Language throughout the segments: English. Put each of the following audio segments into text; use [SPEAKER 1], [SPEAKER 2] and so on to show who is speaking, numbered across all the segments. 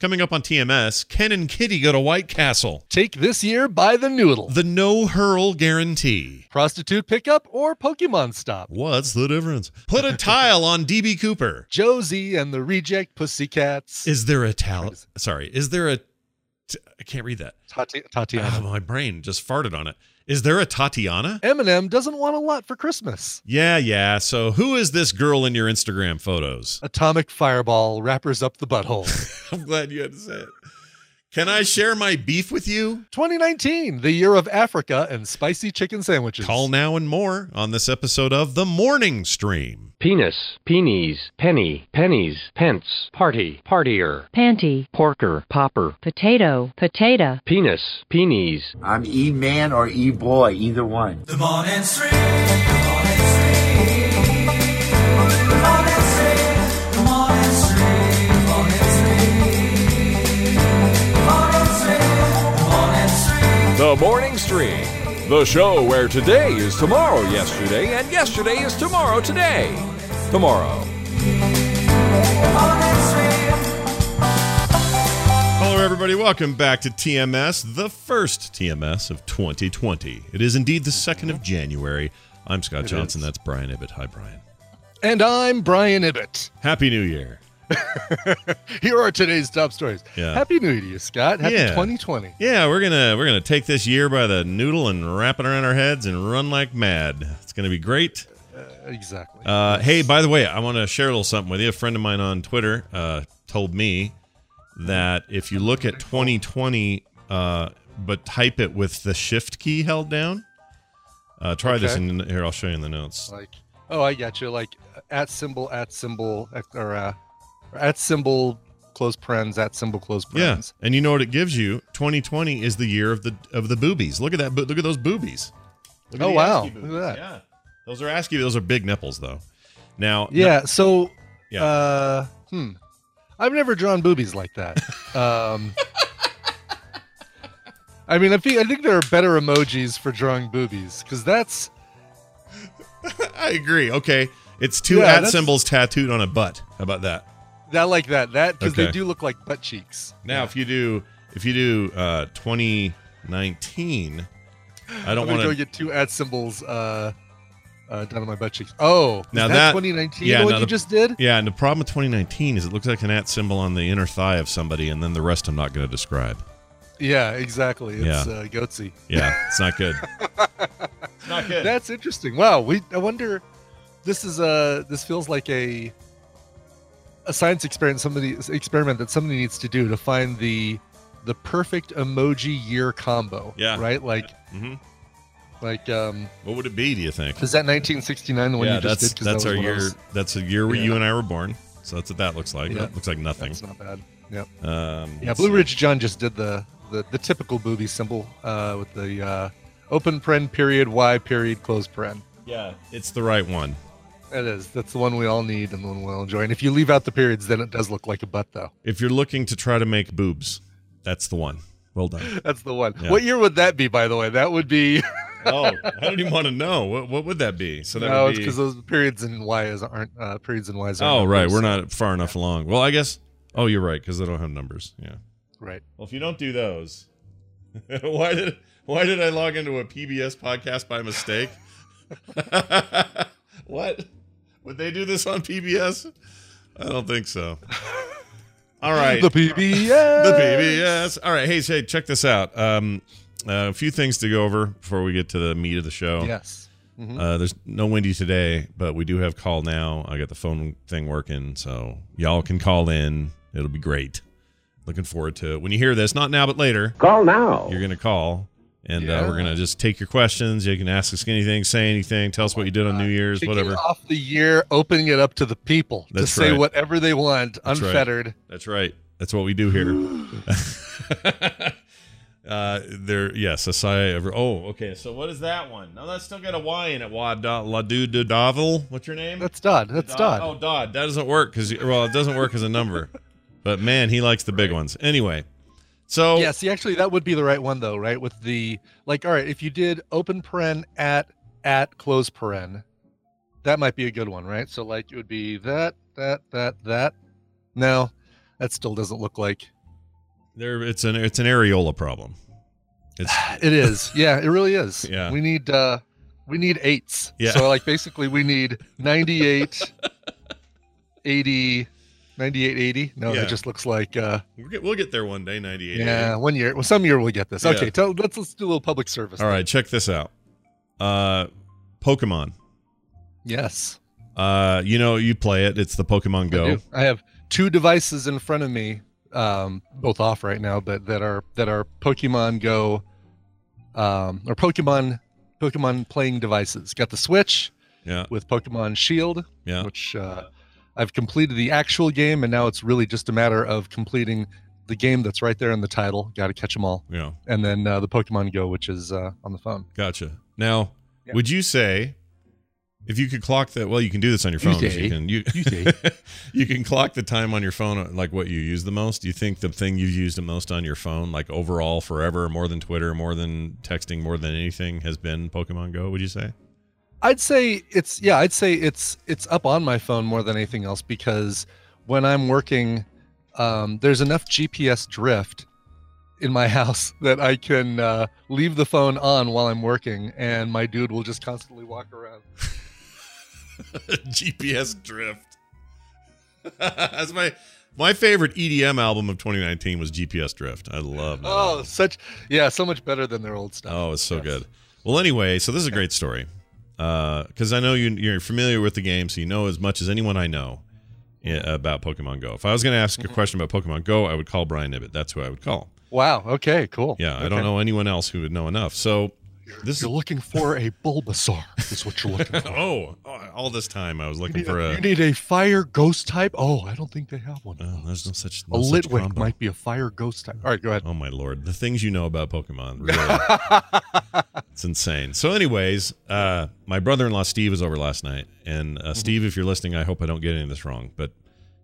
[SPEAKER 1] Coming up on TMS, Ken and Kitty go to White Castle.
[SPEAKER 2] Take this year by the noodle.
[SPEAKER 1] The no hurl guarantee.
[SPEAKER 2] Prostitute pickup or Pokemon stop.
[SPEAKER 1] What's the difference? Put a tile on DB Cooper.
[SPEAKER 2] Josie and the reject pussycats.
[SPEAKER 1] Is there a towel? Sorry, is there a? T- I can't read that.
[SPEAKER 2] Tati- Tatiana.
[SPEAKER 1] Oh, my brain just farted on it. Is there a Tatiana?
[SPEAKER 2] Eminem doesn't want a lot for Christmas.
[SPEAKER 1] Yeah, yeah. So who is this girl in your Instagram photos?
[SPEAKER 2] Atomic fireball wrappers up the butthole.
[SPEAKER 1] I'm glad you had to say it. Can I share my beef with you?
[SPEAKER 2] 2019, the year of Africa and spicy chicken sandwiches.
[SPEAKER 1] Call now and more on this episode of The Morning Stream.
[SPEAKER 3] Penis, peenies, penny, pennies, pence, party, partier,
[SPEAKER 4] panty,
[SPEAKER 3] porker, popper,
[SPEAKER 4] potato, potato,
[SPEAKER 3] penis, peenies.
[SPEAKER 5] I'm E man or E boy, either one.
[SPEAKER 6] The morning stream, The Morning Stream, the
[SPEAKER 7] show where today is tomorrow yesterday and yesterday is tomorrow today. Tomorrow.
[SPEAKER 1] Hello, everybody. Welcome back to TMS, the first TMS of 2020. It is indeed the 2nd of January. I'm Scott Johnson.
[SPEAKER 2] is.
[SPEAKER 1] That's Brian Ibbott. Hi, Brian.
[SPEAKER 2] And I'm Brian Ibbott.
[SPEAKER 1] Happy New Year.
[SPEAKER 2] Here are today's top stories.
[SPEAKER 1] Yeah.
[SPEAKER 2] Happy New Year to you, Scott. Happy
[SPEAKER 1] Yeah.
[SPEAKER 2] 2020.
[SPEAKER 1] Yeah, we're gonna we're gonna take this year by the noodle and wrap it around our heads and run like mad. It's gonna be great.
[SPEAKER 2] Exactly.
[SPEAKER 1] Uh, hey, by the way, I want to share a little something with you. A friend of mine on Twitter uh, told me that if you look at 2020, uh, but type it with the Shift key held down. Uh, try this
[SPEAKER 2] Okay.
[SPEAKER 1] in here. I'll show you in the notes.
[SPEAKER 2] like, oh, I got you. Like at symbol, at symbol, or uh, at symbol, close parens, at symbol, close
[SPEAKER 1] Yeah, and you know what it gives you? 2020 is the year of the of the boobies. Look at that. Look at those boobies. At
[SPEAKER 2] Oh, wow. Look at that.
[SPEAKER 1] Yeah, those are ASCII. Those are big nipples, though. Now,
[SPEAKER 2] Yeah. So,
[SPEAKER 1] Yeah.
[SPEAKER 2] uh, hmm. I've never drawn boobies like that. um, I mean, I, feel, I think there are better emojis for drawing boobies because that's
[SPEAKER 1] I agree. Okay, it's two
[SPEAKER 2] Yeah,
[SPEAKER 1] at symbols tattooed on a butt. How about that?
[SPEAKER 2] That like that that because
[SPEAKER 1] Okay.
[SPEAKER 2] they do look like butt cheeks.
[SPEAKER 1] Now, if you do if you do uh 2019, I don't
[SPEAKER 2] I'm gonna
[SPEAKER 1] want
[SPEAKER 2] go
[SPEAKER 1] to.
[SPEAKER 2] get two at symbols uh, uh, down on my butt cheeks. Oh,
[SPEAKER 1] Now
[SPEAKER 2] that,
[SPEAKER 1] that-
[SPEAKER 2] 2019
[SPEAKER 1] yeah,
[SPEAKER 2] what
[SPEAKER 1] now
[SPEAKER 2] you
[SPEAKER 1] the-
[SPEAKER 2] just did?
[SPEAKER 1] Yeah, and the problem with 2019 is it looks like an at symbol on the inner thigh of somebody, and then the rest I'm not going to describe.
[SPEAKER 2] Yeah, exactly. It's
[SPEAKER 1] Yeah.
[SPEAKER 2] uh, goatsy.
[SPEAKER 1] Yeah, it's not good. it's not good.
[SPEAKER 2] That's interesting. Wow. We I wonder. This is a. This feels like a. A science experiment. Somebody experiment that somebody needs to do to find the, the perfect emoji year combo.
[SPEAKER 1] Yeah.
[SPEAKER 2] Right. Like
[SPEAKER 1] hmm
[SPEAKER 2] like um.
[SPEAKER 1] What would it be? Do you think?
[SPEAKER 2] Is that 1969 the one
[SPEAKER 1] yeah,
[SPEAKER 2] you just
[SPEAKER 1] that's
[SPEAKER 2] did? that
[SPEAKER 1] that's
[SPEAKER 2] was
[SPEAKER 1] our year.
[SPEAKER 2] was-
[SPEAKER 1] That's a year where you and I were born. So that's what that looks like.
[SPEAKER 2] Yeah.
[SPEAKER 1] That looks like nothing.
[SPEAKER 2] It's not bad. Yep.
[SPEAKER 1] Um,
[SPEAKER 2] Yeah, Blue
[SPEAKER 1] see.
[SPEAKER 2] Ridge John just did the the, the typical booby symbol uh, with the uh, open paren period y period close paren.
[SPEAKER 1] Yeah, it's the right one.
[SPEAKER 2] It is. That's the one we all need and the one we all enjoy. And if you leave out the periods, then it does look like a butt, though.
[SPEAKER 1] If you're looking to try to make boobs, that's the one. Well done.
[SPEAKER 2] That's the one.
[SPEAKER 1] Yeah.
[SPEAKER 2] What year would that be, by the way? That would be.
[SPEAKER 1] oh, I don't even want to know. What what would that be? So that
[SPEAKER 2] no,
[SPEAKER 1] would
[SPEAKER 2] it's
[SPEAKER 1] be.
[SPEAKER 2] because those periods and y's aren't uh, periods and y's.
[SPEAKER 1] Oh, right.
[SPEAKER 2] numbers.
[SPEAKER 1] We're not far enough along. Well, I guess. Oh, you're right because they don't have numbers. Yeah.
[SPEAKER 2] right.
[SPEAKER 1] Well, if you don't do those, why did why did I log into a PBS podcast by mistake? what? Would they do this on PBS? I don't think so. All right.
[SPEAKER 2] The PBS.
[SPEAKER 1] the PBS. All right. Hey, say, check this out. Um, uh, a few things to go over before we get to the meat of the show.
[SPEAKER 2] Yes. Mhm.
[SPEAKER 1] Uh, there's no Wendy today, but we do have call now. I got the phone thing working, so y'all can call in. It'll be great. Looking forward to it. When you hear this, not now, but later,
[SPEAKER 3] Call now.
[SPEAKER 1] you're going to call. And uh, we're going to just take your questions. You can ask us anything, say anything, tell us what you did on New Year's, whatever.
[SPEAKER 2] off the year, opening it up to the people
[SPEAKER 1] That's
[SPEAKER 2] to say whatever they want,
[SPEAKER 1] That's right.
[SPEAKER 2] unfettered.
[SPEAKER 1] That's right. That's what we do here. uh, there, yes, a sigh of. Oh, okay. So what is that one? No, that's still got a Y in it. Wad La Du Du Davil. What's your name?
[SPEAKER 2] That's Dodd. That's Dodd.
[SPEAKER 1] Oh, Dodd. That doesn't work because well, it doesn't work as a number. But man, he likes the big ones. Anyway, so
[SPEAKER 2] Yeah, see, actually, that would be the right one, though, right? With the like, all right, if you did open paren at at close paren, that might be a good one, right? So like, it would be that that that that. No, that still doesn't look like
[SPEAKER 1] There, it's an it's an areola problem. It's
[SPEAKER 2] It is. Yeah, it really is.
[SPEAKER 1] Yeah.
[SPEAKER 2] We need uh we need eights.
[SPEAKER 1] Yeah.
[SPEAKER 2] So like basically we need 98 80 98 80. No,
[SPEAKER 1] Yeah.
[SPEAKER 2] that just looks like uh
[SPEAKER 1] we'll get, we'll get there one day. Ninety eight.
[SPEAKER 2] yeah, one year. Well, some year we'll get this.
[SPEAKER 1] Yeah.
[SPEAKER 2] Okay, tell let's let's do a little public service.
[SPEAKER 1] All right, check this out. Uh, Pokemon.
[SPEAKER 2] Yes.
[SPEAKER 1] Uh, you know you play it. It's the Pokemon Go.
[SPEAKER 2] do. I have two devices in front of me, um, both off right now, but that are that are Pokemon Go, um, or Pokemon Pokemon playing devices. Got the Switch
[SPEAKER 1] Yeah,
[SPEAKER 2] with Pokemon Shield,
[SPEAKER 1] yeah.
[SPEAKER 2] which uh, I've completed the actual game, and now it's really just a matter of completing the game that's right there in the title. Got to catch them all,
[SPEAKER 1] Yeah,
[SPEAKER 2] and then uh, the Pokemon Go, which is uh, on the phone.
[SPEAKER 1] gotcha. Now,
[SPEAKER 2] Yeah.
[SPEAKER 1] would you say if you could clock that? Well, you can do this on your phone.
[SPEAKER 2] say.
[SPEAKER 1] You can you
[SPEAKER 2] You
[SPEAKER 1] you can clock the time on your phone, uh, like what you use the most. Do you think the thing you've used the most on your phone, like overall, forever, more than Twitter, more than texting, more than anything, has been Pokemon Go? Would you say?
[SPEAKER 2] I'd say it's yeah, I'd say it's it's up on my phone more than anything else because when I'm working, um, there's enough GPS drift in my house that I can uh, leave the phone on while I'm working, and my dude will just constantly walk around.
[SPEAKER 1] GPS drift. That's my my favorite EDM album of 2019 was GPS Drift. I love that.
[SPEAKER 2] Oh,
[SPEAKER 1] album.
[SPEAKER 2] such yeah, so much better than their old stuff.
[SPEAKER 1] Oh, it's so
[SPEAKER 2] Yes.
[SPEAKER 1] good. Well, anyway, so this is a great story because I know you, you're familiar with the game, so you know as much as anyone I know about Pokemon Go. If I was going to ask
[SPEAKER 2] Mm-hmm.
[SPEAKER 1] a question about Pokemon Go, I would call Brian Ibbott. That's who I would call.
[SPEAKER 2] Wow. Okay. Cool.
[SPEAKER 1] Yeah, I don't know anyone else who would know enough. So this is
[SPEAKER 2] You're looking for a Bulbasaur. Is what you're looking for.
[SPEAKER 1] oh, oh, all this time I was looking for
[SPEAKER 2] a,
[SPEAKER 1] a.
[SPEAKER 2] you need a fire ghost type. Oh, I don't think they have one.
[SPEAKER 1] Oh, there's no such. Thing.
[SPEAKER 2] A
[SPEAKER 1] No such
[SPEAKER 2] Litwick might be a fire ghost type. All right, go ahead.
[SPEAKER 1] Oh my lord, the things you know about Pokemon, really, it's insane. So, anyways, uh, my brother-in-law Steve was over last night, and
[SPEAKER 2] Mm-hmm.
[SPEAKER 1] uh, Steve, if you're listening, I hope I don't get any of this wrong, but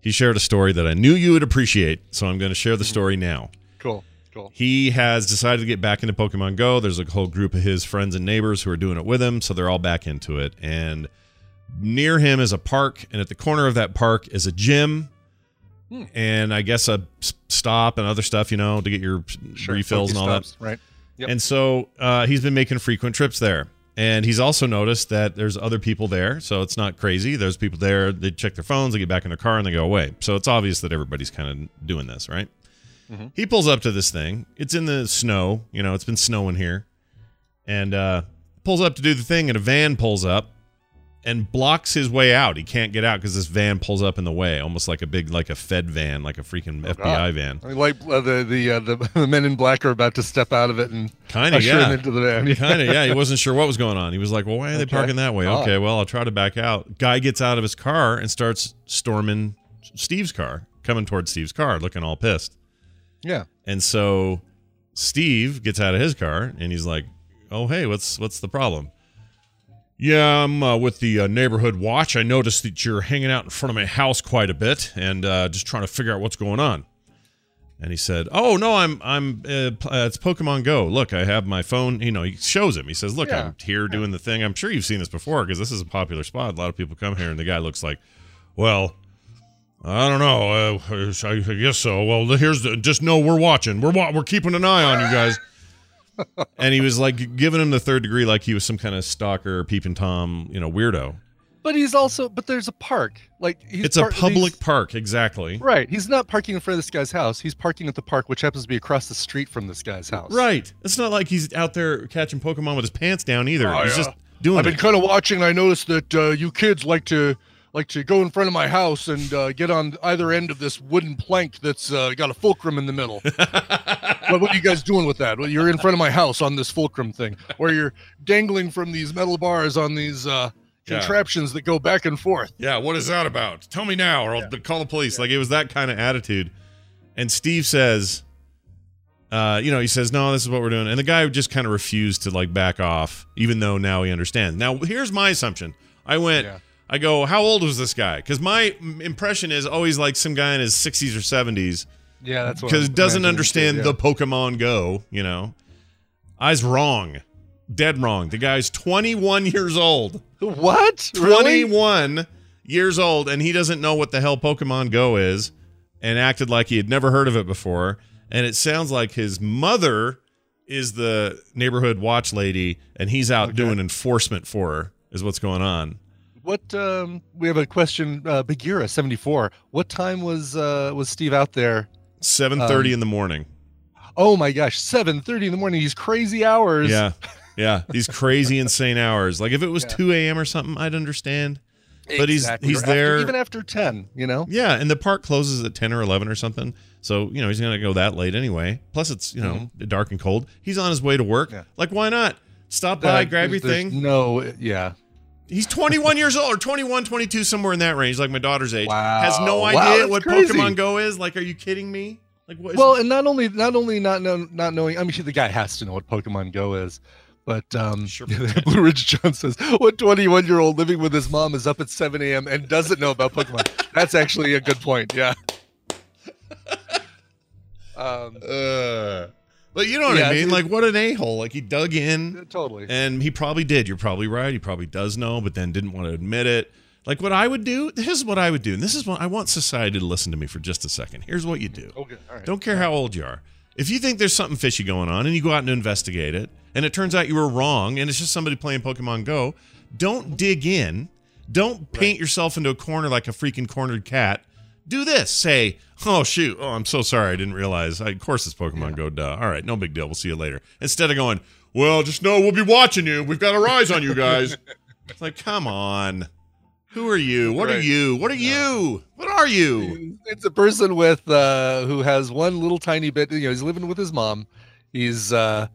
[SPEAKER 1] he shared a story that I knew you would appreciate, so I'm going to share the
[SPEAKER 2] Mm-hmm.
[SPEAKER 1] story now.
[SPEAKER 2] Cool. Cool.
[SPEAKER 1] He has decided to get back into Pokemon Go. There's a whole group of his friends and neighbors who are doing it with him, so they're all back into it. And near him is a park, and at the corner of that park is a gym,
[SPEAKER 2] Hmm.
[SPEAKER 1] and I guess a stop and other stuff, you know, to get your
[SPEAKER 2] Sure.
[SPEAKER 1] refills and all that.
[SPEAKER 2] Right. Yep.
[SPEAKER 1] And so uh, he's been making frequent trips there. And he's also noticed that there's other people there, so it's not crazy. There's people there, they check their phones, they get back in their car, and they go away. So it's obvious that everybody's kind of doing this, right?
[SPEAKER 2] Mm-hmm.
[SPEAKER 1] He pulls up to this thing. It's in the snow, you know, it's been snowing here. And uh, pulls up to do the thing, and a van pulls up and blocks his way out. He can't get out because this van pulls up in the way, almost like a big, like a Fed van, like a freaking FBI
[SPEAKER 2] Oh, God.
[SPEAKER 1] van.
[SPEAKER 2] I mean, like uh, the the, uh, the the men in black are about to step out of it and
[SPEAKER 1] Kind of, yeah.
[SPEAKER 2] into the van.
[SPEAKER 1] kind of yeah he wasn't sure what was going on he was like well why are they
[SPEAKER 2] Okay.
[SPEAKER 1] parking that way
[SPEAKER 2] Oh.
[SPEAKER 1] okay well i'll try to back out guy gets out of his car and starts storming steve's car coming towards steve's car looking all pissed
[SPEAKER 2] yeah.
[SPEAKER 1] and so steve gets out of his car and he's like oh hey what's what's the problem yeah i'm uh, with the uh, neighborhood watch i noticed that you're hanging out in front of my house quite a bit and uh, just trying to figure out what's going on and he said, "Oh no, I'm I'm uh, uh, it's Pokemon Go. Look, I have my phone. You know, he shows him. He says, "Look,
[SPEAKER 2] Yeah.
[SPEAKER 1] I'm here doing the thing. I'm sure you've seen this before because this is a popular spot. A lot of people come here." And the guy looks like, "Well, I don't know. Uh, I, guess so. Well, here's the, just know we're watching. We're wa- we're keeping an eye on you guys." and he was like giving him the third degree, like he was some kind of stalker, peeping tom, you know, weirdo.
[SPEAKER 2] But he's also but there's a park. Like he's
[SPEAKER 1] it's a public park, exactly.
[SPEAKER 2] Right. He's not parking in front of this guy's house. He's parking at the park, which happens to be across the street from this guy's house.
[SPEAKER 1] Right. It's not like he's out there catching Pokemon with his pants down either.
[SPEAKER 2] Oh,
[SPEAKER 1] he's
[SPEAKER 2] yeah.
[SPEAKER 1] just doing
[SPEAKER 2] I've
[SPEAKER 1] it.
[SPEAKER 2] been kind of watching. I noticed that uh, you kids like to like to go in front of my house and uh, get on either end of this wooden plank that's uh, got a fulcrum in the middle. what, what are you guys doing with that? Well, you're in front of my house on this fulcrum thing, or you're dangling from these metal bars on these uh,
[SPEAKER 1] Yeah.
[SPEAKER 2] contraptions that go back and forth.
[SPEAKER 1] Yeah, what is that about? Tell me now, or I'll call the police. Like it was that kind of attitude. And Steve says, uh, you know, he says, "No, this is what we're doing," and the guy just kind of refused to like back off, even though now he understands. Now, here's my assumption. I went,
[SPEAKER 2] Yeah.
[SPEAKER 1] I go, "How old was this guy?" Because my impression is always like some guy in his 60s or 70s
[SPEAKER 2] Yeah, that's what
[SPEAKER 1] because doesn't understand
[SPEAKER 2] too,
[SPEAKER 1] the Pokemon Go. You know, I was wrong, dead wrong. The guy's 21 years old.
[SPEAKER 2] yeah. what? Really?
[SPEAKER 1] 21 years old and he doesn't know what the hell Pokemon Go is and acted like he had never heard of it before. and it sounds like his mother is the neighborhood watch lady, and he's out
[SPEAKER 2] Okay.
[SPEAKER 1] doing enforcement for her. Is what's going on.
[SPEAKER 2] What um we have a question uh Bagheera 74. What time was uh was Steve out there?
[SPEAKER 1] Seven thirty
[SPEAKER 2] Um,
[SPEAKER 1] in the morning.
[SPEAKER 2] Oh my gosh, 7:30 in the morning. These crazy hours.
[SPEAKER 1] Yeah, yeah. These crazy, insane hours. Like if it was
[SPEAKER 2] Yeah.
[SPEAKER 1] two a.m. or something, I'd understand. But he's-
[SPEAKER 2] Exactly.
[SPEAKER 1] he's
[SPEAKER 2] Or after-
[SPEAKER 1] there-
[SPEAKER 2] even after 10, you know?
[SPEAKER 1] Yeah, and the park closes at ten or eleven or something. So you know he's gonna go that late anyway. Plus it's you know dark and cold. He's on his way to work.
[SPEAKER 2] Mm-hmm. Yeah.
[SPEAKER 1] Like why not? Stop by,
[SPEAKER 2] Uh,
[SPEAKER 1] grab your thing.
[SPEAKER 2] No, yeah.
[SPEAKER 1] He's 21 years old or 21, 22, somewhere in that range, like my daughter's age.
[SPEAKER 2] Wow.
[SPEAKER 1] Has no idea
[SPEAKER 2] that's
[SPEAKER 1] what
[SPEAKER 2] crazy.
[SPEAKER 1] Pokemon Go is. Like, are you kidding me? Like, what? Is,
[SPEAKER 2] Well, and not only not only not know, not knowing, I mean, the guy has to know what Pokemon Go is. But um,
[SPEAKER 1] Sure.
[SPEAKER 2] Blue Ridge John says, "What 21 year old living with his mom is up at 7 a.m. and doesn't know about Pokemon?" That's actually a good point. Yeah. Um,
[SPEAKER 1] uh, but you know what
[SPEAKER 2] Yeah,
[SPEAKER 1] I mean?
[SPEAKER 2] dude.
[SPEAKER 1] Like, what an a hole. Like, he dug in,
[SPEAKER 2] totally.
[SPEAKER 1] and he probably did. You're probably right. He probably does know, but then didn't want to admit it. Like, what I would do. This is what I would do, and this is what I want society to listen to me for just a second. Here's what you do.
[SPEAKER 2] Okay. All right.
[SPEAKER 1] Don't care how old you are. If you think there's something fishy going on and you go out and investigate it, and it turns out you were wrong and it's just somebody playing Pokemon Go, don't dig in. Don't paint yourself into a corner like a freaking cornered cat. Do this. Say, oh, shoot. Oh, I'm so sorry. I didn't realize. I, of course, it's Pokemon Go. Duh. All right. No big deal. We'll see you later. Instead of going, well, just know we'll be watching you. We've got our eyes on you guys. it's like, come on. Who are you? What are you? What are you? What are you?
[SPEAKER 2] It's a person with uh who has one little tiny bit. You know, he's living with his mom. He's uh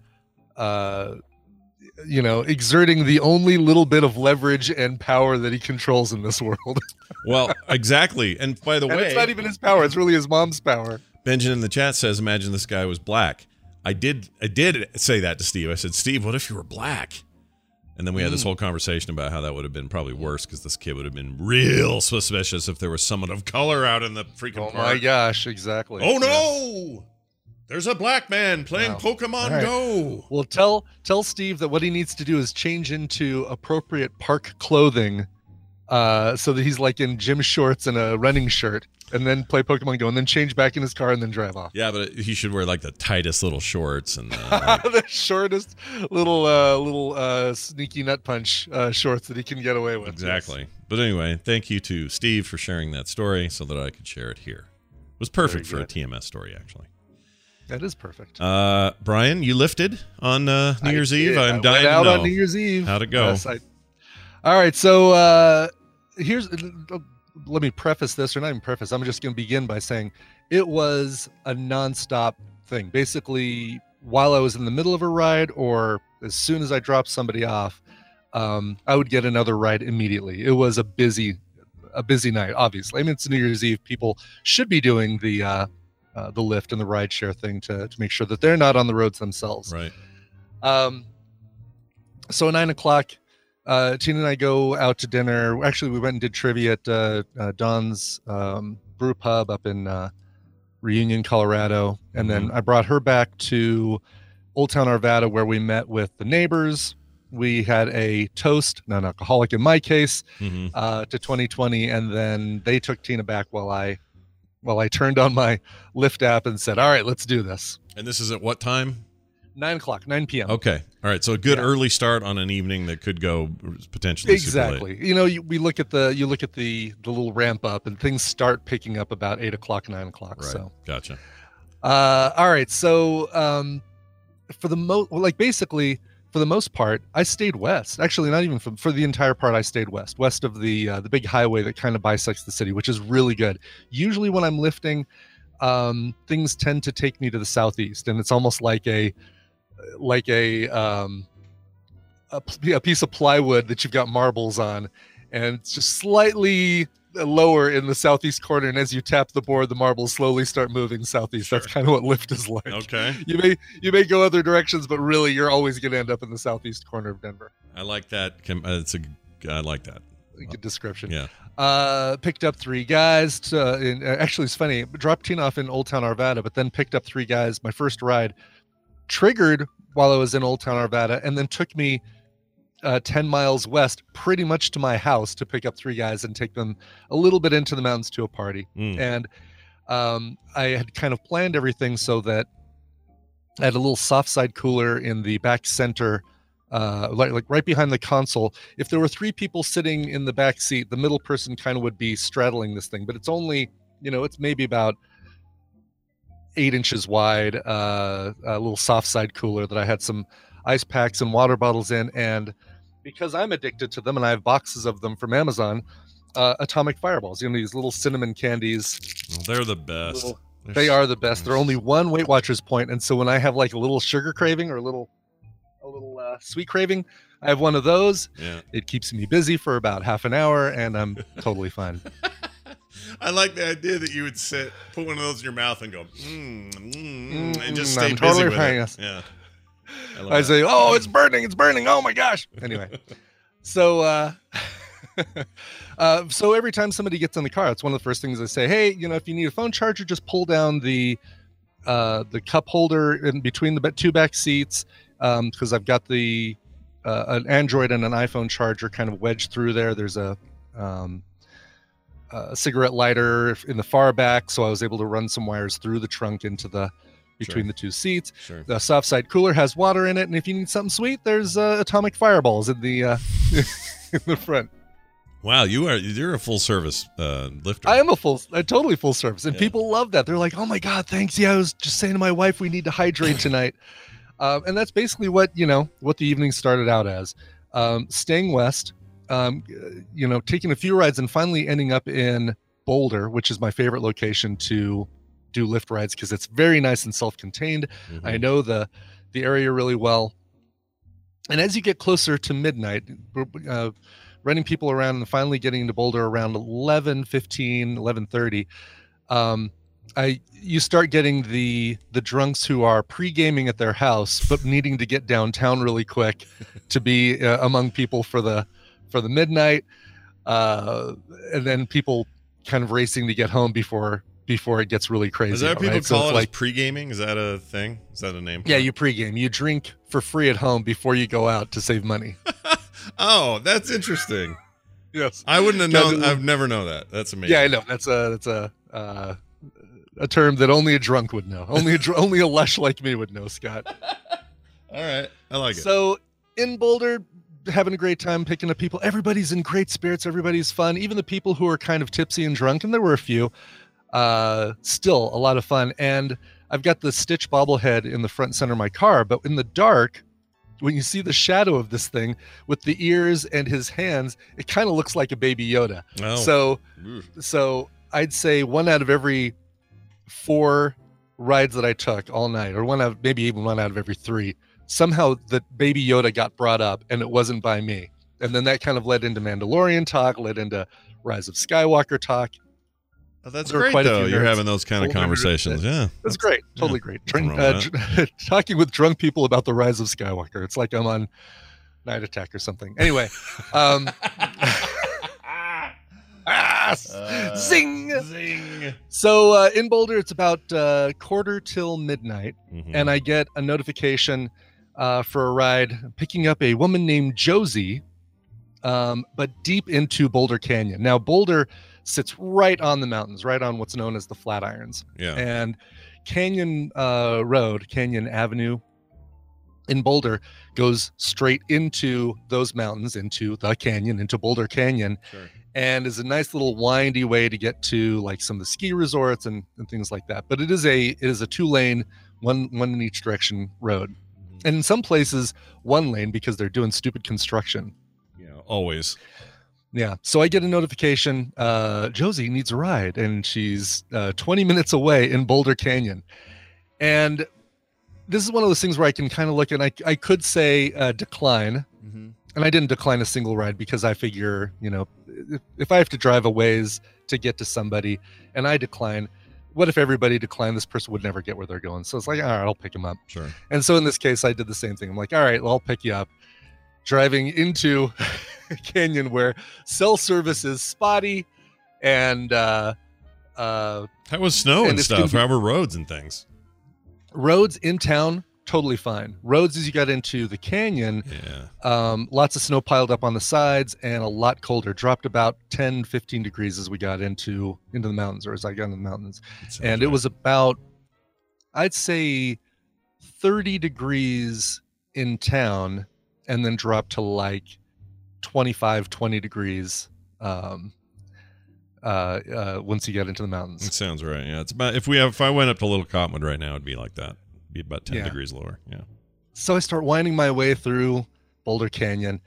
[SPEAKER 2] uh you know exerting the only little bit of leverage and power that he controls in this world.
[SPEAKER 1] Well, exactly. And by the
[SPEAKER 2] and
[SPEAKER 1] way,
[SPEAKER 2] it's not even his power; it's really his mom's power.
[SPEAKER 1] Benjamin in the chat says, "Imagine this guy was black." I did, I did say that to Steve. I said, "Steve, what if you were black?" And then we had this
[SPEAKER 2] Mm.
[SPEAKER 1] whole conversation about how that would have been probably worse because this kid would have been real suspicious if there was someone of color out in the freaking
[SPEAKER 2] Oh
[SPEAKER 1] park.
[SPEAKER 2] my gosh! Exactly.
[SPEAKER 1] Oh no! There's a black man playing
[SPEAKER 2] Wow.
[SPEAKER 1] Pokemon
[SPEAKER 2] All right.
[SPEAKER 1] Go.
[SPEAKER 2] Well, tell tell Steve that what he needs to do is change into appropriate park clothing, uh, so that he's like in gym shorts and a running shirt, and then play Pokemon Go, and then change back in his car and then drive off.
[SPEAKER 1] Yeah, but he should wear like the tightest little shorts and uh,
[SPEAKER 2] the shortest little uh, little uh, sneaky nut punch uh, shorts that he can get away with.
[SPEAKER 1] exactly. But anyway, thank you to Steve for sharing that story so that I could share it here. It was perfect for
[SPEAKER 2] Very
[SPEAKER 1] a TMS story, actually.
[SPEAKER 2] That is perfect.
[SPEAKER 1] Uh, Brian, you lifted on uh, New
[SPEAKER 2] I
[SPEAKER 1] Year's
[SPEAKER 2] did.
[SPEAKER 1] Eve.
[SPEAKER 2] I
[SPEAKER 1] I'm
[SPEAKER 2] went
[SPEAKER 1] dying
[SPEAKER 2] out on New Year's Eve.
[SPEAKER 1] How'd it go?
[SPEAKER 2] Yes, I- All right, so uh, here's let me preface this, or not even preface. I'm just going to begin by saying it was a nonstop thing. Basically, while I was in the middle of a ride, or as soon as I dropped somebody off, um, I would get another ride immediately. It was a busy, a busy night. Obviously, I mean it's New Year's Eve. People should be doing the uh, uh, the Lyft and the ride share thing to to make sure that they're not on the roads themselves.
[SPEAKER 1] Right.
[SPEAKER 2] Um, so at nine o'clock, uh, Tina and I go out to dinner. Actually, we went and did trivia at uh, uh, Don's um, Brew Pub up in uh, Reunion, Colorado, and then I brought her back to Old Town Arvada, where we met with the neighbors. We had a toast, non-alcoholic in my case,
[SPEAKER 1] hmm
[SPEAKER 2] uh, to 2020, and then they took Tina back while I, while I turned on my Lyft app and said, "All right, let's do this."
[SPEAKER 1] And this is at what time?
[SPEAKER 2] Nine o'clock, nine p.m.
[SPEAKER 1] Okay. All right. So a good
[SPEAKER 2] Yeah.
[SPEAKER 1] early start on an evening that could go potentially
[SPEAKER 2] exactly you know you, we look at the you look at the the little ramp up and things start picking up about eight o'clock nine o'clock
[SPEAKER 1] Right.
[SPEAKER 2] so
[SPEAKER 1] Gotcha.
[SPEAKER 2] uh all right so um for the most like basically for the most part i stayed west. Actually not even for, for the entire part i stayed west west of the uh, the big highway that kind of bisects the city which is really good. Usually when i'm lifting um things tend to take me to the southeast and it's almost like a like a um a, a piece of plywood that you've got marbles on and it's just slightly lower in the southeast corner and as you tap the board the marbles slowly start moving southeast that's kind of what Lyft is like
[SPEAKER 1] Okay.
[SPEAKER 2] you may you may go other directions but really you're always going to end up in the southeast corner of denver
[SPEAKER 1] I like that. Uh, It's a. I like that.
[SPEAKER 2] good description
[SPEAKER 1] Yeah.
[SPEAKER 2] uh picked up three guys to, in, uh, actually it's funny dropped tina off in old town arvada but then picked up three guys my first ride triggered while i was in old town arvada and then took me uh, 10 miles west pretty much to my house to pick up three guys and take them a little bit into the mountains to a party
[SPEAKER 1] Mm.
[SPEAKER 2] and um, I had kind of planned everything so that I had a little soft side cooler in the back center, uh, like, like right behind the console. If there were three people sitting in the back seat, the middle person kind of would be straddling this thing, but it's only, you know, it's maybe about eight inches wide, uh, a little soft side cooler that I had some ice packs and water bottles in. And because I'm addicted to them and I have boxes of them from Amazon, uh, atomic fireballs, you know, these little cinnamon candies.
[SPEAKER 1] Well, they're the best.
[SPEAKER 2] Little-
[SPEAKER 1] They're
[SPEAKER 2] They are the best. They're only one Weight Watchers point, and so when I have like a little sugar craving or a little, a little uh, sweet craving, I have one of those.
[SPEAKER 1] Yeah.
[SPEAKER 2] It keeps me busy for about half an hour, and I'm totally fine.
[SPEAKER 1] I like the idea that you would sit, put one of those in your mouth, and go, mm, mm, mm, and just
[SPEAKER 2] Mm,
[SPEAKER 1] stay
[SPEAKER 2] I'm
[SPEAKER 1] busy
[SPEAKER 2] totally
[SPEAKER 1] with it. Yeah. Love
[SPEAKER 2] I say, "Oh, it's burning! It's burning! Oh my gosh!" Anyway, so uh, uh, so every time somebody gets in the car, it's one of the first things I say. Hey, you know, if you need a phone charger, just pull down the uh, the cup holder in between the two back seats because I've got the uh, an Android and an iPhone charger kind of wedged through there. There's a um, a cigarette lighter in the far back, so I was able to run some wires through the trunk into the between
[SPEAKER 1] Sure.
[SPEAKER 2] the two seats.
[SPEAKER 1] Sure.
[SPEAKER 2] The soft side cooler has water in it, and if you need something sweet, there's uh, atomic fireballs in the uh, in the front.
[SPEAKER 1] Wow, you are you're a full service uh, lifter.
[SPEAKER 2] I am a full, a totally full service, and
[SPEAKER 1] Yeah.
[SPEAKER 2] people love that. They're like, "Oh my god, thanks!" Yeah, I was just saying to my wife, we need to hydrate tonight, um, and that's basically what you know what the evening started out as. Um, staying west, um, you know, taking a few rides, and finally ending up in Boulder, which is my favorite location to do Lyft rides because it's very nice and self-contained.
[SPEAKER 1] Mhm.
[SPEAKER 2] I know the the area really well. And as you get closer to midnight, uh, running people around and finally getting into Boulder around 11, 15, 11:30, um, I you start getting the the drunks who are pre-gaming at their house but needing to get downtown really quick to be uh, among people for the for the midnight uh, and then people kind of racing to get home before before it gets really crazy.
[SPEAKER 1] Is that what people
[SPEAKER 2] right?
[SPEAKER 1] Call it
[SPEAKER 2] like
[SPEAKER 1] pre-gaming? Is that a thing? Is that a name?
[SPEAKER 2] yeah, you pregame. You drink for free at home before you go out to save money.
[SPEAKER 1] oh, that's interesting.
[SPEAKER 2] Yes.
[SPEAKER 1] I wouldn't have known. I've never know that. That's amazing.
[SPEAKER 2] Yeah, I know. That's a that's a uh, a term that only a drunk would know. Only a dr- only a lush like me would know, Scott.
[SPEAKER 1] All right, I like it.
[SPEAKER 2] So in Boulder, having a great time picking up people. Everybody's in great spirits. Everybody's fun. Even the people who are kind of tipsy and drunk, and there were a few, uh, still a lot of fun. And I've got the Stitch bobblehead in the front center of my car, but in the dark, when you see the shadow of this thing with the ears and his hands, it kind of looks like a baby Yoda.
[SPEAKER 1] oh,
[SPEAKER 2] So so I'd say one out of every four rides that I took all night, or one out maybe even one out of every three, somehow the baby Yoda got brought up and it wasn't by me. And then that kind of led into Mandalorian talk, led into Rise of Skywalker talk.
[SPEAKER 1] Oh, that's great though. You're having those kind of conversations. Yeah,
[SPEAKER 2] That's great. Totally great. Drink, uh, dr- talking with drunk people about the Rise of Skywalker. It's like I'm on Night Attack or something. Anyway, um, ah,
[SPEAKER 1] Uh,
[SPEAKER 2] zing.
[SPEAKER 1] Zing.
[SPEAKER 2] So uh, in Boulder, it's about uh, quarter till midnight,
[SPEAKER 1] Mhm.
[SPEAKER 2] and I get a notification uh, for a ride picking up a woman named Josie, um, but deep into Boulder Canyon. Now, Boulder sits right on the mountains, right on what's known as the Flatirons,
[SPEAKER 1] yeah.
[SPEAKER 2] and Canyon uh, Road, Canyon Avenue in Boulder goes straight into those mountains, into the canyon, into Boulder Canyon
[SPEAKER 1] Sure.
[SPEAKER 2] and is a nice little windy way to get to like some of the ski resorts and, and things like that. But it is a it is a two lane, one one in each direction road,
[SPEAKER 1] Mhm.
[SPEAKER 2] and in some places one lane because they're doing stupid construction.
[SPEAKER 1] Yeah, always.
[SPEAKER 2] Yeah. So I get a notification. Uh, Josie needs a ride, and she's uh, 20 minutes away in Boulder Canyon. And this is one of those things where I can kind of look and I I could say uh, decline,
[SPEAKER 1] Mm-hmm.
[SPEAKER 2] and I didn't decline a single ride because I figure, you know, if, if I have to drive a ways to get to somebody and I decline, what if everybody declined? This person would never get where they're going. So it's like, all right, I'll pick them up.
[SPEAKER 1] Sure.
[SPEAKER 2] And so in this case, I did the same thing. I'm like, all right, well, I'll pick you up. Driving into a canyon where cell service is spotty and uh, uh,
[SPEAKER 1] How was snow and,
[SPEAKER 2] And
[SPEAKER 1] stuff?
[SPEAKER 2] be-
[SPEAKER 1] were roads and things?
[SPEAKER 2] roads in town totally fine. Roads as you got into the canyon,
[SPEAKER 1] Yeah.
[SPEAKER 2] um, lots of snow piled up on the sides and a lot colder. Dropped about 10, 15 degrees as we got into into the mountains, or as I got into the mountains.
[SPEAKER 1] That
[SPEAKER 2] and it was about i'd say 30 degrees in town and then drop to like 25 20 degrees um uh, uh once you get into the mountains.
[SPEAKER 1] It sounds right. Yeah. It's about if we have if I went up to Little Cottonwood right now, it'd be like that. It'd be about ten
[SPEAKER 2] Yeah.
[SPEAKER 1] degrees lower. Yeah.
[SPEAKER 2] so i start winding my way through boulder canyon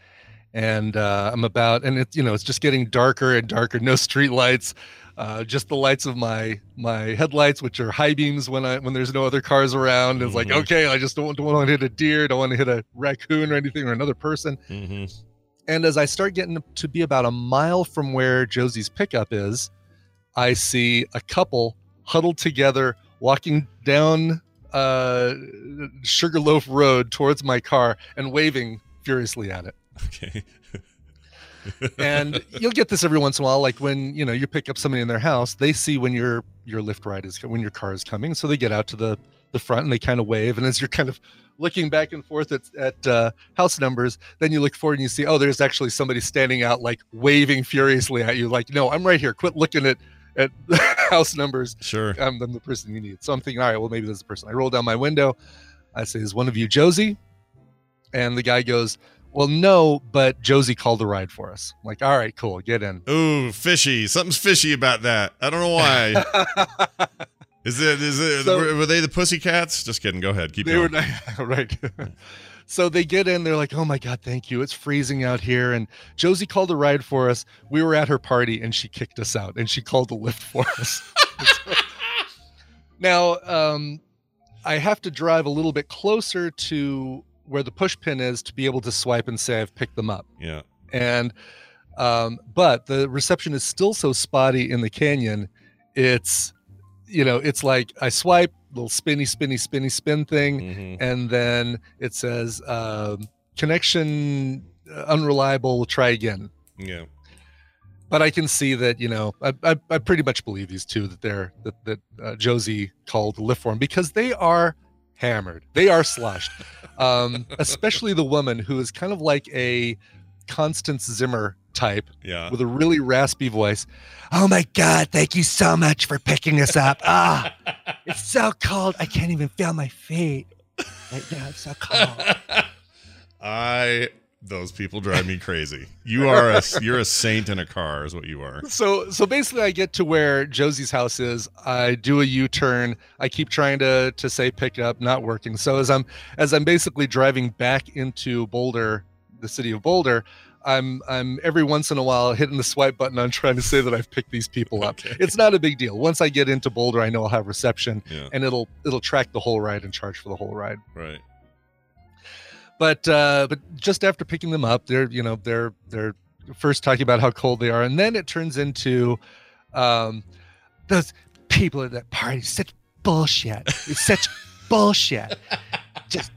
[SPEAKER 2] and uh i'm about and it's you know it's just getting darker and darker no street lights uh, just the lights of my my headlights, which are high beams when I when there's no other cars around. It's like
[SPEAKER 1] Mhm.
[SPEAKER 2] okay, I just don't, don't want to hit a deer, don't want to hit a raccoon or anything or another person.
[SPEAKER 1] Mm-hmm.
[SPEAKER 2] And as I start getting to be about a mile from where Josie's pickup is, I see a couple huddled together walking down uh, Sugarloaf Road towards my car and waving furiously at it.
[SPEAKER 1] Okay.
[SPEAKER 2] And you'll get this every once in a while, like when you know you pick up somebody in their house, they see when your your Lyft ride is when your car is coming, so they get out to the the front and they kind of wave. And as you're kind of looking back and forth at, at uh, house numbers, then you look forward and you see, oh, there's actually somebody standing out, like waving furiously at you, like, no, I'm right here. Quit looking at at house numbers.
[SPEAKER 1] sure.
[SPEAKER 2] I'm, I'm the person you need. So I'm thinking, all right, well, maybe there's a person. I roll down my window. I say, is one of you Josie? And the guy goes, well, no, but Josie called a ride for us. I'm like, all right, cool, get in.
[SPEAKER 1] Ooh, fishy. Something's fishy about that. I don't know why. Is it? Is it?
[SPEAKER 2] So-
[SPEAKER 1] were, were they the Pussycats? Just kidding. Go ahead. Keep
[SPEAKER 2] they
[SPEAKER 1] going.
[SPEAKER 2] were not, right. so they get in. They're like, "Oh my god, thank you. It's freezing out here." And Josie called a ride for us. We were at her party, and she kicked us out. And she called a Lyft for us. So- now, um, I have to drive a little bit closer to where the push pin is to be able to swipe and say I've picked them up.
[SPEAKER 1] yeah.
[SPEAKER 2] And um, but the reception is still so spotty in the canyon. It's you know, it's like I swipe, little spinny, spinny, spinny spin thing
[SPEAKER 1] hmm
[SPEAKER 2] and then it says um, connection uh, unreliable try again
[SPEAKER 1] Yeah.
[SPEAKER 2] but i can see that you know i, I, I pretty much believe these two that they're that, that uh, josie called Lyft for 'em because they are hammered. They are sloshed um, especially the woman who is kind of like a constance zimmer type
[SPEAKER 1] Yeah.
[SPEAKER 2] with a really raspy voice. Oh my god thank you so much for picking us up. Ah it's so cold. I can't even feel my feet right now. It's so cold.
[SPEAKER 1] I. Those people drive me crazy. You are a you're a saint in a car, is what you are.
[SPEAKER 2] so so basically i get to where josie's house is i do a u-turn i keep trying to to say pick up not working so as i'm as i'm basically driving back into boulder the city of boulder i'm i'm every once in a while hitting the swipe button on trying to say that i've picked these people up
[SPEAKER 1] Okay.
[SPEAKER 2] it's not a big deal once i get into boulder i know i'll have reception
[SPEAKER 1] Yeah.
[SPEAKER 2] and it'll it'll track the whole ride and charge for the whole ride
[SPEAKER 1] Right.
[SPEAKER 2] But uh but just after picking them up they're you know they're they're first talking about how cold they are and then it turns into um those people at that party such bullshit. It's such bullshit. Just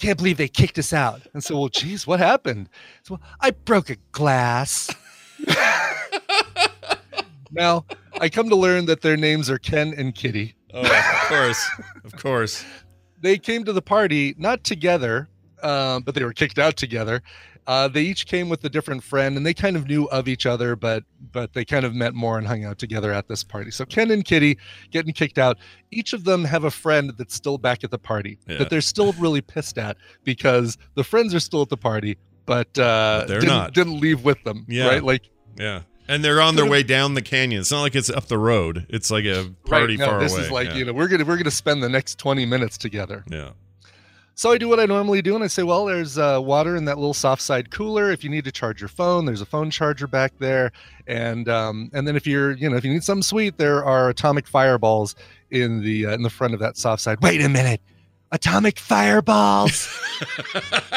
[SPEAKER 2] can't believe they kicked us out. And so well geez what happened? So well, i broke a glass. Now i come to learn that their names are ken and kitty.
[SPEAKER 1] Oh, of course. Of course.
[SPEAKER 2] they came to the party not together, um, but they were kicked out together. Uh, they each came with a different friend, and they kind of knew of each other, but but they kind of met more and hung out together at this party. So Ken and Kitty getting kicked out. Each of them have a friend that's still back at the party
[SPEAKER 1] Yeah.
[SPEAKER 2] that they're still really pissed at because the friends are still at the party, but, uh,
[SPEAKER 1] But they're
[SPEAKER 2] didn't,
[SPEAKER 1] not.
[SPEAKER 2] didn't leave with them.
[SPEAKER 1] Yeah.
[SPEAKER 2] right. Like
[SPEAKER 1] Yeah. And they're on their way down the canyon. It's not like it's up the road. It's like a party
[SPEAKER 2] right, no,
[SPEAKER 1] far
[SPEAKER 2] this
[SPEAKER 1] away.
[SPEAKER 2] is like
[SPEAKER 1] yeah.
[SPEAKER 2] you know we're gonna we're gonna spend the next twenty minutes together.
[SPEAKER 1] Yeah.
[SPEAKER 2] So I do what I normally do, and I say, well, there's uh, water in that little soft side cooler. If you need to charge your phone, there's a phone charger back there, and um, and then if you're, you know, if you need something sweet, there are atomic fireballs in the uh, in the front of that soft side. Wait a minute, atomic fireballs!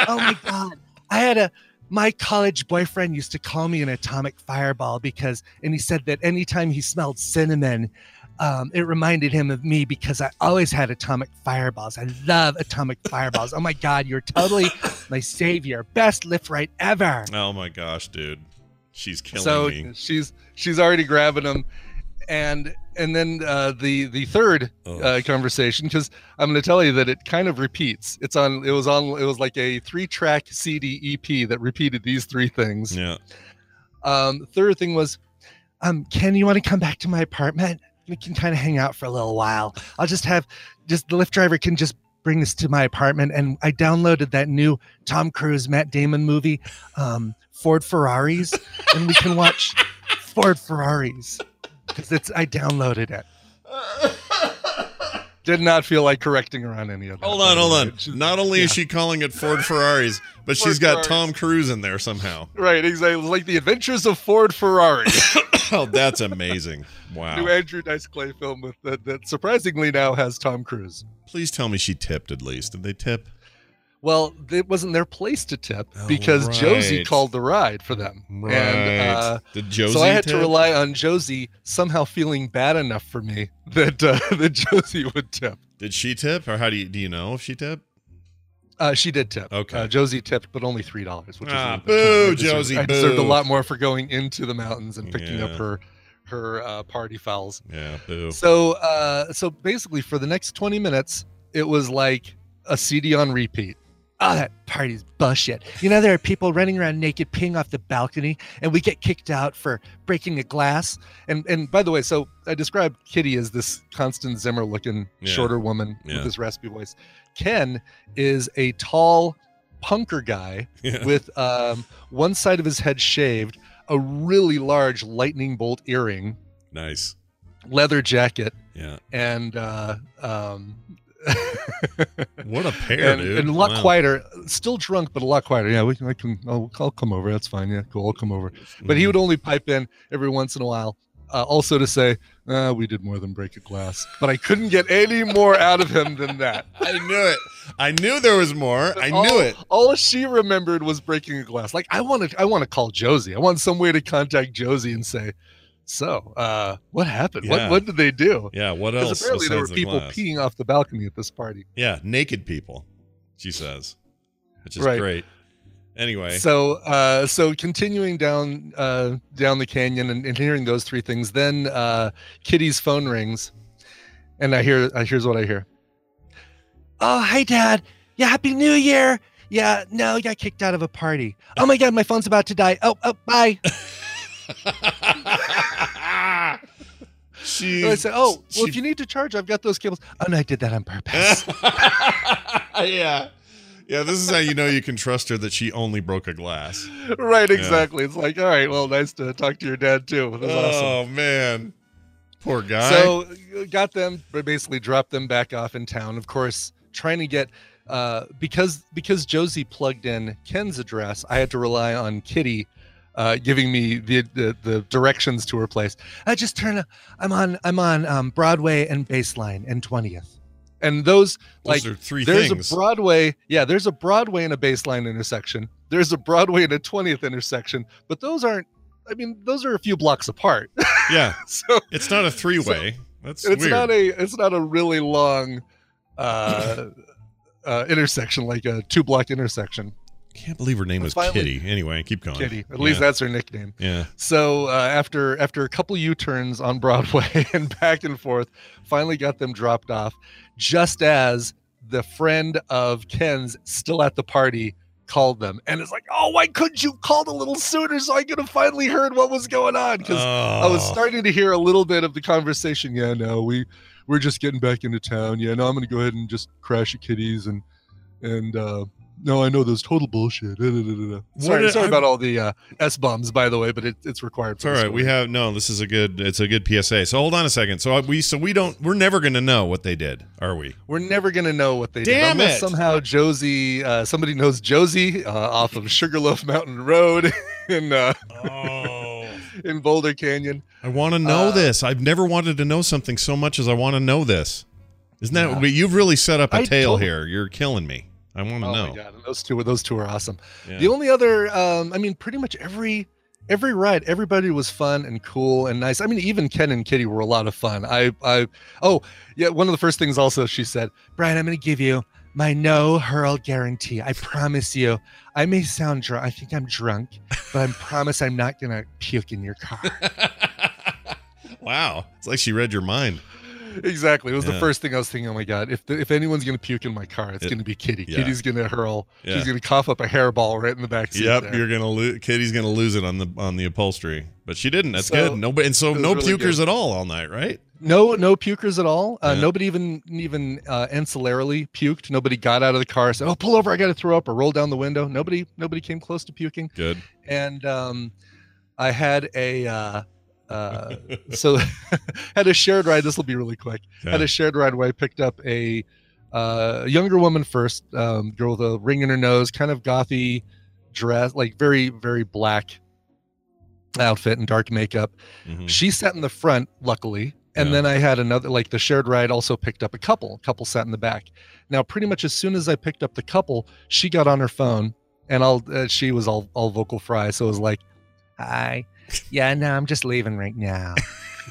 [SPEAKER 2] oh my god, I had a my college boyfriend used to call me an atomic fireball because, and he said that anytime he smelled cinnamon, um, it reminded him of me because I always had atomic fireballs. I love atomic fireballs. Oh my God, you're totally my savior. Best Lyft right ever.
[SPEAKER 1] Oh my gosh, dude. She's killing
[SPEAKER 2] so
[SPEAKER 1] me.
[SPEAKER 2] she's she's already grabbing them. and and then uh, the the third
[SPEAKER 1] Oh.
[SPEAKER 2] uh, conversation because I'm going to tell you that it kind of repeats. It's on. It was on. It was like a three track CD EP that repeated these three things.
[SPEAKER 1] Yeah.
[SPEAKER 2] Um, third thing was, um, Ken, you want to come back to my apartment? We can kind of hang out for a little while. I'll just have just the Lyft driver can just bring this to my apartment. And I downloaded that new Tom Cruise, Matt Damon movie, um, Ford Ferraris, and we can watch Ford Ferraris because it's I downloaded it. Did not feel like correcting her on any of that.
[SPEAKER 1] Hold on, hold on.
[SPEAKER 2] Just-
[SPEAKER 1] Not only is she calling it Ford Ferraris, but
[SPEAKER 2] Ford
[SPEAKER 1] she's got
[SPEAKER 2] Ferraris.
[SPEAKER 1] Tom Cruise in there somehow.
[SPEAKER 2] right, exactly. It was like the Adventures of Ford Ferrari.
[SPEAKER 1] Oh, that's amazing. Wow.
[SPEAKER 2] new Andrew Dice Clay film with that, that surprisingly now has Tom Cruise.
[SPEAKER 1] Please tell me she tipped at least. Did they tip?
[SPEAKER 2] Well, it wasn't their place to tip
[SPEAKER 1] Oh,
[SPEAKER 2] because Josie called the ride for them. And uh,
[SPEAKER 1] Did Josie
[SPEAKER 2] so I had to rely on Josie somehow feeling bad enough for me that uh, that Josie would tip.
[SPEAKER 1] Did she tip, or how do you do you know if she tipped?
[SPEAKER 2] Uh, she did tip.
[SPEAKER 1] Okay.
[SPEAKER 2] Uh, Josie tipped, but only three dollars, which
[SPEAKER 1] Ah,
[SPEAKER 2] is
[SPEAKER 1] boo.
[SPEAKER 2] I deserved-
[SPEAKER 1] Josie,
[SPEAKER 2] I deserved a lot more for going into the mountains and picking
[SPEAKER 1] Yeah.
[SPEAKER 2] up her her uh, party fouls.
[SPEAKER 1] Yeah, boo.
[SPEAKER 2] So uh so basically for the next 20 minutes, it was like a CD on repeat. Oh, that party's bullshit. You know, there are people running around naked peeing off the balcony, and we get kicked out for breaking a glass. And and by the way, so I described Kitty as this Constance Zimmer looking
[SPEAKER 1] Yeah.
[SPEAKER 2] shorter woman
[SPEAKER 1] Yeah.
[SPEAKER 2] with this raspy voice. Ken is a tall punker guy
[SPEAKER 1] Yeah.
[SPEAKER 2] with um, one side of his head shaved, a really large lightning bolt earring,
[SPEAKER 1] Nice.
[SPEAKER 2] leather jacket,
[SPEAKER 1] Yeah.
[SPEAKER 2] and uh, um,
[SPEAKER 1] What a pair,
[SPEAKER 2] and,
[SPEAKER 1] dude.
[SPEAKER 2] and a lot
[SPEAKER 1] Wow.
[SPEAKER 2] quieter. Still drunk, but a lot quieter. Yeah, we can. I can. I'll, I'll come over. That's fine. Yeah, cool. I'll come over. But
[SPEAKER 1] Mm.
[SPEAKER 2] he would only pipe in every once in a while, uh, also to say, uh, "We did more than break a glass." But I couldn't get any more out of him than that.
[SPEAKER 1] I knew it. I knew there was more. I
[SPEAKER 2] all,
[SPEAKER 1] knew it.
[SPEAKER 2] All she remembered was breaking a glass. Like I want to. I want to call Josie. I want some way to contact Josie and say, "So, uh, what happened?
[SPEAKER 1] Yeah.
[SPEAKER 2] What What did they do?"
[SPEAKER 1] Yeah. What else?
[SPEAKER 2] apparently there were people
[SPEAKER 1] glass?
[SPEAKER 2] peeing off the balcony at this party.
[SPEAKER 1] Yeah, naked people. She says, which is
[SPEAKER 2] Right.
[SPEAKER 1] great. Anyway.
[SPEAKER 2] So, uh, so continuing down uh, down the canyon and, and hearing those three things, then uh, Kitty's phone rings, and I hear uh, here's what I hear. Oh, hi, Dad. Yeah, Happy New Year. Yeah, no, I got kicked out of a party. Oh my God, my phone's about to die. Oh, oh, bye.
[SPEAKER 1] She's,
[SPEAKER 2] And I said, oh, well, if you need to charge, I've got those cables. Oh no, I did that on purpose.
[SPEAKER 1] yeah. Yeah, this is how you know you can trust her that she only broke a glass.
[SPEAKER 2] right,
[SPEAKER 1] Yeah.
[SPEAKER 2] exactly. It's like, all right, well, nice to talk to your dad too. That's awesome.
[SPEAKER 1] Oh man. Poor guy.
[SPEAKER 2] So uh, got them, but basically dropped them back off in town. Of course, trying to get uh, because because Josie plugged in Ken's address, I had to rely on Kitty uh, giving me the, the the directions to her place. I just turn. I'm on I'm on um, Broadway and Baseline and Twentieth, and those
[SPEAKER 1] Those
[SPEAKER 2] like
[SPEAKER 1] are three
[SPEAKER 2] there's
[SPEAKER 1] things.
[SPEAKER 2] a Broadway. Yeah, there's a Broadway and a Baseline intersection. There's a Broadway and a Twentieth intersection, but those aren't. I mean, those are a few blocks apart.
[SPEAKER 1] yeah.
[SPEAKER 2] so
[SPEAKER 1] It's not a three way. That's
[SPEAKER 2] it's
[SPEAKER 1] weird.
[SPEAKER 2] not a it's not a really long uh, uh intersection like a two block intersection
[SPEAKER 1] Can't believe her name was
[SPEAKER 2] finally-
[SPEAKER 1] Kitty. Anyway, keep going.
[SPEAKER 2] kitty at least that's her nickname
[SPEAKER 1] Yeah.
[SPEAKER 2] so uh, after after a couple u-turns on broadway and back and forth finally got them dropped off just as the friend of ken's still at the party called them and it's like oh why couldn't you called a little sooner so i could have finally heard what was going on because I was
[SPEAKER 1] Oh.
[SPEAKER 2] starting to hear a little bit of the conversation. Yeah, no, we we're just getting back into town. Yeah, no, I'm gonna go ahead and just crash at Kitty's and and uh no, I know there's total bullshit. Sorry, sorry
[SPEAKER 1] I-
[SPEAKER 2] about all the uh, s bombs, by the way, but it, it's required.
[SPEAKER 1] It's all right. We have no. This is a good. It's a good PSA. So hold on a second. So we. So we don't. We're never going to know what they did, are we?
[SPEAKER 2] We're never gonna know what they did
[SPEAKER 1] Damn it.
[SPEAKER 2] somehow Josie, uh, somebody knows Josie uh, off of Sugarloaf Mountain Road in uh,
[SPEAKER 1] Oh.
[SPEAKER 2] in Boulder Canyon.
[SPEAKER 1] I want to know
[SPEAKER 2] Uh,
[SPEAKER 1] this. I've never wanted to know something so much as I want to know this. Isn't that?
[SPEAKER 2] Yeah.
[SPEAKER 1] You've really set up a
[SPEAKER 2] I
[SPEAKER 1] tale here. You're killing me. I want to
[SPEAKER 2] Oh
[SPEAKER 1] know.
[SPEAKER 2] my god, and those two, those two are awesome.
[SPEAKER 1] Yeah.
[SPEAKER 2] The only other, um, I mean, pretty much every every ride, everybody was fun and cool and nice. I mean, even Ken and Kitty were a lot of fun. I, I, oh yeah, one of the first things also she said, Brian, I'm going to give you my no hurl guarantee. I promise you. I may sound drunk. I think I'm drunk, but I promise I'm not going to puke in your car.
[SPEAKER 1] wow. It's like she read your mind.
[SPEAKER 2] Exactly. It was
[SPEAKER 1] Yeah.
[SPEAKER 2] the first thing I was thinking. Oh my god! If the, if anyone's gonna puke in my car, it's
[SPEAKER 1] It-
[SPEAKER 2] gonna be Kitty.
[SPEAKER 1] yeah.
[SPEAKER 2] Kitty's gonna hurl.
[SPEAKER 1] Yeah.
[SPEAKER 2] She's gonna cough up a hairball right in the back seat.
[SPEAKER 1] Yep,
[SPEAKER 2] there.
[SPEAKER 1] you're gonna lose. Kitty's gonna lose it on the on the upholstery, but she didn't. That's
[SPEAKER 2] So,
[SPEAKER 1] good. Nobody, and so no
[SPEAKER 2] really
[SPEAKER 1] pukers
[SPEAKER 2] good.
[SPEAKER 1] at all all night, right?
[SPEAKER 2] No, no pukers at all. Uh. Nobody even even uh, ancillarily puked. Nobody got out of the car, said, "Oh, pull over! I got to throw up," or roll down the window. Nobody, nobody came close to puking.
[SPEAKER 1] Good.
[SPEAKER 2] And um, I had a uh, uh, so had a shared ride. This will be really quick. Had a shared ride where I picked up a uh, younger woman first, um, girl with a ring in her nose, kind of gothy dress, like very very black outfit and dark makeup.
[SPEAKER 1] Mhm.
[SPEAKER 2] She sat in the front, luckily. And
[SPEAKER 1] Yeah.
[SPEAKER 2] then I had another, like the shared ride also picked up a couple. Couple sat in the back. Now, pretty much as soon as I picked up the couple, she got on her phone and I'll, uh, she was all, all vocal fry. So it was like, hi. Yeah, no, I'm just leaving right now.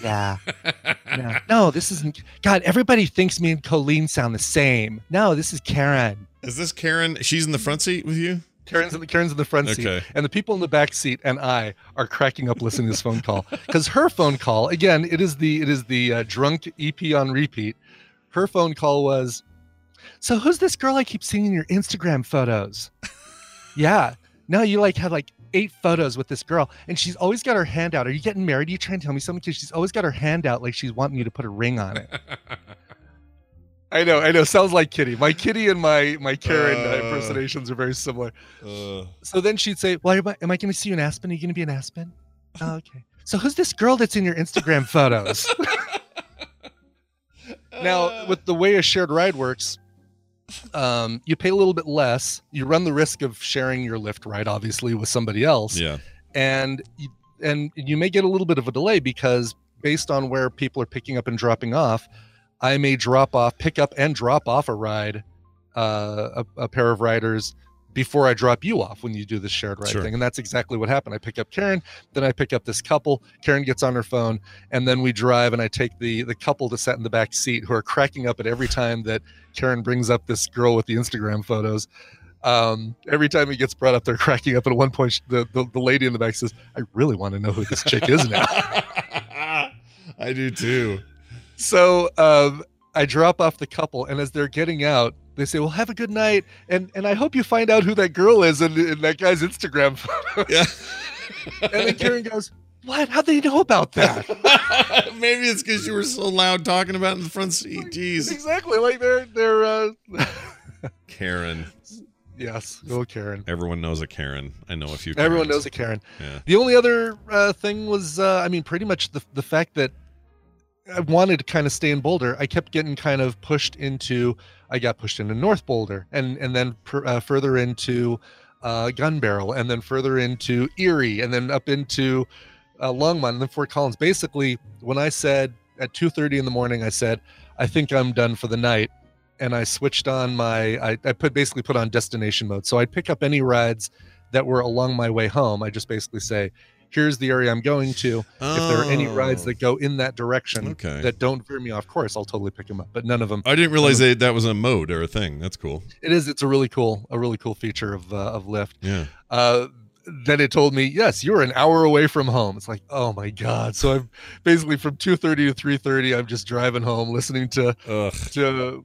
[SPEAKER 2] Yeah. No, no, this isn't. God, everybody thinks me and Colleen sound the same. No, this is Karen.
[SPEAKER 1] Is this Karen? She's in the front seat with you.
[SPEAKER 2] Karen's in the Karen's in the front seat, and the people in the back seat and I are cracking up listening to this phone call because her phone call again. It is the it is the uh, drunk EP on repeat. Her phone call was, so who's this girl I keep seeing in your Instagram photos? yeah, no, you like had like eight photos with this girl, and she's always got her hand out. Are you getting married? Are you trying to tell me something? Because she's always got her hand out like she's wanting you to put a ring on it. I know, I know. Sounds like Kitty. My Kitty and my my Karen uh, impersonations are very similar.
[SPEAKER 1] Uh,
[SPEAKER 2] So then she'd say, "Well, am I, am I going to see you in Aspen? Are you going to be in Aspen?" oh, okay. So who's this girl that's in your Instagram photos? now, with the way a shared ride works, um, you pay a little bit less. You run the risk of sharing your Lyft ride, obviously, with somebody else,
[SPEAKER 1] yeah.
[SPEAKER 2] and you, and you may get a little bit of a delay because based on where people are picking up and dropping off, I may drop off, pick up, and drop off a ride, uh, a, a pair of riders before I drop you off when you do the shared ride
[SPEAKER 1] Sure.
[SPEAKER 2] thing. And that's exactly what happened. I pick up Karen, then I pick up this couple. Karen gets on her phone, and then we drive, and I take the the couple to sit in the back seat who are cracking up at every time that Karen brings up this girl with the Instagram photos. Um, every time he gets brought up, they're cracking up. And at one point, the, the, the lady in the back says, I really want to know who this chick is now.
[SPEAKER 1] I do too.
[SPEAKER 2] So um, I drop off the couple, and as they're getting out, they say, "Well, have a good night, and and I hope you find out who that girl is in, in that guy's Instagram photo."
[SPEAKER 1] Yeah.
[SPEAKER 2] and then Karen goes, "What? How'd they know about that?"
[SPEAKER 1] Maybe it's because you were so loud talking about it in the front seat. Jeez.
[SPEAKER 2] exactly, like they're they're. Uh...
[SPEAKER 1] Karen.
[SPEAKER 2] yes, little Karen.
[SPEAKER 1] Everyone knows a Karen. I know a few.
[SPEAKER 2] Everyone knows a Karen.
[SPEAKER 1] Yeah.
[SPEAKER 2] The only other uh, thing was, uh, I mean, pretty much the the fact that I wanted to kind of stay in Boulder. I kept getting kind of pushed into. I got pushed into North Boulder, and and then uh, further into uh, Gunbarrel, and then further into Erie, and then up into uh, Longmont, and then Fort Collins. Basically, when I said at two thirty in the morning, I said, I think I'm done for the night. And I switched on my, I, I put basically put on destination mode. So I'd pick up any rides that were along my way home. I just basically say, here's the area I'm going to. If there are any rides
[SPEAKER 1] Oh.
[SPEAKER 2] that go in that direction
[SPEAKER 1] Okay.
[SPEAKER 2] that don't veer me off course, I'll totally pick them up. But none of them.
[SPEAKER 1] I didn't realize that that was a mode or a thing. That's cool.
[SPEAKER 2] It is. It's a really cool, a really cool feature of uh, of Lyft.
[SPEAKER 1] Yeah.
[SPEAKER 2] Uh, then it told me, yes, you're an hour away from home. It's like, oh my god. So I'm basically from two thirty to three thirty. I'm just driving home, listening to
[SPEAKER 1] Ugh.
[SPEAKER 2] to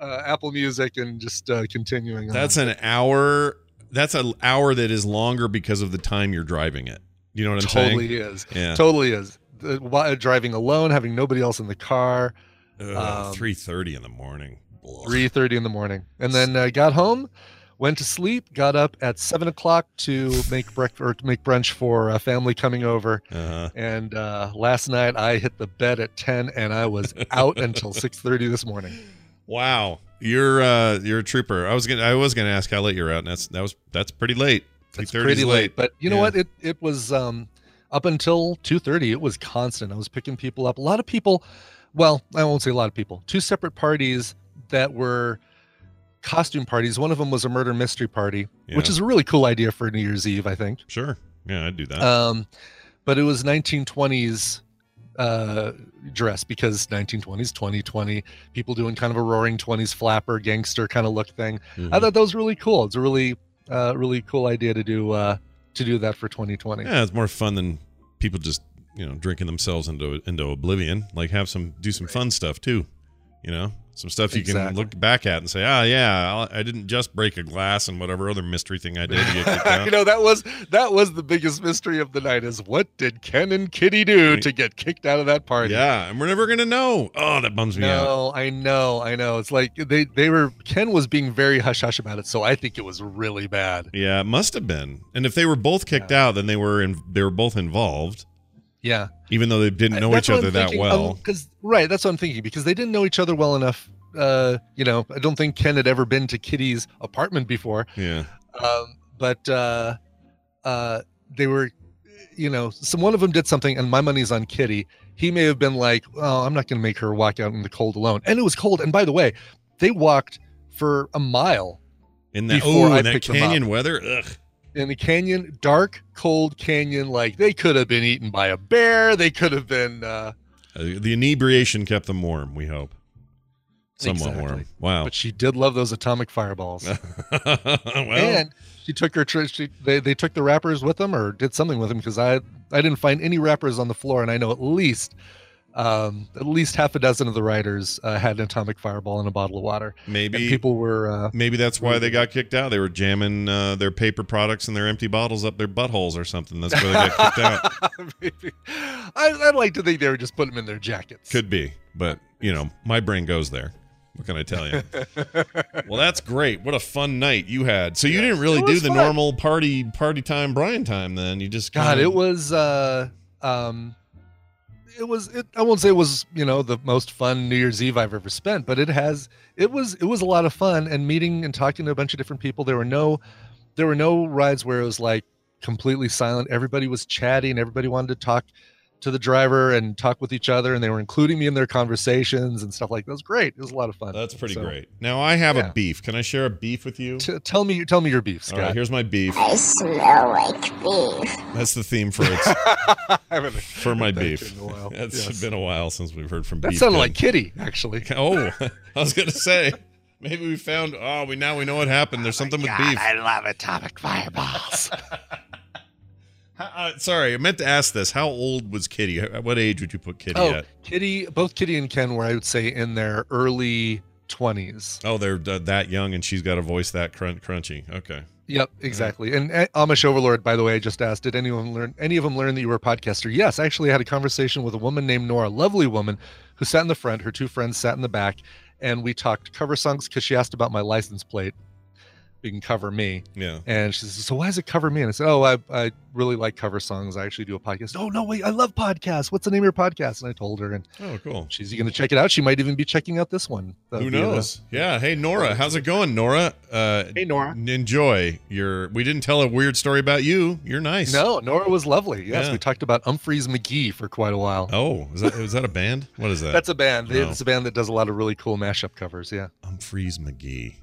[SPEAKER 2] uh, Apple Music and just uh, continuing.
[SPEAKER 1] That's
[SPEAKER 2] on.
[SPEAKER 1] an hour. That's an hour that is longer because of the time you're driving it. You know what I'm
[SPEAKER 2] totally
[SPEAKER 1] saying?
[SPEAKER 2] Totally is.
[SPEAKER 1] Yeah.
[SPEAKER 2] Totally is. Driving alone, having nobody else in the car. Um,
[SPEAKER 1] Three thirty in the morning.
[SPEAKER 2] Three thirty in the morning, and then uh, got home, went to sleep, got up at seven o'clock to make breakfast or to make brunch for a family coming over,
[SPEAKER 1] Uh-huh.
[SPEAKER 2] and uh, last night I hit the bed at ten, and I was out until six thirty this morning.
[SPEAKER 1] Wow, you're uh, you're a trooper. I was gonna I was gonna ask how late you're out, and that's that was that's pretty late.
[SPEAKER 2] It's
[SPEAKER 1] 3:30 's
[SPEAKER 2] pretty late, but you know
[SPEAKER 1] Yeah.
[SPEAKER 2] what? It it was um, up until two thirty. It was constant. I was picking people up. A lot of people. Well, I won't say a lot of people. Two separate parties that were costume parties. One of them was a murder mystery party, which is a really cool idea for New Year's Eve, I think.
[SPEAKER 1] Sure. Yeah, I'd do that.
[SPEAKER 2] Um, but it was 1920s uh, dress because 1920s, 2020, people doing kind of a roaring 20s flapper gangster kind of look thing. I
[SPEAKER 1] Mhm.
[SPEAKER 2] thought that was really cool. It's a really, uh, really cool idea to do uh, to do that for 2020.
[SPEAKER 1] yeah, it's more fun than people just you know drinking themselves into into oblivion. Like have some do some fun stuff too. You know, some stuff you can look back at and say, ah, yeah, I'll- didn't just break a glass and whatever other mystery thing I did to get kicked out.
[SPEAKER 2] you know that was that was the biggest mystery of the night is what did Ken and Kitty do to get kicked out of that party?
[SPEAKER 1] yeah, and we're never gonna know. Oh, that bums me out.
[SPEAKER 2] No, I know, I know. It's like they they were Ken was being very hush hush about it, so I think it was really bad.
[SPEAKER 1] Yeah, it must have been. And if they were both kicked out, then they were in, they were both involved,
[SPEAKER 2] Yeah,
[SPEAKER 1] even though they didn't know
[SPEAKER 2] That's
[SPEAKER 1] each other
[SPEAKER 2] I'm
[SPEAKER 1] that well.
[SPEAKER 2] Because right, that's what I'm thinking. Because they didn't know each other well enough. Uh, you know, I don't think Ken had ever been to Kitty's apartment before.
[SPEAKER 1] yeah.
[SPEAKER 2] Um, but uh, uh, they were, you know, some one of them did something, and my money's on Kitty. He may have been like, "Oh, I'm not going to make her walk out in the cold alone," and it was cold. And by the way, they walked for a mile
[SPEAKER 1] In that
[SPEAKER 2] Before
[SPEAKER 1] oh,
[SPEAKER 2] I
[SPEAKER 1] in that
[SPEAKER 2] picked
[SPEAKER 1] canyon weather. Ugh.
[SPEAKER 2] In the canyon, dark, cold canyon. Like they could have been eaten by a bear. They could have been. Uh,
[SPEAKER 1] Uh, the inebriation kept them warm. We hope, somewhat
[SPEAKER 2] Exactly.
[SPEAKER 1] warm. Wow.
[SPEAKER 2] but she did love those atomic fireballs.
[SPEAKER 1] well,
[SPEAKER 2] and she took her she, they, they took the wrappers with them or did something with them because i i didn't find any wrappers on the floor and i know at least um at least half a dozen of the riders uh, had an atomic fireball in a bottle of water and
[SPEAKER 1] maybe
[SPEAKER 2] people were uh
[SPEAKER 1] maybe that's why they got kicked out. They were jamming uh, their paper products and their empty bottles up their buttholes or something. That's why they got kicked out.
[SPEAKER 2] maybe I, i'd like to think they were just putting them in their jackets
[SPEAKER 1] Could be, but you know, my brain goes there. What can I tell you? well, that's great. What a fun night you had. So you didn't really do the
[SPEAKER 2] fun.
[SPEAKER 1] normal party party time Brian time then. You just
[SPEAKER 2] god
[SPEAKER 1] kinda-
[SPEAKER 2] it was uh um it was it, i won't say it was you know the most fun new year's eve i've ever spent but it has it was it was a lot of fun and meeting and talking to a bunch of different people. There were no there were no rides where it was like completely silent. Everybody was chatting. Everybody wanted to talk to the driver and talk with each other and they were including me in their conversations and stuff like that it was great it was a lot of fun
[SPEAKER 1] That's pretty
[SPEAKER 2] So,
[SPEAKER 1] grery. Now I have a beef. Can I share a beef with you?
[SPEAKER 2] t- tell me tell me your beef
[SPEAKER 1] All right, here's my beef.
[SPEAKER 8] I smell like beef.
[SPEAKER 1] That's the theme for it. For my
[SPEAKER 2] heard that
[SPEAKER 1] beef.
[SPEAKER 2] in a.
[SPEAKER 1] It's
[SPEAKER 2] Yes.
[SPEAKER 1] been a while since we've heard from
[SPEAKER 2] that
[SPEAKER 1] beef.
[SPEAKER 2] sounded
[SPEAKER 1] Ken.
[SPEAKER 2] like kitty actually
[SPEAKER 1] Oh, I was gonna say maybe we found. Oh, we now we know what happened. There's oh something with beef.
[SPEAKER 2] I love atomic fireballs.
[SPEAKER 1] How- uh, sorry, I meant to ask this. How old was Kitty? At what age would you put Kitty
[SPEAKER 2] oh,
[SPEAKER 1] at?
[SPEAKER 2] Kitty, both Kitty and Ken were, I would say, in their early 20s.
[SPEAKER 1] Oh, they're uh, that young, and she's got a voice that crun- crunchy. Okay.
[SPEAKER 2] Yep, exactly. And uh, Amish Overlord, by the way, I just asked, did anyone learn, any of them learn that you were a podcaster? Yes, I actually had a conversation with a woman named Nora, a lovely woman who sat in the front. Her two friends sat in the back, and we talked cover songs because she asked about my license plate. You can cover me.
[SPEAKER 1] Yeah.
[SPEAKER 2] And she says, So why does it cover me? And I said, Oh, I, I really like cover songs. I actually do a podcast. Oh, no, wait, I love podcasts. What's the name of your podcast? And I told her, and
[SPEAKER 1] Oh, cool.
[SPEAKER 2] she's going to check it out. She might even be checking out this one. uh,
[SPEAKER 1] Who
[SPEAKER 2] via the-
[SPEAKER 1] knows? Yeah. Hey, Nora, how's it going, Nora? Uh,
[SPEAKER 2] Hey, Nora.
[SPEAKER 1] enjoy your. We didn't tell a weird story about you. You're nice.
[SPEAKER 2] No, Nora was lovely. Yes,
[SPEAKER 1] Yeah.
[SPEAKER 2] we talked about Humphreys McGee for quite a while.
[SPEAKER 1] Oh, is that is that a band? What is that?
[SPEAKER 2] That's a band.
[SPEAKER 1] Oh.
[SPEAKER 2] It's a band that does a lot of really cool mashup covers. Yeah,
[SPEAKER 1] Humphreys McGee.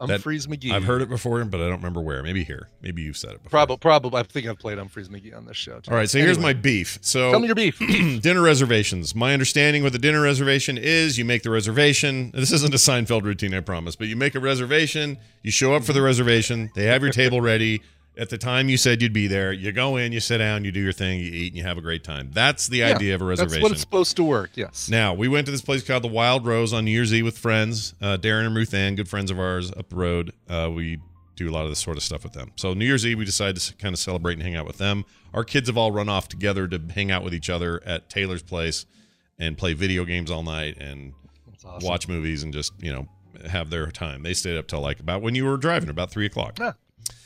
[SPEAKER 1] I'm that-
[SPEAKER 2] Humphreys McGee.
[SPEAKER 1] I've heard it before, but I don't remember where. Maybe here. Maybe you've said it before.
[SPEAKER 2] Probably, probably. I think I've played Humphreys McGee on this show. Too.
[SPEAKER 1] All right. So here's my beef. So
[SPEAKER 2] Tell me your beef.
[SPEAKER 1] dinner reservations. My understanding with a dinner reservation is you make the reservation. This isn't a Seinfeld routine, I promise, but you make a reservation, you show up for the reservation, they have your table ready. At the time you said you'd be there, you go in, you sit down, you do your thing, you eat, and you have a great time. That's the
[SPEAKER 2] Yeah,
[SPEAKER 1] idea of a reservation.
[SPEAKER 2] That's what it's supposed to work. Yes.
[SPEAKER 1] Now, we went to this place called the Wild Rose on New Year's Eve with friends. Uh, Darren and Ruth Ann, good friends of ours up the road. Uh, we do a lot of this sort of stuff with them. So, New Year's Eve, we decided to kind of celebrate and hang out with them. Our kids have all run off together to hang out with each other at Taylor's place and play video games all night and
[SPEAKER 2] awesome.
[SPEAKER 1] watch movies and just, you know, have their time. They stayed up till like about when you were driving, about three o'clock.
[SPEAKER 2] Yeah,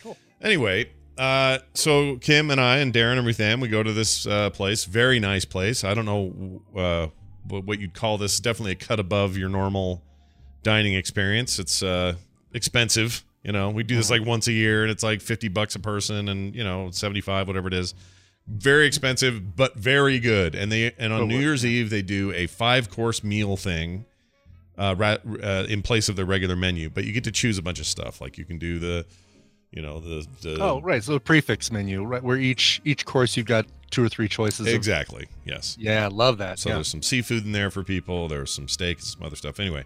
[SPEAKER 2] cool.
[SPEAKER 1] Anyway, uh, so Kim and I and Darren and Ruth Ann, we go to this uh, place. Very nice place. I don't know uh, what, you'd call this. Definitely a cut above your normal dining experience. It's uh, expensive. You know, we do this like once a year, and it's like fifty bucks a person, and you know, seventy five, whatever it is. Very expensive, but very good. And they and on
[SPEAKER 2] But
[SPEAKER 1] New
[SPEAKER 2] what-
[SPEAKER 1] Year's Eve they do a five course meal thing. Uh, ra- uh, in place of their regular menu, but you get to choose a bunch of stuff. Like you can do the, you know, the, the
[SPEAKER 2] Oh, right. So the prix fixe menu, right? Where each each course you've got two or three choices. of-
[SPEAKER 1] Exactly. Yes.
[SPEAKER 2] yeah, love that.
[SPEAKER 1] So
[SPEAKER 2] yeah.
[SPEAKER 1] there's some seafood in there for people. There's some steak some other stuff. Anyway,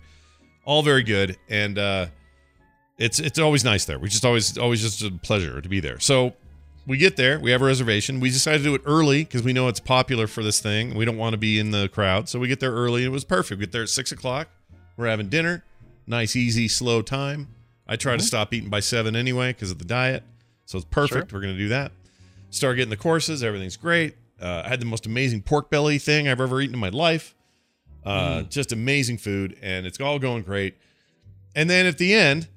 [SPEAKER 1] all very good, and uh, it's it's always nice there. We just always always just a pleasure to be there. So we get there. We have a reservation. We decided to do it early because we know it's popular for this thing. We don't want to be in the crowd, so we get there early. It was perfect. We get there at six o'clock. We're having dinner. Nice, easy, slow time. I try to stop eating by seven anyway because of the diet, so it's perfect. We're gonna do that. Start getting the courses. Everything's great. Uh, I had the most amazing pork belly thing I've ever eaten in my life. Uh, Just amazing food, and it's all going great. And then at the end,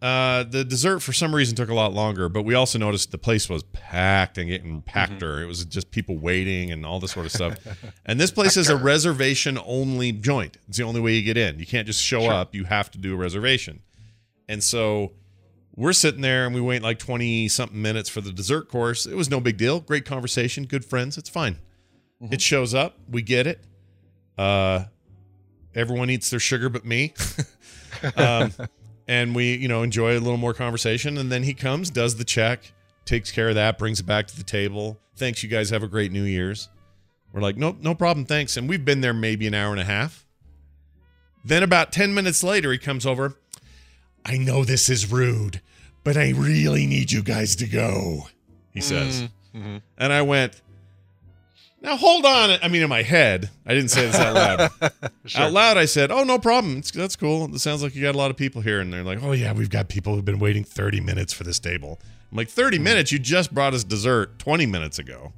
[SPEAKER 1] uh, the dessert for some reason took a lot longer, but we also noticed the place was packed and getting packeder. It was just people waiting and all this sort of stuff. and this place is a reservation only joint. It's the only way you get in. You can't just show up. You have to do a reservation. And so we're sitting there and we wait like 20 something minutes for the dessert course. It was no big deal. Great conversation, good friends. It's fine. It shows up. We get it. Uh, everyone eats their sugar but me. um, and we, you know, enjoy a little more conversation. And then he comes, does the check, takes care of that, brings it back to the table. Thanks, you guys have a great New Year's. We're like, nope, no problem, thanks. And we've been there maybe an hour and a half. Then about 10 minutes later, he comes over. I know this is rude, but I really need you guys to go, he mm-hmm. says. Mm-hmm. And I went, now hold on. I mean, in my head, I didn't say this out loud. Out loud, I said, "Oh, no problem. It's, that's cool. It sounds like you got a lot of people here." And they're like, "Oh yeah, we've got people who've been waiting 30 minutes for this table." I'm like, "30 mm-hmm. minutes? You just brought us dessert 20 minutes ago."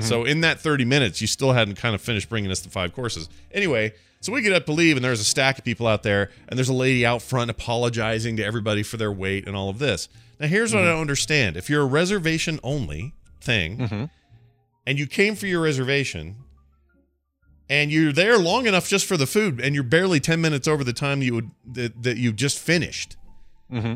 [SPEAKER 1] So in that 30 minutes, you still hadn't kind of finished bringing us the five courses. Anyway, so we get up to leave, and there's a stack of people out there, and there's a lady out front apologizing to everybody for their wait and all of this. Now, here's what I don't understand: if you're a reservation only thing, mm-hmm. and you came for your reservation, and you're there long enough just for the food, and you're barely 10 minutes over the time you would that, that you just finished. Mm-hmm.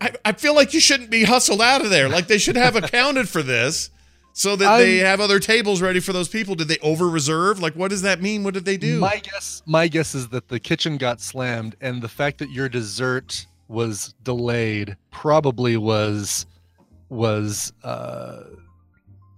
[SPEAKER 1] I, I feel like you shouldn't be hustled out of there. Like they should have accounted for this so that they
[SPEAKER 2] I'm-
[SPEAKER 1] have other tables ready for those people. Did they over reserve? Like, what does that mean? What did they do?
[SPEAKER 2] My guess, my guess is that the kitchen got slammed, and the fact that your dessert was delayed probably was was uh,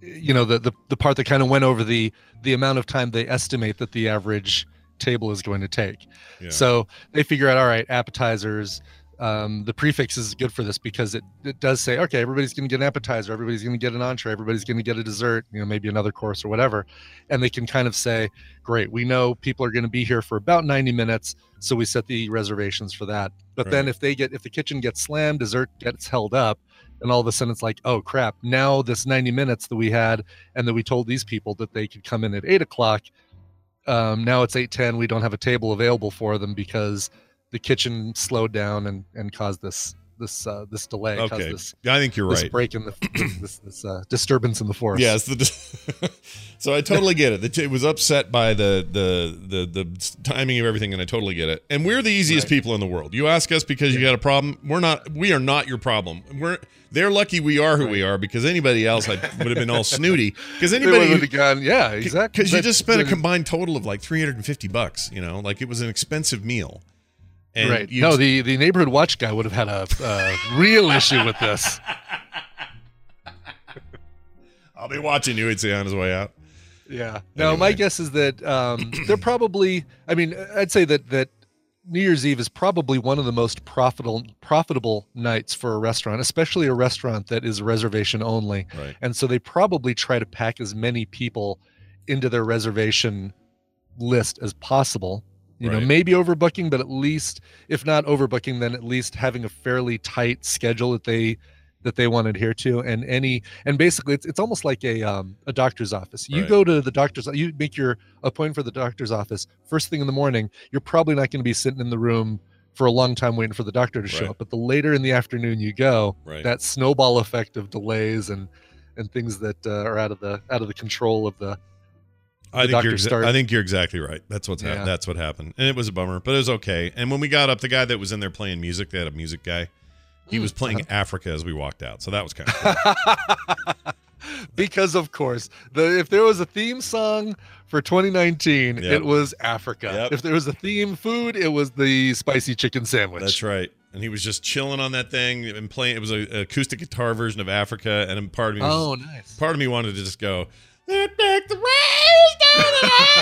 [SPEAKER 2] you know the the, the part that kind of went over the the amount of time they estimate that the average table is going to take.
[SPEAKER 1] Yeah.
[SPEAKER 2] So they figure out, all right, appetizers. Um, the prix fixe is good for this because it, it does say, okay, everybody's going to get an appetizer, everybody's going to get an entree, everybody's going to get a dessert, you know, maybe another course or whatever. And they can kind of say, great, we know people are going to be here for about 90 minutes, so we set the reservations for that. But then if they get, if the kitchen gets slammed, dessert gets held up, and all of a sudden it's like, oh crap, now this 90 minutes that we had and that we told these people that they could come in at eight o'clock, um, now it's 8:10. We don't have a table available for them because the kitchen slowed down and and caused this this uh, this delay,
[SPEAKER 1] okay.
[SPEAKER 2] this
[SPEAKER 1] I think you're
[SPEAKER 2] this
[SPEAKER 1] right.
[SPEAKER 2] break in the this this, uh, disturbance in the forest.
[SPEAKER 1] Yes, the so I totally get it. The- It was upset by the, the the the timing of everything, and I totally get it. And we're the easiest
[SPEAKER 2] Right.
[SPEAKER 1] people in the world. You ask us because you got a problem. We're not. We are not your problem. We're they're lucky we are who we are because anybody else had, would have been all snooty. Because
[SPEAKER 2] They would've
[SPEAKER 1] anybody
[SPEAKER 2] gone, yeah, exactly.
[SPEAKER 1] because you just spent a combined total of like 350 bucks. You know, like it was an expensive meal. And
[SPEAKER 2] right.
[SPEAKER 1] you
[SPEAKER 2] No, the the neighborhood watch guy would have had a, a real issue with this.
[SPEAKER 1] I'll be watching you. He'd say on his way out.
[SPEAKER 2] Yeah. No, my guess is that um, they're probably. I mean, I'd say that that New Year's Eve is probably one of the most profitable profitable nights for a restaurant, especially a restaurant that is reservation only.
[SPEAKER 1] Right.
[SPEAKER 2] And so they probably try to pack as many people into their reservation list as possible. You know, maybe overbooking, but at least if not overbooking, then at least having a fairly tight schedule that they that they want to adhere to. And any and basically it's it's almost like a um a doctor's office. You
[SPEAKER 1] Right.
[SPEAKER 2] go to the doctor's you make your appointment for the doctor's office first thing in the morning, you're probably not going to be sitting in the room for a long time waiting for the doctor to show
[SPEAKER 1] Right.
[SPEAKER 2] up. But the later in the afternoon you go,
[SPEAKER 1] Right.
[SPEAKER 2] that snowball effect of delays and and things that uh, are out of the out of the control of the
[SPEAKER 1] I think you're.
[SPEAKER 2] start-
[SPEAKER 1] I think you're exactly right. That's what's
[SPEAKER 2] Yeah.
[SPEAKER 1] happened. That's what happened, and it was a bummer, but it was okay. And when we got up, the guy that was in there playing music, they had a music guy. He hmm. was playing Africa as we walked out, so that was kind of cool.
[SPEAKER 2] because of course the if there was a theme song for 2019
[SPEAKER 1] Yep.
[SPEAKER 2] it was africa
[SPEAKER 1] Yep.
[SPEAKER 2] if there was a theme food it was the spicy chicken sandwich
[SPEAKER 1] That's right. And he was just chilling on that thing and playing. It was a, a acoustic guitar version of Africa, and part of me, was,
[SPEAKER 2] oh nice
[SPEAKER 1] part of me wanted to just go. "Let back the rails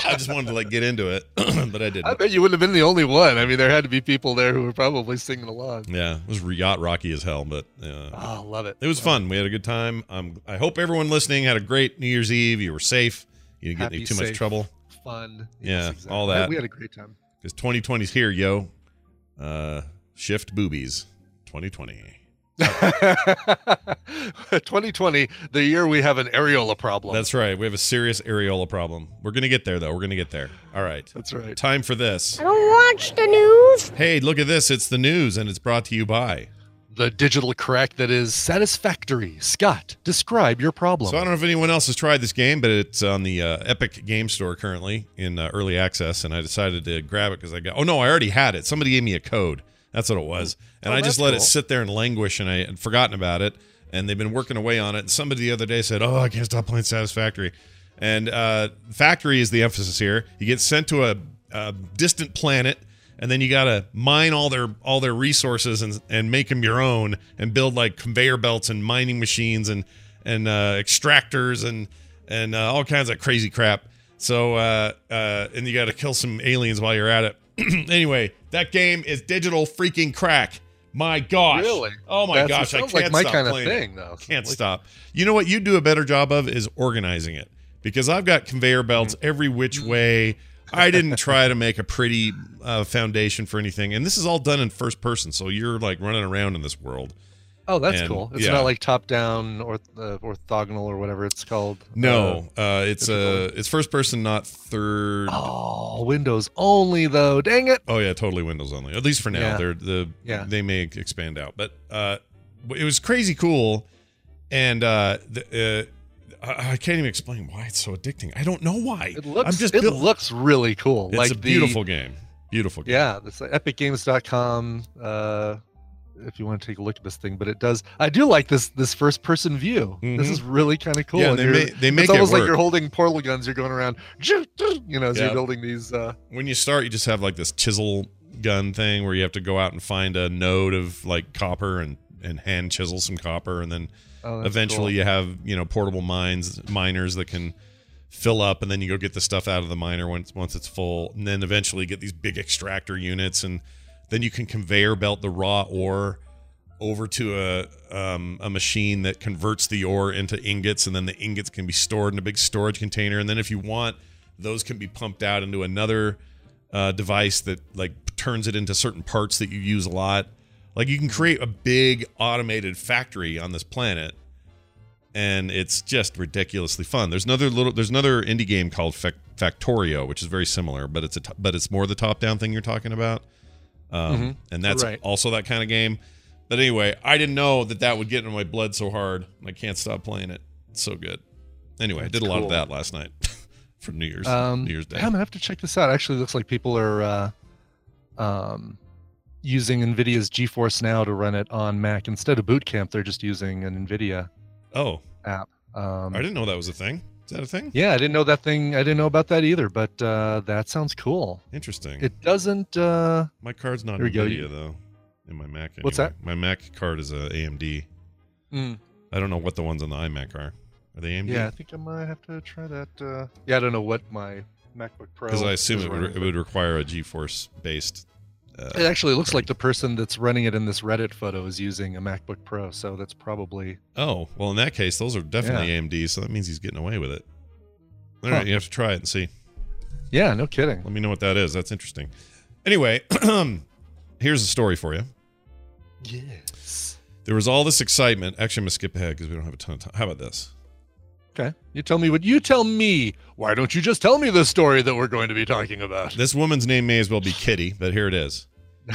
[SPEAKER 1] I just wanted to like get into it, but I
[SPEAKER 2] I
[SPEAKER 1] didn't.
[SPEAKER 2] I bet you wouldn't have been the only one. I mean, there had to be people there who were probably singing along.
[SPEAKER 1] Yeah, it was yacht rocky as hell, but uh,
[SPEAKER 2] Oh, love it.
[SPEAKER 1] it was fun. We had a good time. Um, I hope everyone listening had a great New Year's Eve. You were safe. You didn't get
[SPEAKER 2] Happy,
[SPEAKER 1] into too much trouble
[SPEAKER 2] Fun.
[SPEAKER 1] Yeah, all that.
[SPEAKER 2] We had a great time.
[SPEAKER 1] because 2020's here, yo. Uh, shift boobies, 2020.
[SPEAKER 2] 2020, the year we have an areola problem.
[SPEAKER 1] That's right. We have a serious areola problem. We're gonna get there though. We're gonna get there. All right.
[SPEAKER 2] That's right.
[SPEAKER 1] Time for this.
[SPEAKER 8] I don't watch the news.
[SPEAKER 1] Hey, look at this. It's the news, and it's brought to you by.
[SPEAKER 2] The digital crack that is satisfactory. Scott, describe your problem.
[SPEAKER 1] So I don't know if anyone else has tried this game, but it's on the uh, Epic Game Store currently in uh, early access, and I decided to grab it because I got. Oh no, I already had it. Somebody gave me a code. That's what it was, and
[SPEAKER 2] Oh,
[SPEAKER 1] I just let it sit there and languish, and I had forgotten about it. And they've been working away on it. And somebody the other day said, "Oh, I can't stop playing Satisfactory." And uh, Factory is the emphasis here. You get sent to a, a distant planet, and then you got to mine all their all their resources and and make them your own, and build like conveyor belts and mining machines and and uh, extractors and and uh, all kinds of crazy crap. So uh, uh, and you got to kill some aliens while you're at it. anyway, that game is digital freaking crack. My gosh!
[SPEAKER 2] Really?
[SPEAKER 1] Oh my
[SPEAKER 2] That's-
[SPEAKER 1] gosh! I can't
[SPEAKER 2] like my
[SPEAKER 1] stop
[SPEAKER 2] kind of
[SPEAKER 1] playing it.
[SPEAKER 2] thing, though.
[SPEAKER 1] Can't
[SPEAKER 2] Like-
[SPEAKER 1] stop. You know what you do a better job of is organizing it because I've got conveyor belts
[SPEAKER 2] Mm-hmm.
[SPEAKER 1] every which way. I didn't try to make a pretty uh, foundation for anything, and this is all done in first person. So you're like running around in this world.
[SPEAKER 2] Oh, that's
[SPEAKER 1] And,
[SPEAKER 2] cool. It's
[SPEAKER 1] yeah.
[SPEAKER 2] not like top down or uh, orthogonal or whatever it's called.
[SPEAKER 1] No, uh, it's
[SPEAKER 2] difficult.
[SPEAKER 1] uh, it's first person, not third.
[SPEAKER 2] Uh, oh, Windows only though. Dang it.
[SPEAKER 1] Oh yeah, totally Windows only. At least for now.
[SPEAKER 2] Yeah.
[SPEAKER 1] They're the
[SPEAKER 2] Yeah.
[SPEAKER 1] they may expand out, but uh, it was crazy cool, and uh, the, uh, I, I can't even explain why it's so addicting. I don't know why.
[SPEAKER 2] It looks.
[SPEAKER 1] I'm just
[SPEAKER 2] it
[SPEAKER 1] built-
[SPEAKER 2] looks really cool.
[SPEAKER 1] It's
[SPEAKER 2] like
[SPEAKER 1] a
[SPEAKER 2] the-
[SPEAKER 1] beautiful game. Beautiful game.
[SPEAKER 2] Yeah, it's like epicgames.com. Uh, if you want to take a look at this thing, but it does. I do like this this first person view. This
[SPEAKER 1] Mhm.
[SPEAKER 2] is really kind of cool.
[SPEAKER 1] Yeah, they
[SPEAKER 2] you're-
[SPEAKER 1] ma- they make
[SPEAKER 2] it's
[SPEAKER 1] it
[SPEAKER 2] almost like you're holding portal guns. You're going around, you know, as
[SPEAKER 1] Yeah.
[SPEAKER 2] you're building these. Uh,
[SPEAKER 1] When you start, you just have like this chisel gun thing where you have to go out and find a node of like copper and and hand chisel some copper, and then
[SPEAKER 2] oh,
[SPEAKER 1] eventually
[SPEAKER 2] cool.
[SPEAKER 1] you have you know portable mines miners that can fill up and then you go get the stuff out of the miner once once it's full and then eventually get these big extractor units and then you can conveyor belt the raw ore over to a um, a machine that converts the ore into ingots and then the ingots can be stored in a big storage container and then if you want those can be pumped out into another uh, device that like turns it into certain parts that you use a lot like you can create a big automated factory on this planet and it's just ridiculously fun. There's another little there's another indie game called Factorio which is very similar, but it's a t- but it's more the top down thing you're talking about. Um,
[SPEAKER 2] Mhm.
[SPEAKER 1] and that's
[SPEAKER 2] Right.
[SPEAKER 1] also that kind of game. But anyway, I didn't know that that would get into my blood so hard. I can't stop playing it. It's so good. Anyway, I did a lot of that last night for New Year's
[SPEAKER 2] Um,
[SPEAKER 1] New Year's Day.
[SPEAKER 2] I'm gonna have to check this out. Actually, looks like people are uh, um, using NVIDIA's GeForce Now to run it on Mac instead of Boot Camp. They're just using an NVIDIA
[SPEAKER 1] Oh,
[SPEAKER 2] app. Um,
[SPEAKER 1] I didn't know that was a thing. Is that a thing?
[SPEAKER 2] yeah, I didn't know that thing. I didn't know about that either. But uh, that sounds cool.
[SPEAKER 1] Interesting.
[SPEAKER 2] It doesn't. Uh,
[SPEAKER 1] my card's not
[SPEAKER 2] Here we go.
[SPEAKER 1] NVIDIA though. In my Mac.
[SPEAKER 2] What's
[SPEAKER 1] that? My Mac card is a AMD.
[SPEAKER 2] mm,
[SPEAKER 1] I don't know what the ones on the iMac are. Are they AMD?
[SPEAKER 2] yeah, I think I might have to try that. Uh, yeah, I don't know what my MacBook Pro.
[SPEAKER 1] Because I assume
[SPEAKER 2] is
[SPEAKER 1] it would, it would require a GeForce based. Uh,
[SPEAKER 2] It actually looks like the person that's running it in this Reddit photo is using a MacBook Pro, so that's probably
[SPEAKER 1] oh, well, in that case, those are definitely AMD, so that means he's getting away with it. All right,
[SPEAKER 2] Huh.
[SPEAKER 1] you have to try it and see.
[SPEAKER 2] yeah, no kidding.
[SPEAKER 1] Let me know what that is. That's interesting. Anyway, here's a story for you.
[SPEAKER 2] Yes.
[SPEAKER 1] There was all this excitement. Actually, I'm going to skip ahead because we don't have a ton of time. How about this?
[SPEAKER 2] Okay, you tell me what you tell me. Why don't you just tell me the story that we're going to be talking about?
[SPEAKER 1] This woman's name may as well be Kitty, but here it is.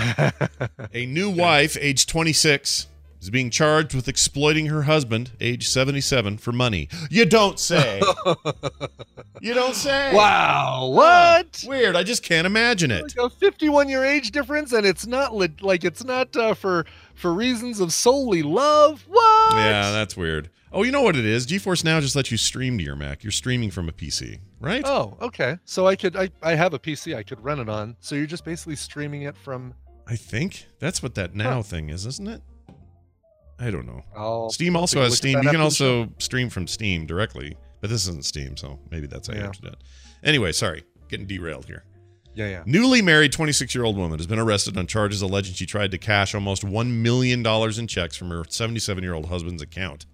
[SPEAKER 1] A new wife, age 26, is being charged with exploiting her husband, age 77, for money. You don't say. you don't say.
[SPEAKER 2] wow, what?
[SPEAKER 1] Weird. I just can't imagine it.
[SPEAKER 2] Like a 51 year age difference, and it's not li- like it's not uh, for for reasons of solely love. What?
[SPEAKER 1] Yeah, that's weird. Oh, you know what it is? GeForce Now just lets you stream to your Mac. You're streaming from a PC, right?
[SPEAKER 2] Oh, okay. So I could I, I have a PC I could run it on. So you're just basically streaming it from.
[SPEAKER 1] I think that's what that Now
[SPEAKER 2] Huh.
[SPEAKER 1] thing is, isn't it? I don't know.
[SPEAKER 2] I'll
[SPEAKER 1] Steam also has Steam. You can
[SPEAKER 2] the show.
[SPEAKER 1] also stream from Steam directly, But this isn't Steam, so maybe that's how you have to do it. Anyway, sorry, getting derailed here.
[SPEAKER 2] Yeah, yeah.
[SPEAKER 1] Newly married 26 year old woman has been arrested on charges alleging she tried to cash almost $1 million in checks from her 77 year old husband's account.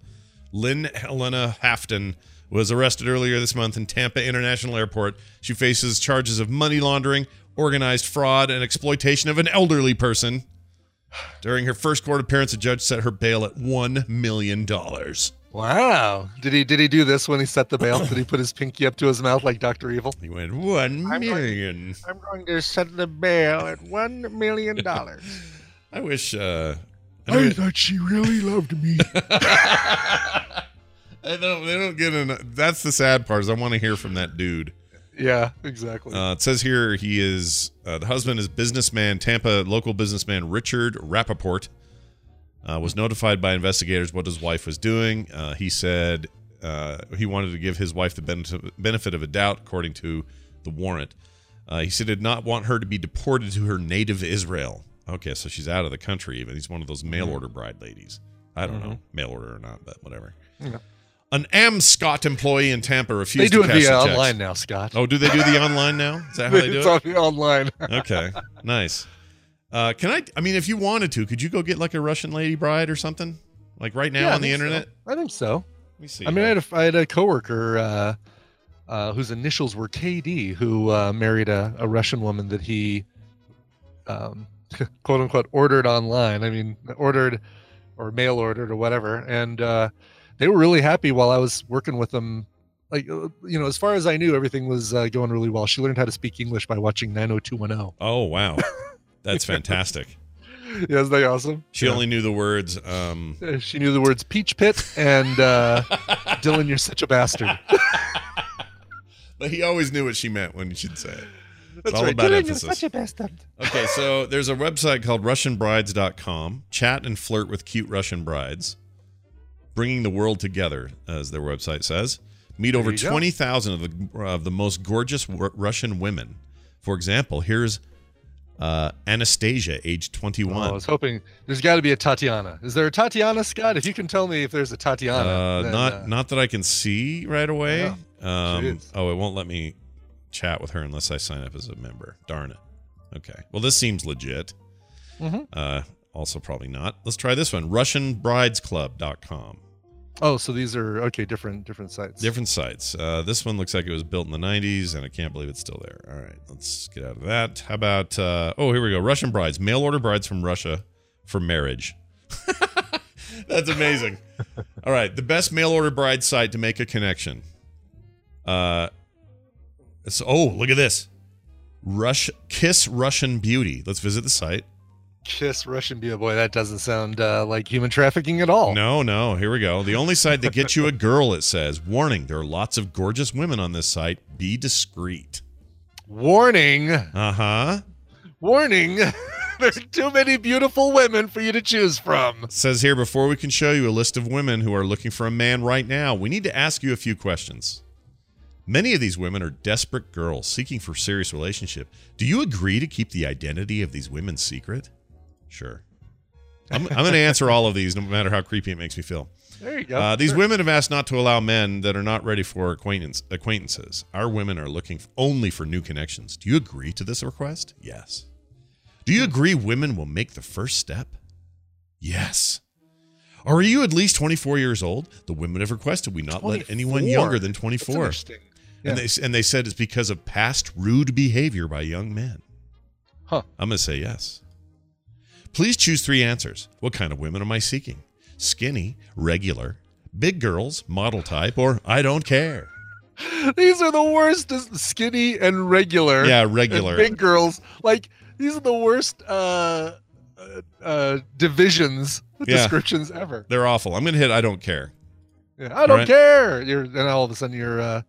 [SPEAKER 1] Lynn Helena Hafton was arrested earlier this month in Tampa International Airport. She faces charges of money laundering, organized fraud, and exploitation of an elderly person. During her first court appearance, a judge set her bail at $1 million.
[SPEAKER 2] Wow. Did he did he do this when he set the bail? did he put his pinky up to his mouth like Doctor Evil?
[SPEAKER 1] He went, $1
[SPEAKER 2] I'm going-
[SPEAKER 1] million.
[SPEAKER 2] I'm going to set the bail at one million dollars.
[SPEAKER 1] I wish. Uh, I
[SPEAKER 2] thought she really loved me.
[SPEAKER 1] I don't. They don't get enough. That's the sad part. Is I want to hear from that dude.
[SPEAKER 2] yeah, exactly.
[SPEAKER 1] Uh, it says here he is uh, the husband is businessman Tampa local businessman Richard Rappaport uh, was notified by investigators what his wife was doing. Uh, he said uh, he wanted to give his wife the benefit benefit of a doubt, according to the warrant. Uh, he said he did not want her to be deported to her native Israel. Okay, so she's out of the country. Even he's one of those mail order bride ladies. I don't know, mail order or not, but whatever.
[SPEAKER 2] Yeah.
[SPEAKER 1] An Amscot employee in Tampa
[SPEAKER 2] they
[SPEAKER 1] refused
[SPEAKER 2] do
[SPEAKER 1] to
[SPEAKER 2] it
[SPEAKER 1] cash
[SPEAKER 2] via
[SPEAKER 1] the checks.
[SPEAKER 2] online now, Scott.
[SPEAKER 1] Oh, do they do the online now? Is that how they do
[SPEAKER 2] it's
[SPEAKER 1] it?
[SPEAKER 2] on the online.
[SPEAKER 1] Okay, nice. Uh, can I? I mean, if you wanted to, could you go get like a Russian lady bride or something, like right now
[SPEAKER 2] Yeah,
[SPEAKER 1] on the
[SPEAKER 2] think so.
[SPEAKER 1] internet?
[SPEAKER 2] I think so.
[SPEAKER 1] Let me see.
[SPEAKER 2] I mean, I had a, I had a coworker uh, uh, whose initials were KD, who uh, married a, a Russian woman that he, um, quote unquote, ordered online. I mean, ordered or mail ordered or whatever, and uh, they were really happy while I was working with them. Like, uh, you know, as far as I knew, everything was uh, going really well. She learned how to speak English by watching 90210.
[SPEAKER 1] oh wow, that's fantastic.
[SPEAKER 2] Yeah, isn't that awesome?
[SPEAKER 1] She
[SPEAKER 2] Yeah.
[SPEAKER 1] only knew the words. Um,
[SPEAKER 2] She knew the words peach pit and uh, Dylan, you're such a bastard.
[SPEAKER 1] but he always knew what she meant when she'd say it.
[SPEAKER 2] That's
[SPEAKER 1] all
[SPEAKER 2] right.
[SPEAKER 1] about
[SPEAKER 2] Dylan,
[SPEAKER 1] emphasis.
[SPEAKER 2] you're such a bastard.
[SPEAKER 1] Okay, so there's a website called RussianBrides.com. Chat and flirt with cute Russian brides, bringing the world together, as their website says. Meet over twenty thousand of the of the most gorgeous Ru- Russian women. For example, here's uh, Anastasia, age
[SPEAKER 2] Oh, I was hoping there's got to be a Tatiana. Is there a Tatiana, Scott? If you can tell me if there's a Tatiana.
[SPEAKER 1] uh,
[SPEAKER 2] then,
[SPEAKER 1] not
[SPEAKER 2] uh,
[SPEAKER 1] not that I can see right away. Um, oh, it won't let me chat with her unless I sign up as a member. Darn it. Okay. Well, this seems legit.
[SPEAKER 2] Mhm.
[SPEAKER 1] Uh, also, probably not. Let's try this one. RussianBridesClub.com.
[SPEAKER 2] Oh, so these are okay, different different sites.
[SPEAKER 1] Different sites. Uh, this one looks like it was built in the 90s, and I can't believe it's still there. All right, let's get out of that. How about, uh, oh, here we go. Russian brides, mail order brides from Russia for marriage. That's amazing. All right, the best mail order bride site to make a connection. Uh, it's, oh, look at this. Rush Kiss Russian Beauty. Let's visit the site.
[SPEAKER 2] Kiss Russian Beauty. Boy, that doesn't sound uh, like human trafficking at all.
[SPEAKER 1] No, no. Here we go. The only site that gets you a girl, it says. Warning, there are lots of gorgeous women on this site. Be discreet.
[SPEAKER 2] Warning!
[SPEAKER 1] Uh huh.
[SPEAKER 2] Warning! There's too many beautiful women for you to choose from.
[SPEAKER 1] Says here before we can show you a list of women who are looking for a man right now, we need to ask you a few questions. Many of these women are desperate girls seeking for serious relationship. Do you agree to keep the identity of these women secret? Sure. I'm, I'm going to answer all of these, no matter how creepy it makes me feel.
[SPEAKER 2] There you go.
[SPEAKER 1] Uh, these
[SPEAKER 2] Sure.
[SPEAKER 1] women have asked not to allow men that are not ready for acquaintance, acquaintances. Our women are looking only for new connections. Do you agree to this request? Yes. Do you agree women will make the first step? Yes. Are you at least 24 years old? The women have requested we not let anyone younger than
[SPEAKER 2] That's
[SPEAKER 1] 24.
[SPEAKER 2] Interesting. Yeah.
[SPEAKER 1] And they and they said it's because of past rude behavior by young men.
[SPEAKER 2] Huh.
[SPEAKER 1] I'm going to say yes. Please choose three answers. What kind of women am I seeking? Skinny, regular, big girls, model type, or I don't care.
[SPEAKER 2] These are the worst. Skinny and regular.
[SPEAKER 1] Yeah,
[SPEAKER 2] and
[SPEAKER 1] regular.
[SPEAKER 2] big girls. Like these are the worst uh, uh, uh, divisions
[SPEAKER 1] Yeah.
[SPEAKER 2] descriptions ever.
[SPEAKER 1] They're awful. I'm going to hit I don't care.
[SPEAKER 2] Yeah, I don't
[SPEAKER 1] right.
[SPEAKER 2] care. You're then all of a sudden you're uh,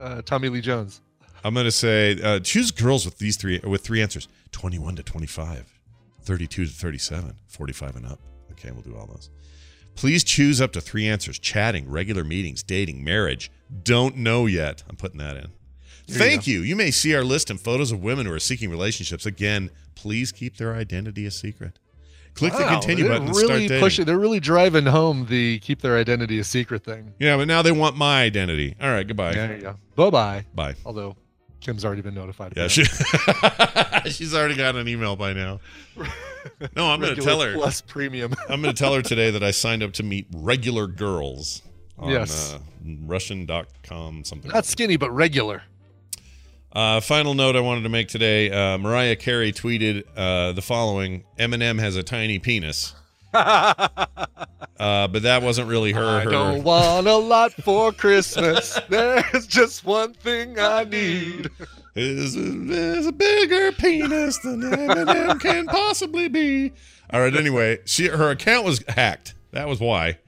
[SPEAKER 2] uh, Tommy Lee Jones.
[SPEAKER 1] I'm going to say uh, choose girls with these three with three answers 21 to 25, 32 to 37, 45 and up. Okay, we'll do all those. Please choose up to three answers chatting, regular meetings, dating, marriage. Don't know yet. I'm putting that in.
[SPEAKER 2] you
[SPEAKER 1] Thank you. You may see our list and photos of women who are seeking relationships. Again, please keep their identity a secret. Click the
[SPEAKER 2] Wow,
[SPEAKER 1] continue
[SPEAKER 2] they're
[SPEAKER 1] button and
[SPEAKER 2] really
[SPEAKER 1] start dating.
[SPEAKER 2] pushing. They're really driving home the keep their identity a secret thing.
[SPEAKER 1] Yeah, but now they want my identity. All right, goodbye.
[SPEAKER 2] There you go. Bye bye.
[SPEAKER 1] Bye.
[SPEAKER 2] Although Kim's already been notified.
[SPEAKER 1] Yeah, she, she's already got an email by now. No, I'm going to tell her.
[SPEAKER 2] plus premium.
[SPEAKER 1] I'm going to tell her today that I signed up to meet regular girls on
[SPEAKER 2] Yes.
[SPEAKER 1] uh, Russian.com something.
[SPEAKER 2] Not skinny, but regular.
[SPEAKER 1] Uh, final note I wanted to make today: uh, Mariah Carey tweeted uh, the following: "Eminem has a tiny penis," uh, but that wasn't really her.
[SPEAKER 2] I
[SPEAKER 1] her
[SPEAKER 2] don't want a lot for Christmas. There's just one thing I need.
[SPEAKER 1] is, is a bigger penis than Eminem can possibly be. All right. Anyway, she her account was hacked. That was why.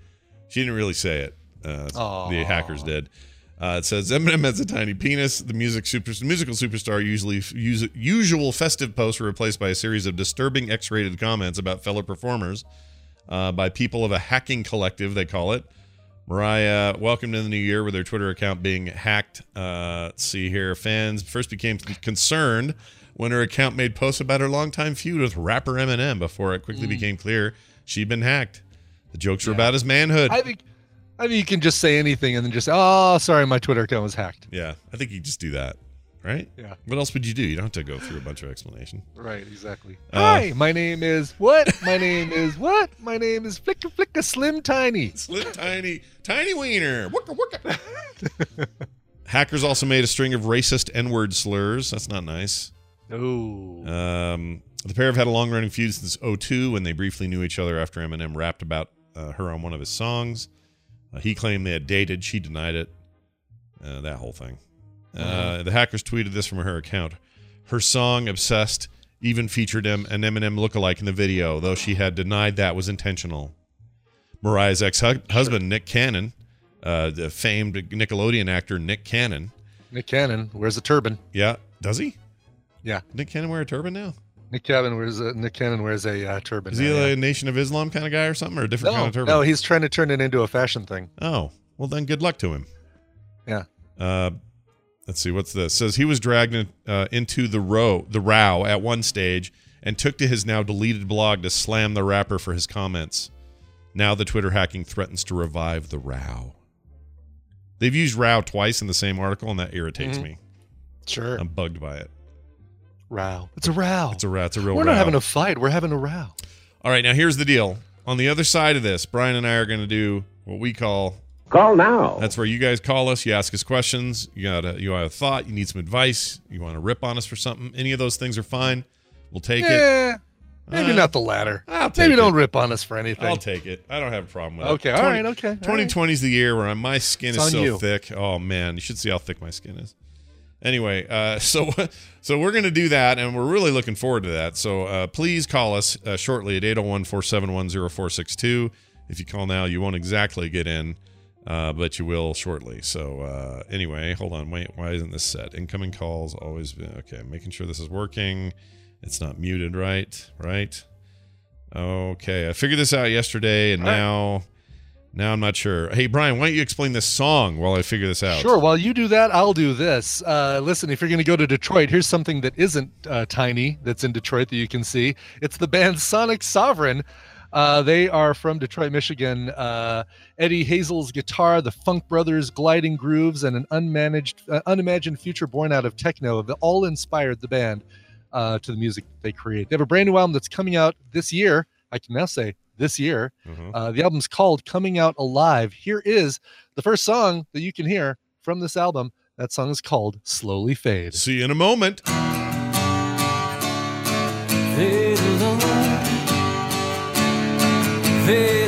[SPEAKER 1] She didn't really say it. Uh, the hackers did. Uh, it says Eminem has a tiny penis. The music super, musical superstar usually use, usual festive posts were replaced by a series of disturbing X-rated comments about fellow performers uh, by people of a hacking collective. They call it. Mariah welcomed in the new year with her Twitter account being hacked. Uh, let's see here. Fans first became concerned when her account made posts about her longtime feud with rapper Eminem before it quickly became clear she'd been hacked. The jokes were about his manhood.
[SPEAKER 2] I think, I mean, you can just say anything and then just, oh, sorry, my Twitter account was hacked.
[SPEAKER 1] yeah, I think you just do that, right?
[SPEAKER 2] Yeah.
[SPEAKER 1] What else would you do? You don't have to go through a bunch of explanation.
[SPEAKER 2] Right, exactly.
[SPEAKER 1] Uh,
[SPEAKER 2] Hi, my name is what? My name is what? My name is Flicka Flicka Slim Tiny.
[SPEAKER 1] Slim tiny, tiny wiener. Wooka wooka. Hackers also made a string of racist N-word slurs. That's not nice.
[SPEAKER 2] Oh.
[SPEAKER 1] Um, the pair have had a long running feud since 02 when they briefly knew each other after Eminem rapped about uh, her on one of his songs. Uh, he claimed they had dated. She denied it. Uh, that whole thing. Uh, the hackers tweeted this from her account. Her song, Obsessed, even featured him, an Eminem lookalike in the video, though she had denied that was intentional. Mariah's ex husband, Nick Cannon, uh, the famed Nickelodeon actor Nick Cannon.
[SPEAKER 2] Nick Cannon wears a turban.
[SPEAKER 1] Yeah, does he?
[SPEAKER 2] Yeah.
[SPEAKER 1] Nick Cannon wear a turban now?
[SPEAKER 2] Nick Cannon wears a Nick Cannon wears a uh, turban.
[SPEAKER 1] Is
[SPEAKER 2] now,
[SPEAKER 1] he
[SPEAKER 2] yeah.
[SPEAKER 1] a Nation of Islam kind of guy or something, or a different
[SPEAKER 2] no,
[SPEAKER 1] kind of turban?
[SPEAKER 2] no, he's trying to turn it into a fashion thing.
[SPEAKER 1] oh, well then, good luck to him.
[SPEAKER 2] Yeah.
[SPEAKER 1] Uh, let's see what's this. Says he was dragged in, uh, into the row, the row at one stage, and took to his now deleted blog to slam the rapper for his comments. Now the Twitter hacking threatens to revive the row. They've used row twice in the same article, and that irritates
[SPEAKER 2] Mhm.
[SPEAKER 1] me.
[SPEAKER 2] Sure.
[SPEAKER 1] I'm bugged by it.
[SPEAKER 2] Row. It's a row.
[SPEAKER 1] It's a row. It's a real. Row.
[SPEAKER 2] We're
[SPEAKER 1] row.
[SPEAKER 2] not having a fight. We're having a row.
[SPEAKER 1] All right, now here's the deal. On the other side of this, Brian and I are going to do what we call
[SPEAKER 3] Call now.
[SPEAKER 1] That's where you guys call us. You ask us questions. You got a, you have a thought. You need some advice. You want to rip on us for something. Any of those things are fine. We'll take it.
[SPEAKER 2] Yeah. Maybe
[SPEAKER 1] Uh,
[SPEAKER 2] not the latter.
[SPEAKER 1] I'll take
[SPEAKER 2] Maybe
[SPEAKER 1] it.
[SPEAKER 2] don't rip on us for anything.
[SPEAKER 1] I'll take it. I don't have a problem with
[SPEAKER 2] Okay,
[SPEAKER 1] it. Okay.
[SPEAKER 2] All right, okay, all right.
[SPEAKER 1] 2020 is the year where my skin
[SPEAKER 2] It's
[SPEAKER 1] is so
[SPEAKER 2] you.
[SPEAKER 1] thick. Oh man, you should see how thick my skin is. Anyway, uh, so so we're gonna do that, and we're really looking forward to that. So uh, please call us uh, shortly at 801-471-0462. If you call now, you won't exactly get in, uh, but you will shortly. So uh, anyway, hold on. Wait, why isn't this set? Incoming calls always been okay. Making sure this is working. It's not muted, right? Right. Okay, I figured this out yesterday, and now, now I'm not sure. Hey, Brian, why don't you explain this song while I figure this out?
[SPEAKER 2] Sure. While you do that, I'll do this. Uh, listen, if you're going to go to Detroit, here's something that isn't uh, tiny that's in Detroit that you can see. It's the band Sonic Sovereign. Uh, they are from Detroit, Michigan. Uh, Eddie Hazel's guitar, the Funk Brothers' gliding grooves, and an unmanaged, uh, unimagined future born out of techno have all inspired the band uh, to the music they create. They have a brand new album that's coming out this year. I can now say this year.
[SPEAKER 1] Mhm.
[SPEAKER 2] Uh, the album's called Coming Out Alive. Here is the first song that you can hear from this album. That song is called Slowly Fade.
[SPEAKER 1] See you in a moment.
[SPEAKER 6] Fade alone, fade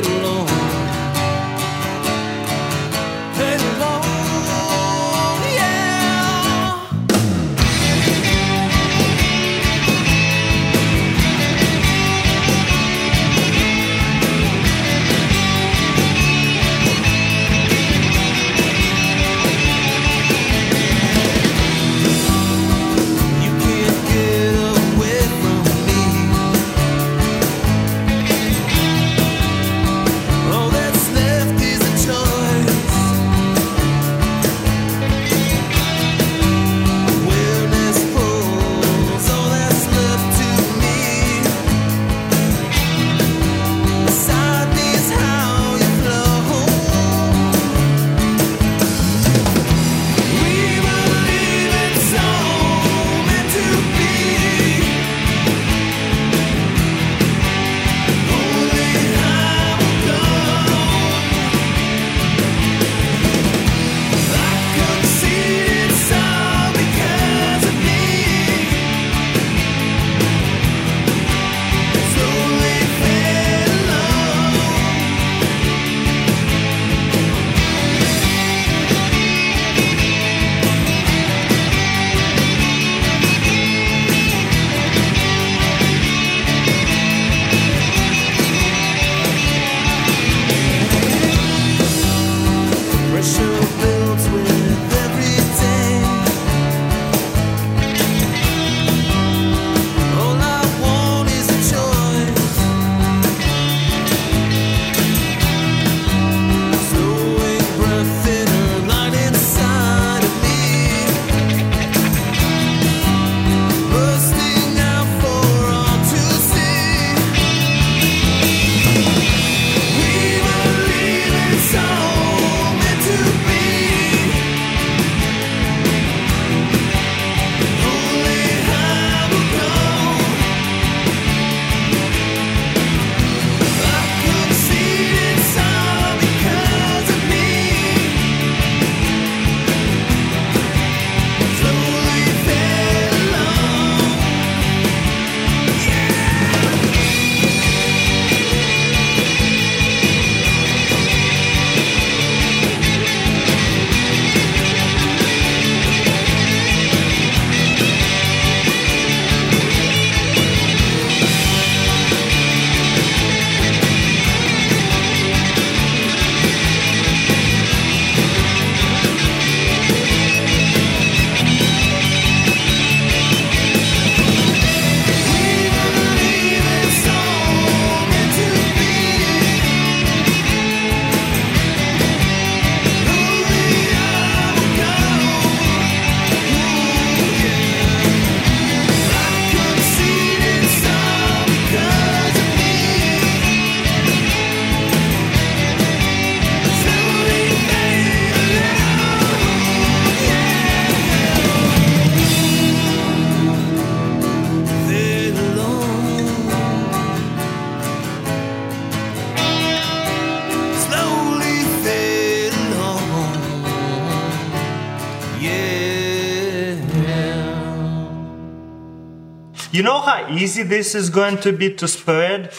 [SPEAKER 9] easy this is going to be to spread?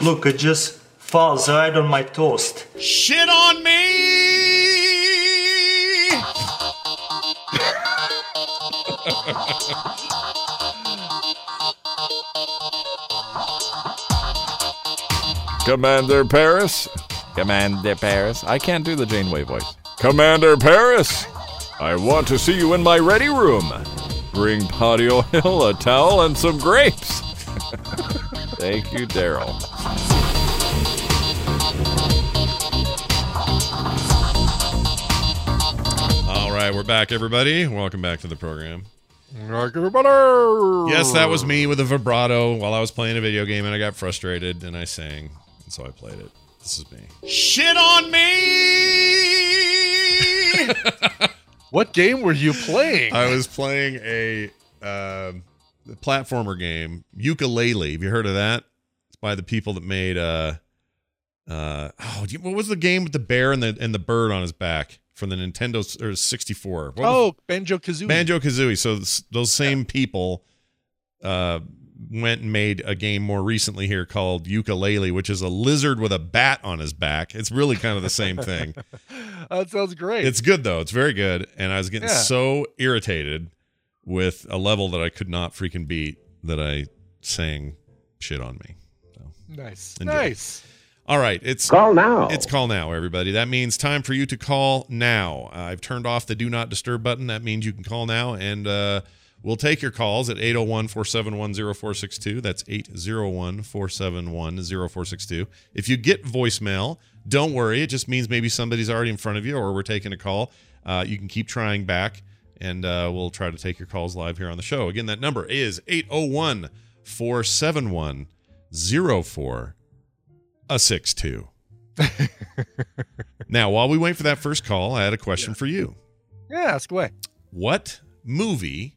[SPEAKER 9] Look, it just falls right on my toast.
[SPEAKER 1] Shit on me!
[SPEAKER 7] Commander Paris. Commander Paris. I can't do the Janeway voice. Commander Paris. I want to see you in my ready room. Bring Patio Hill a towel and some grapes. Thank you, Daryl.
[SPEAKER 1] All right, we're back, everybody. Welcome back to the program. Yes, that was me with a vibrato while I was playing a video game and I got frustrated and I sang, and so I played it. This is me. Shit on me!
[SPEAKER 2] What game were you playing?
[SPEAKER 1] I was playing a um platformer game, Yooka-Laylee. Have you heard of that? It's by the people that made uh uh oh, what was the game with the bear and the and the bird on his back from the Nintendo or 64? What
[SPEAKER 2] oh, Banjo Kazooie.
[SPEAKER 1] Banjo Kazooie. So th- those same people uh, went and made a game more recently here called Yooka-Laylee, which is a lizard with a bat on his back. It's really kind of the same thing.
[SPEAKER 2] that sounds great.
[SPEAKER 1] it's good though. It's very good. And I was getting
[SPEAKER 2] Yeah.
[SPEAKER 1] so irritated with a level that I could not freaking beat that I sang shit on me.
[SPEAKER 2] nice.
[SPEAKER 1] Enjoy.
[SPEAKER 2] Nice.
[SPEAKER 1] All right, it's
[SPEAKER 3] Call now.
[SPEAKER 1] It's call now, everybody. That means time for you to call now. Uh, I've turned off the do not disturb button. That means you can call now, and uh, we'll take your calls at 801 471 0462. That's 801 471 0462. If you get voicemail, don't worry. It just means maybe somebody's already in front of you or we're taking a call. Uh, you can keep trying back, and uh, we'll try to take your calls live here on the show. Again, that number is 801 471 04 a six two. now, while we wait for that first call, I had a question for you.
[SPEAKER 2] Yeah, ask away.
[SPEAKER 1] What movie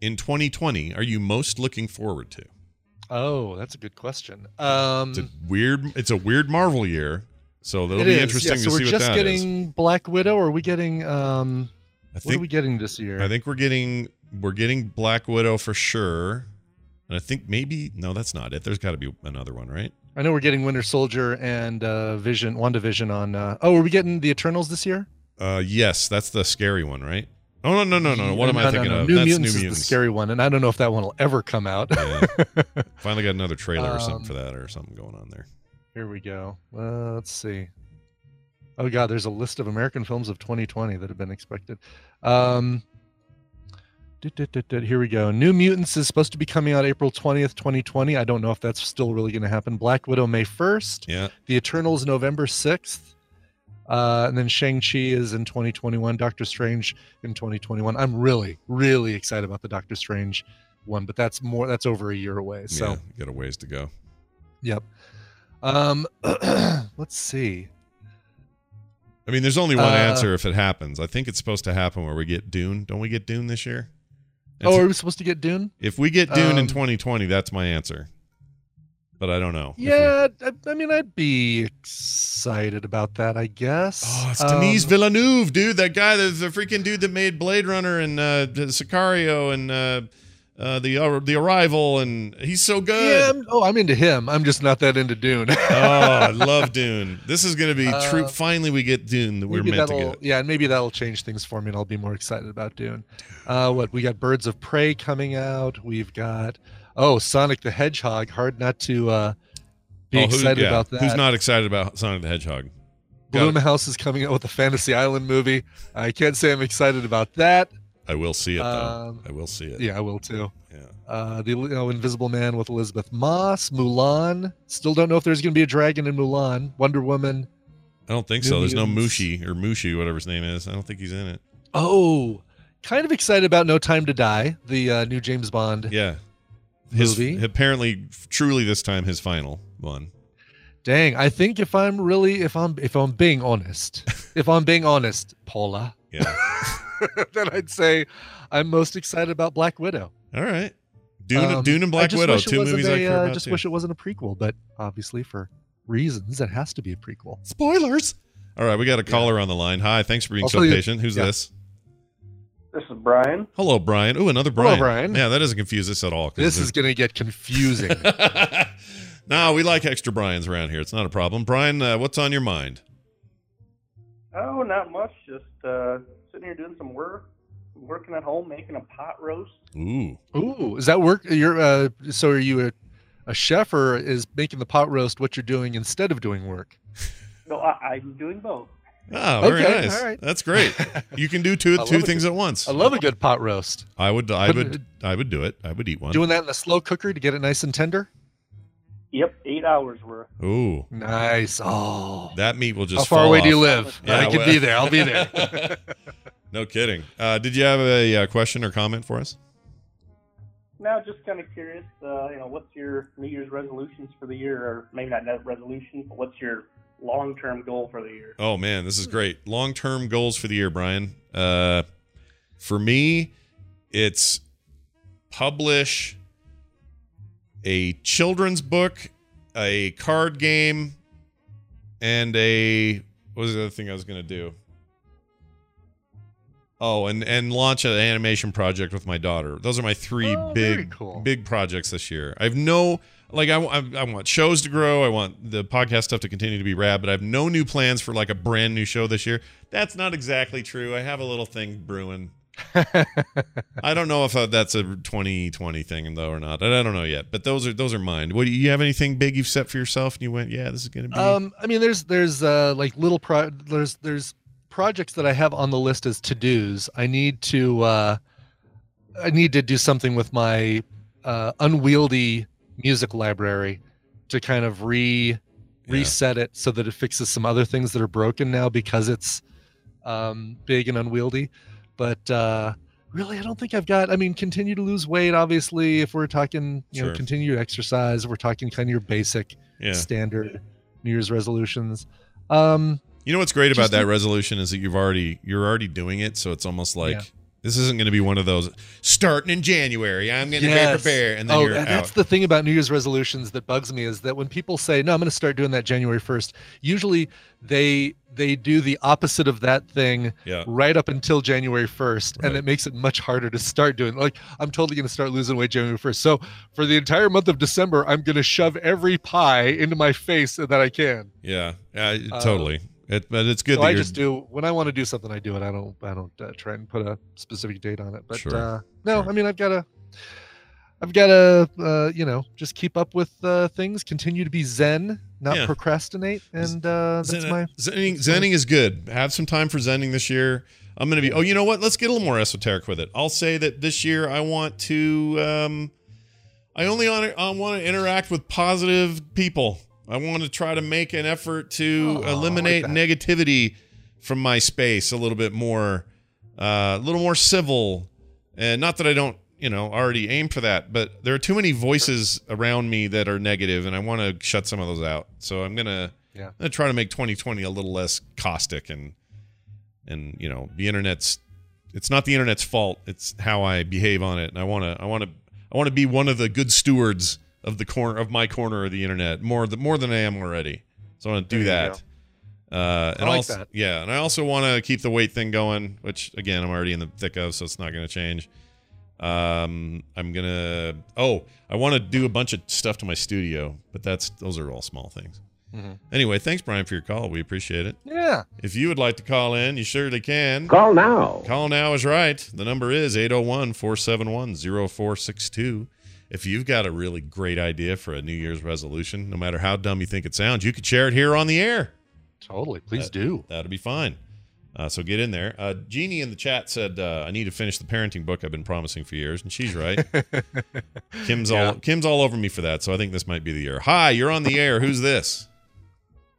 [SPEAKER 1] in 2020 are you most looking forward to?
[SPEAKER 2] Oh, that's a good question. Um,
[SPEAKER 1] It's a weird. It's a weird Marvel year, so that'll be
[SPEAKER 2] is.
[SPEAKER 1] interesting
[SPEAKER 2] yeah, so
[SPEAKER 1] to
[SPEAKER 2] we're just getting Black Widow, or are we getting? Um,
[SPEAKER 1] I
[SPEAKER 2] what are we getting this year?
[SPEAKER 1] I think we're getting we're getting Black Widow for sure, and I think maybe no, that's not it. There's got to be another one, right?
[SPEAKER 2] I know we're getting Winter Soldier and uh, Vision, WandaVision on. Uh, oh, are we getting the Eternals this year?
[SPEAKER 1] Uh, yes, that's the scary one, right? Oh no, no, no, no! What am I
[SPEAKER 2] No, no,
[SPEAKER 1] thinking
[SPEAKER 2] no.
[SPEAKER 1] of?
[SPEAKER 2] New
[SPEAKER 1] that's
[SPEAKER 2] Mutants
[SPEAKER 1] New
[SPEAKER 2] is the scary one, and I don't know if that one will ever come out.
[SPEAKER 1] Yeah. Finally got another trailer or something
[SPEAKER 2] Um,
[SPEAKER 1] for that, or something going on there.
[SPEAKER 2] Here we go. Uh, let's see. Oh God, there's a list of American films of 2020 that have been expected. Um, here we go. New Mutants is supposed to be coming out April 20th, 2020. I don't know if that's still really going to happen. Black Widow May 1st.
[SPEAKER 1] Yeah.
[SPEAKER 2] The Eternals November 6th. Uh, and then Shang-Chi is in 2021. Doctor Strange in 2021. I'm really, really excited about the Doctor Strange one, but that's more. That's over a year away. So.
[SPEAKER 1] yeah, got a ways to go.
[SPEAKER 2] Yep. Um, let's see.
[SPEAKER 1] I mean, there's only one
[SPEAKER 2] Uh,
[SPEAKER 1] answer if it happens. I think it's supposed to happen where we get Dune. Don't we get Dune this year?
[SPEAKER 2] Oh, are we supposed to get Dune?
[SPEAKER 1] if we get Dune in
[SPEAKER 2] um,
[SPEAKER 1] 2020, that's my answer. But I don't know. If we-
[SPEAKER 2] Yeah, I, I mean, I'd be excited about that. I guess.
[SPEAKER 1] Oh, it's
[SPEAKER 2] Um,
[SPEAKER 1] Denis Villeneuve, dude. That guy, the, the freaking dude that made Blade Runner and uh, Sicario and uh, uh, the uh, the Arrival, and he's so
[SPEAKER 2] Yeah.
[SPEAKER 1] good.
[SPEAKER 2] I'm, oh, I'm into him. I'm just not that into Dune.
[SPEAKER 1] oh, I love Dune. This is going to be true.
[SPEAKER 2] Uh,
[SPEAKER 1] Finally, we get Dune that we're meant to get.
[SPEAKER 2] yeah, and maybe that'll change things for me, and I'll be more excited about Dune. Uh, what we got? Birds of Prey coming out. We've got oh, Sonic the Hedgehog. Hard not to uh, be
[SPEAKER 1] Oh,
[SPEAKER 2] excited
[SPEAKER 1] yeah.
[SPEAKER 2] about that.
[SPEAKER 1] Who's not excited about Sonic the Hedgehog?
[SPEAKER 2] Blumhouse is coming out with a Fantasy Island movie. I can't say I'm excited about that.
[SPEAKER 1] I will see it though.
[SPEAKER 2] Um,
[SPEAKER 1] I will see it.
[SPEAKER 2] Yeah, I will too.
[SPEAKER 1] Yeah.
[SPEAKER 2] Uh, the you know, Invisible Man with Elisabeth Moss, Mulan. Still don't know if there's going to be a dragon in Mulan. Wonder Woman.
[SPEAKER 1] I don't think
[SPEAKER 2] New
[SPEAKER 1] so. There's no. Mushi or Mushi, whatever his name is. I don't think he's in it.
[SPEAKER 2] Oh, kind of excited about No Time to Die, the uh, new James Bond
[SPEAKER 1] Yeah. His
[SPEAKER 2] movie.
[SPEAKER 1] apparently truly this time his final one.
[SPEAKER 2] Dang, I think if I'm really if I'm if I'm being honest, if I'm being honest, Paula,
[SPEAKER 1] Yeah.
[SPEAKER 2] then I'd say I'm most excited about Black Widow.
[SPEAKER 1] All right. Dune,
[SPEAKER 2] Um,
[SPEAKER 1] Dune and Black Widow,
[SPEAKER 2] wish
[SPEAKER 1] two movies I
[SPEAKER 2] a,
[SPEAKER 1] care
[SPEAKER 2] uh,
[SPEAKER 1] about.
[SPEAKER 2] just
[SPEAKER 1] too.
[SPEAKER 2] wish it wasn't a prequel, but obviously for reasons it has to be a prequel.
[SPEAKER 1] Spoilers. All right, we got a caller on the line. Hi, thanks for being
[SPEAKER 2] I'll
[SPEAKER 1] so
[SPEAKER 2] tell you-
[SPEAKER 1] patient. Who's
[SPEAKER 2] yeah.
[SPEAKER 1] this?
[SPEAKER 10] This is Brian.
[SPEAKER 1] Hello, Brian. Oh, another Brian.
[SPEAKER 2] Hello, Brian.
[SPEAKER 1] Yeah, that doesn't confuse us at all.
[SPEAKER 2] This is going to get confusing.
[SPEAKER 1] there's- no, we like extra Brian's around here. It's not a problem. Brian, uh, what's on your mind?
[SPEAKER 10] Oh, not much. Just uh, sitting here doing some work, working at home, making a pot roast.
[SPEAKER 1] Ooh.
[SPEAKER 2] Ooh, is that work? You're uh, so are you a, a chef or is making the pot roast what you're doing instead of doing work?
[SPEAKER 10] No, I, I'm doing both.
[SPEAKER 1] Oh, very
[SPEAKER 2] Okay,
[SPEAKER 1] nice.
[SPEAKER 2] all right.
[SPEAKER 1] That's great. You can do two two things
[SPEAKER 2] good-
[SPEAKER 1] at once.
[SPEAKER 2] I love a good pot roast.
[SPEAKER 1] I would I
[SPEAKER 2] But,
[SPEAKER 1] would I would do it. I would eat one.
[SPEAKER 2] Doing that in the slow cooker to get it nice and tender.
[SPEAKER 10] Yep, eight hours worth.
[SPEAKER 1] Ooh.
[SPEAKER 2] Nice. Oh,
[SPEAKER 1] That meat will just
[SPEAKER 2] how far
[SPEAKER 1] fall
[SPEAKER 2] away do you live?
[SPEAKER 1] Yeah,
[SPEAKER 2] I can
[SPEAKER 1] well-
[SPEAKER 2] be there. I'll be there.
[SPEAKER 1] No kidding. Uh, did you have a, uh question or comment for us?
[SPEAKER 10] Now, just kind of curious, uh, you know, what's your New Year's resolutions for the year, or maybe not net resolution, but what's your long-term goal for the year?
[SPEAKER 1] Oh man, this is great. Long term goals for the year, Brian. Uh, for me, it's publish a children's book, a card game, and a what was the other thing I was gonna do? Oh, and and launch an animation project with my daughter. Those are my three
[SPEAKER 2] Oh,
[SPEAKER 1] big
[SPEAKER 2] cool.
[SPEAKER 1] big projects this year. I have no like I, I, I want shows to grow. I want the podcast stuff to continue to be rad, but I have no new plans for like a brand new show this year. That's not exactly true. I have a little thing brewing. I don't know if uh, that's a 2020 thing though or not. I don't know yet. But those are those are mine. What do you have anything big you've set for yourself and you went, yeah, this is gonna be.
[SPEAKER 2] Um, I mean, there's there's uh like little pro there's there's projects that I have on the list as to dos. I need to uh, I need to do something with my uh, unwieldy music library to kind of re
[SPEAKER 1] Yeah.
[SPEAKER 2] reset it so that it fixes some other things that are broken now because it's um, big and unwieldy. But uh, really, I don't think I've got. I mean, continue to lose weight. Obviously, if we're talking, you
[SPEAKER 1] Sure.
[SPEAKER 2] know, continue to exercise. We're talking kind of your basic
[SPEAKER 1] yeah.
[SPEAKER 2] standard New Year's resolutions. Um,
[SPEAKER 1] You know what's great about that resolution is that you've already you're already doing it, so it's almost like
[SPEAKER 2] Yeah.
[SPEAKER 1] this isn't going to be one of those starting in January. I'm going to
[SPEAKER 2] Yes.
[SPEAKER 1] prepare, and then
[SPEAKER 2] oh, and that's the thing about New Year's resolutions that bugs me is that when people say, "No, I'm going to start doing that January 1st," usually they they do the opposite of that thing
[SPEAKER 1] Yeah.
[SPEAKER 2] right up until January 1st, and it makes it much harder to start doing. Like, I'm totally going to start losing weight January 1st. So for the entire month of December, I'm going to shove every pie into my face that I can.
[SPEAKER 1] Yeah, yeah,
[SPEAKER 2] Uh,
[SPEAKER 1] totally. It, but it's good
[SPEAKER 2] so I just do when I want to do something, I do it. I don't I don't uh, try and put a specific date on it. But
[SPEAKER 1] Sure,
[SPEAKER 2] uh, no,
[SPEAKER 1] sure.
[SPEAKER 2] I mean I've got to I've got to uh, you know just keep up with uh, things, continue to be zen, not
[SPEAKER 1] Yeah.
[SPEAKER 2] procrastinate, and uh, that's
[SPEAKER 1] Zen-
[SPEAKER 2] my
[SPEAKER 1] zenning, zenning is good. Have some time for zenning this year. I'm going to be. Oh, you know what? Let's get a little more esoteric with it. I'll say that this year I want to. Um, I only I want to interact with positive people. I want to try to make an effort to
[SPEAKER 2] Oh, I like
[SPEAKER 1] eliminate negativity from my space a little bit more, uh, a little more civil. And not that I don't, you know, already aim for that, but there are too many voices around me that are negative, and I want to shut some of those out. So I'm gonna,
[SPEAKER 2] Yeah.
[SPEAKER 1] I'm gonna try to make 2020 a little less caustic and, and you know, the internet's, it's not the internet's fault. It's how I behave on it, and I want to, I want to, I want to be one of the good stewards of the corner of my corner of the internet more, the, more than I am already. So I want to do that. Uh, and
[SPEAKER 2] I like
[SPEAKER 1] also,
[SPEAKER 2] that.
[SPEAKER 1] yeah, and I also want to keep the weight thing going, which again I'm already in the thick of, so it's not going to change. Um, I'm gonna. Oh, I want to do a bunch of stuff to my studio, but that's those are all small things.
[SPEAKER 2] Mhm.
[SPEAKER 1] Anyway, thanks Brian for your call. We appreciate it.
[SPEAKER 2] yeah.
[SPEAKER 1] If you would like to call in, you surely can.
[SPEAKER 3] Call now.
[SPEAKER 1] Call now is right. The number is 801 471 0462. If you've got a really great idea for a New Year's resolution, no matter how dumb you think it sounds, you could share it here on the air.
[SPEAKER 2] Totally. Please
[SPEAKER 1] That-
[SPEAKER 2] do.
[SPEAKER 1] That'll be fine. Uh, so get in there. Uh, Jeannie in the chat said, uh, "I need to finish the parenting book I've been promising for years," and she's right. Kim's all Kim's all over me for that, so I think this might be the year. Hi, you're on the air. Who's this?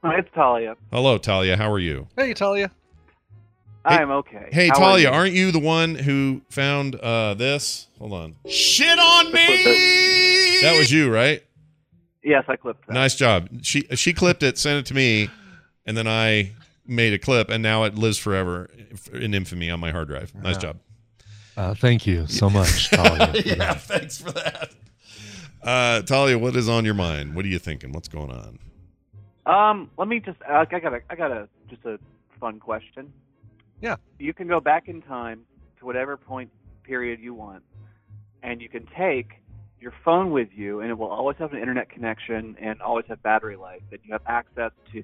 [SPEAKER 11] Hi, it's Talia.
[SPEAKER 1] Hello, Talia. How are you?
[SPEAKER 2] Hey, Talia.
[SPEAKER 11] I'm okay.
[SPEAKER 1] Hey,
[SPEAKER 11] How
[SPEAKER 1] Talia,
[SPEAKER 11] you?
[SPEAKER 1] aren't you the one who found uh, this? Hold on. Shit on me. That was you, right?
[SPEAKER 11] Yes, I clipped that.
[SPEAKER 1] Nice job. She she clipped it, sent it to me, and then I made a clip, and now it lives forever in infamy on my hard drive. Nice
[SPEAKER 2] Wow.
[SPEAKER 1] job.
[SPEAKER 2] Uh, thank you so much, Talia. for
[SPEAKER 1] yeah,
[SPEAKER 2] that.
[SPEAKER 1] thanks for that. Uh, Talia, what is on your mind? What are you thinking? What's going on?
[SPEAKER 11] Um, let me just. Uh, I got a. I got a just a fun question.
[SPEAKER 2] Yeah.
[SPEAKER 11] You can go back in time to whatever point period you want, and you can take your phone with you, and it will always have an internet connection and always have battery life. And you have access to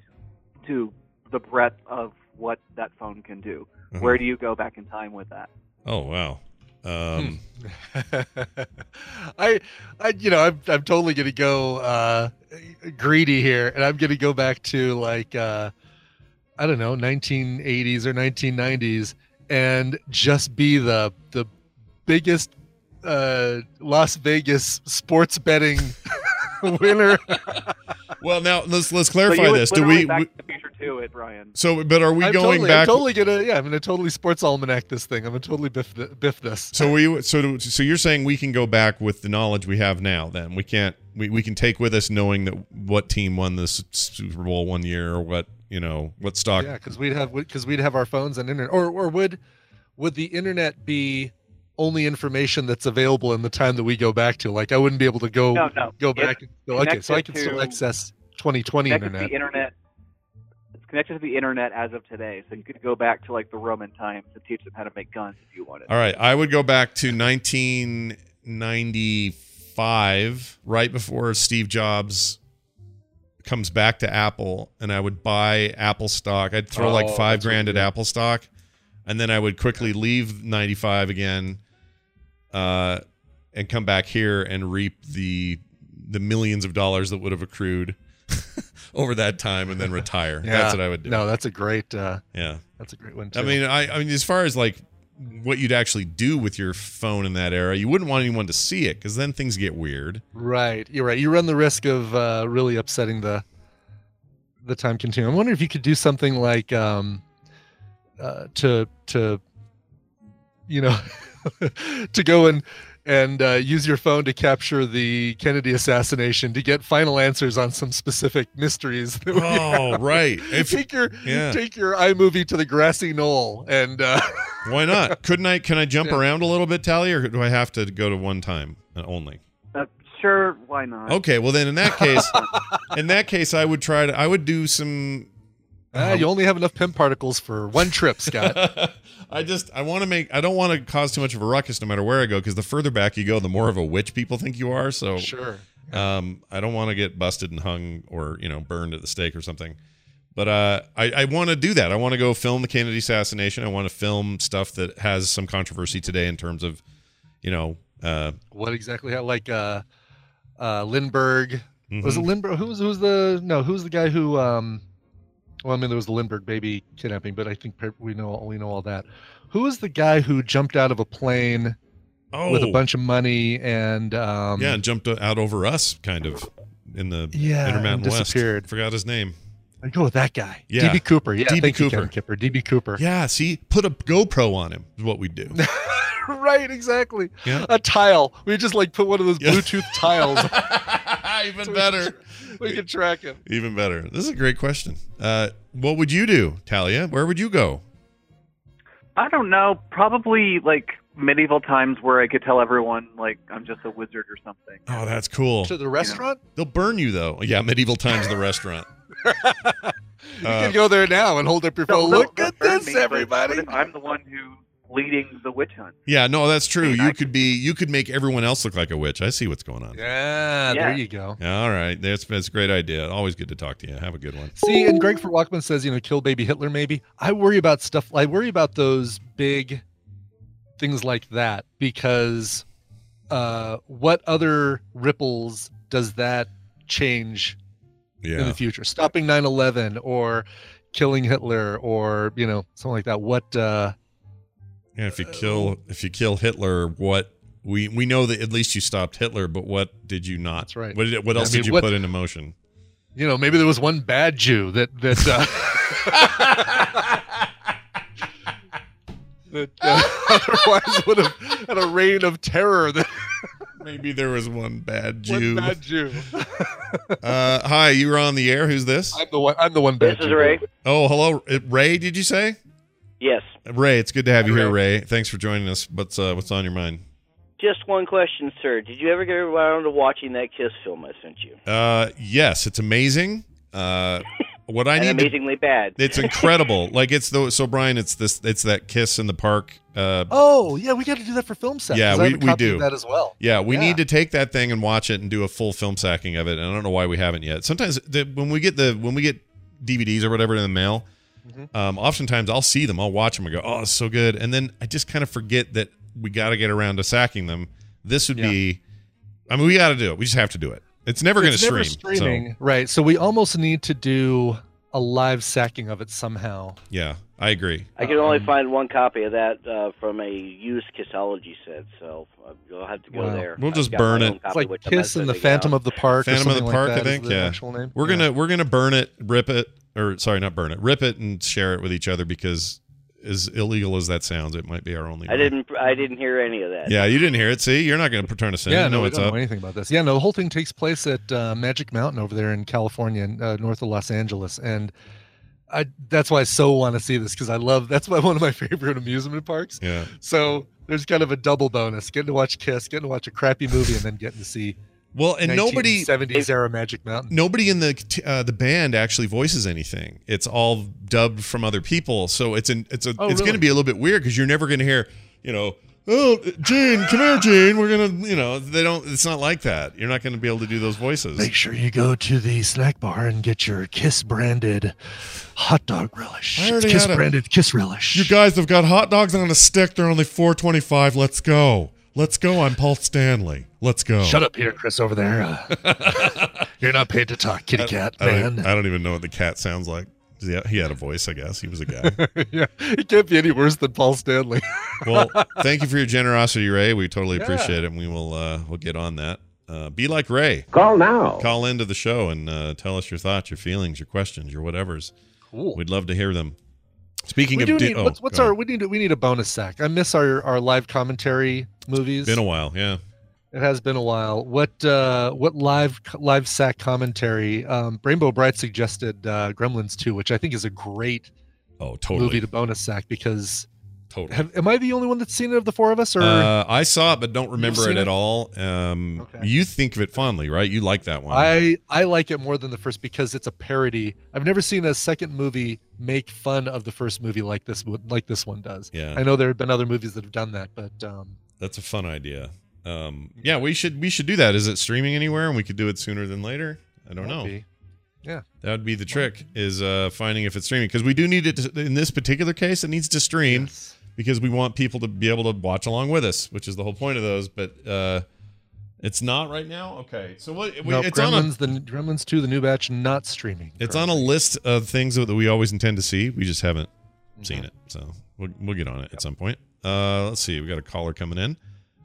[SPEAKER 11] to the breadth of what that phone can do.
[SPEAKER 1] Mhm.
[SPEAKER 11] Where do you go back in time with that?
[SPEAKER 1] Oh wow. Um,
[SPEAKER 2] I, I, you know, I'm, I'm totally gonna go uh, greedy here, and I'm gonna go back to like, uh, I don't know, 1980s or 1990s, and just be the the biggest uh, Las Vegas sports betting winner.
[SPEAKER 1] well, now let's let's clarify
[SPEAKER 11] you
[SPEAKER 1] this. Do we,
[SPEAKER 11] back
[SPEAKER 1] we
[SPEAKER 11] to the future to it, Ryan?
[SPEAKER 1] so? But are we
[SPEAKER 2] I'm
[SPEAKER 1] going
[SPEAKER 2] totally,
[SPEAKER 1] back?
[SPEAKER 2] I'm totally gonna, yeah, I'm gonna totally sports almanac this thing. I'm gonna totally biff, th- biff this.
[SPEAKER 1] So we so do- so you're saying we can go back with the knowledge we have now? Then we can't. We, we can take with us knowing that what team won the Super Bowl one year or what you know what stock.
[SPEAKER 2] Yeah, because we'd have because we'd have our phones and internet, or or would would the internet be only information that's available in the time that we go back to? Like I wouldn't be able to go
[SPEAKER 11] No, no.
[SPEAKER 2] go
[SPEAKER 11] It's
[SPEAKER 2] back. And, go, okay, so I can
[SPEAKER 11] connected
[SPEAKER 2] still access 2020
[SPEAKER 11] connected
[SPEAKER 2] internet.
[SPEAKER 11] to the internet. It's connected to the internet as of today, so you could go back to like the Roman times and teach them how to make guns if you wanted.
[SPEAKER 1] All right, I would go back to 1995, right before Steve Jobs comes back to Apple, and I would buy Apple stock. I'd throw like five grand at. Apple stock, and then I would quickly leave 95 again, uh, and come back here and reap the the millions of dollars that would have accrued over that time, and then retire. That's what I would do.
[SPEAKER 2] No, that's a great. Uh,
[SPEAKER 1] Yeah.
[SPEAKER 2] that's a great one too.
[SPEAKER 1] I mean, I, I mean, as far as like what you'd actually do with your phone in that era, you wouldn't want anyone to see it because then things get weird.
[SPEAKER 2] Right, you're right. You run the risk of uh, really upsetting the the time continuum. I wonder if you could do something like um, uh, to to you know to go and and uh, use your phone to capture the Kennedy assassination to get final answers on some specific mysteries. that we
[SPEAKER 1] Oh,
[SPEAKER 2] have.
[SPEAKER 1] right. If-
[SPEAKER 2] take your
[SPEAKER 1] yeah.
[SPEAKER 2] take your iMovie to the grassy knoll and uh,
[SPEAKER 1] Why not? Couldn't I? Can I jump
[SPEAKER 2] Yeah.
[SPEAKER 1] around a little bit, Tally, or do I have to go to one time uh, only?
[SPEAKER 11] Uh, sure, why not?
[SPEAKER 1] Okay, well then in that case, in that case, I would try to. I would do some.
[SPEAKER 2] Ah, you only have enough Pym particles for one trip, Scott.
[SPEAKER 1] I just I want to make I don't want to cause too much of a ruckus no matter where I go because the further back you go, the more of a witch people think you are. So
[SPEAKER 2] sure.
[SPEAKER 1] Um, I don't want to get busted and hung or you know burned at the stake or something. But uh, I, I want to do that. I want to go film the Kennedy assassination. I want to film stuff that has some controversy today in terms of, you know, uh,
[SPEAKER 2] what exactly how like uh uh lindbergh was it
[SPEAKER 1] Mhm.
[SPEAKER 2] lindbergh who was who's the no who's the guy who um well i mean there was the lindbergh baby kidnapping but i think we know we know all that who was the guy who jumped out of a plane with a
[SPEAKER 1] Oh.
[SPEAKER 2] bunch of money and um
[SPEAKER 1] yeah, and jumped out over us kind of in the
[SPEAKER 2] Yeah,
[SPEAKER 1] Intermountain
[SPEAKER 2] and
[SPEAKER 1] West.
[SPEAKER 2] disappeared.
[SPEAKER 1] Forgot his name.
[SPEAKER 2] i go with that guy
[SPEAKER 1] Yeah.
[SPEAKER 2] db cooper yeah
[SPEAKER 1] DB Cooper.
[SPEAKER 2] Kipper. db cooper
[SPEAKER 1] Yeah, see, put a GoPro on him is what we do.
[SPEAKER 2] right exactly
[SPEAKER 1] Yeah.
[SPEAKER 2] a tile we just like put one of those bluetooth tiles
[SPEAKER 1] Even
[SPEAKER 2] So
[SPEAKER 1] better.
[SPEAKER 2] Can- we can track him
[SPEAKER 1] Even better. This is a great question. Uh, what would you do, Talia? Where would you go?
[SPEAKER 11] I don't know. Probably like medieval times where I could tell everyone like I'm just a wizard or something.
[SPEAKER 1] Oh, that's cool.
[SPEAKER 2] to the restaurant
[SPEAKER 1] They'll burn you though. Yeah, medieval times the restaurant.
[SPEAKER 2] you
[SPEAKER 1] Uh,
[SPEAKER 2] can go there now and hold up your phone look
[SPEAKER 11] no,
[SPEAKER 2] at this
[SPEAKER 11] me, but-
[SPEAKER 2] everybody
[SPEAKER 11] but if I'm the one who leading the witch hunt.
[SPEAKER 1] Yeah, no, that's true.
[SPEAKER 11] mean,
[SPEAKER 1] You
[SPEAKER 11] I
[SPEAKER 1] could be. You could make everyone else look like a witch. I see what's going on.
[SPEAKER 2] Yeah,
[SPEAKER 11] Yeah.
[SPEAKER 2] there you go.
[SPEAKER 1] All right, that's that's a great idea. Always good to talk to you. Have a good one.
[SPEAKER 2] See, and Greg for Walkman says, you know, kill baby Hitler. Maybe I worry about stuff. I worry about those big things like that because uh, what other ripples does that change in the future? Stopping 9/11 or killing Hitler or you know something like that. What? uh
[SPEAKER 1] yeah. If you kill, if you kill Hitler, what we we know that at least you stopped Hitler, but what did you not?
[SPEAKER 2] That's right.
[SPEAKER 1] What did what
[SPEAKER 2] I
[SPEAKER 1] else
[SPEAKER 2] mean,
[SPEAKER 1] did you
[SPEAKER 2] what-
[SPEAKER 1] put into motion?
[SPEAKER 2] You know, maybe there was one bad Jew that that. Uh, that uh, otherwise would have had a reign of terror. That
[SPEAKER 1] Maybe there was one bad Jew.
[SPEAKER 2] one
[SPEAKER 1] Jew.
[SPEAKER 2] bad Jew.
[SPEAKER 1] Uh, hi, you were on the air. Who's this?
[SPEAKER 2] I'm the one. I'm the one bad.
[SPEAKER 12] This is
[SPEAKER 2] Jew.
[SPEAKER 12] Ray.
[SPEAKER 1] Oh, hello, Uh, Ray. Did you say?
[SPEAKER 12] Yes.
[SPEAKER 1] Ray, it's good to have you here, Ray. Thanks for joining us. What's uh, what's on your mind?
[SPEAKER 12] Just one question, sir. Did you ever get around to watching that Kiss film I sent you?
[SPEAKER 1] Uh, yes, it's amazing. Uh, what I
[SPEAKER 12] and
[SPEAKER 1] need to
[SPEAKER 12] amazingly bad.
[SPEAKER 1] It's incredible. like it's the so Brian, it's this it's that kiss in the park. Uh,
[SPEAKER 2] Oh yeah, we got to do that for Film Sack.
[SPEAKER 1] Yeah, we-
[SPEAKER 2] have
[SPEAKER 1] we do.
[SPEAKER 2] that as well.
[SPEAKER 1] yeah, we
[SPEAKER 2] Yeah.
[SPEAKER 1] need to take that thing and watch it and do a full film sacking of it. And I don't know why we haven't yet. Sometimes the, when we get the when we get DVDs or whatever in the mail,
[SPEAKER 2] Mm-hmm.
[SPEAKER 1] um, oftentimes I'll see them, I'll watch them, and go, "Oh, it's so good," and then I just kind of forget that we got to get around to sacking them. This would be, I mean, we got to do it. We just have to do it. It's never going to stream.
[SPEAKER 2] streaming,
[SPEAKER 1] So
[SPEAKER 2] right? So we almost need to do a live sacking of it somehow.
[SPEAKER 1] yeah, I agree.
[SPEAKER 12] I can only
[SPEAKER 2] Um,
[SPEAKER 12] find one copy of that uh, from a used Kissology set, so uh, you'll have to go
[SPEAKER 2] Wow.
[SPEAKER 12] there.
[SPEAKER 1] We'll just burn it.
[SPEAKER 12] copy,
[SPEAKER 2] It's like Kiss and the Phantom
[SPEAKER 12] out.
[SPEAKER 2] of the Park. or
[SPEAKER 1] Phantom of the Park,
[SPEAKER 2] like
[SPEAKER 1] I think. Yeah,
[SPEAKER 2] actual name.
[SPEAKER 1] we're
[SPEAKER 2] Yeah.
[SPEAKER 1] gonna we're gonna burn it, rip it, or sorry, not burn it, rip it and share it with each other because as illegal as that sounds, it might be our only.
[SPEAKER 12] I
[SPEAKER 1] way.
[SPEAKER 12] didn't. I didn't hear any of that.
[SPEAKER 1] Yeah, you didn't hear it. See, you're not going to turn us in.
[SPEAKER 2] Yeah,
[SPEAKER 1] you know
[SPEAKER 2] no, we
[SPEAKER 1] what's
[SPEAKER 2] don't
[SPEAKER 1] up.
[SPEAKER 2] know anything about this. Yeah, no, the whole thing takes place at uh, Magic Mountain over there in California, uh, north of Los Angeles, and I that's why I so want to see this because I love that's why one of my favorite amusement parks.
[SPEAKER 1] Yeah.
[SPEAKER 2] So there's kind of a double bonus: getting to watch Kiss, getting to watch a crappy movie, and then getting to see.
[SPEAKER 1] Well, and nobody
[SPEAKER 2] 70s era Magic Mountain.
[SPEAKER 1] nobody in the uh, the band actually voices anything. It's all dubbed from other people, so it's an it's a
[SPEAKER 2] Oh,
[SPEAKER 1] it's going to be a little bit weird because you're never going to hear you know. Oh, Gene, come here, Gene. We're gonna, you know, they don't. It's not like that. You're not going to be able to do those voices.
[SPEAKER 2] Make sure you go to the snack bar and get your Kiss branded hot dog relish.
[SPEAKER 1] I already
[SPEAKER 2] Kiss
[SPEAKER 1] had a-
[SPEAKER 2] branded Kiss relish.
[SPEAKER 1] You guys have got hot dogs on a stick. They're only four twenty five. Let's go. Let's go. I'm Paul Stanley. Let's go.
[SPEAKER 2] Shut up, Peter Criss over there. Uh, you're not paid to talk, kitty cat
[SPEAKER 1] I don't,
[SPEAKER 2] man.
[SPEAKER 1] I don't even know what the cat sounds like. Yeah, he had a voice, I guess. He was a guy.
[SPEAKER 2] yeah, it can't be any worse than Paul Stanley.
[SPEAKER 1] well, thank you for your generosity, Ray. We totally
[SPEAKER 2] Yeah.
[SPEAKER 1] appreciate it, and we will uh, we'll get on that. Uh, be like Ray.
[SPEAKER 3] Call now.
[SPEAKER 1] Call into the show and uh, tell us your thoughts, your feelings, your questions, your whatevers.
[SPEAKER 2] Cool.
[SPEAKER 1] We'd love to hear them. Speaking
[SPEAKER 2] we
[SPEAKER 1] of,
[SPEAKER 2] do
[SPEAKER 1] di-
[SPEAKER 2] need,
[SPEAKER 1] oh,
[SPEAKER 2] what's, what's our
[SPEAKER 1] ahead.
[SPEAKER 2] we need we need a bonus sack. I miss our our live commentary movies.
[SPEAKER 1] Been a while, yeah.
[SPEAKER 2] It has been a while. What uh what live live sack commentary? Um, Rainbow Bright suggested uh, Gremlins 2, which I think is a great
[SPEAKER 1] Oh, totally,
[SPEAKER 2] movie to bonus sack because
[SPEAKER 1] totally.
[SPEAKER 2] have, am I the only one that's seen it of the four of us? Or
[SPEAKER 1] Uh, I saw it, but don't remember it,
[SPEAKER 2] seen
[SPEAKER 1] at all. Um, You think of it fondly, right? You like that one.
[SPEAKER 2] I I like it more than the first because it's a parody. I've never seen a second movie make fun of the first movie like this one- like this one does.
[SPEAKER 1] Yeah.
[SPEAKER 2] I know there have been other movies that have done that, but um,
[SPEAKER 1] That's a fun idea. Um, yeah, we should we should do that. Is it streaming anywhere, and we could do it sooner than later? I don't
[SPEAKER 2] might
[SPEAKER 1] know.
[SPEAKER 2] be. Yeah.
[SPEAKER 1] That would be the trick is uh, finding if it's streaming because we do need it to, in this particular case. It needs to stream because we want people to be able to watch along with us, which is the whole point of those. But uh, it's not right now. Okay, so what? we- it's on a
[SPEAKER 2] the Gremlins 2 the new batch not streaming.
[SPEAKER 1] it's on a list of things that we always intend to see. We just haven't
[SPEAKER 2] Mm-hmm.
[SPEAKER 1] seen it, so we'll, we'll get on it at some point. Uh, let's see. We got a caller coming in.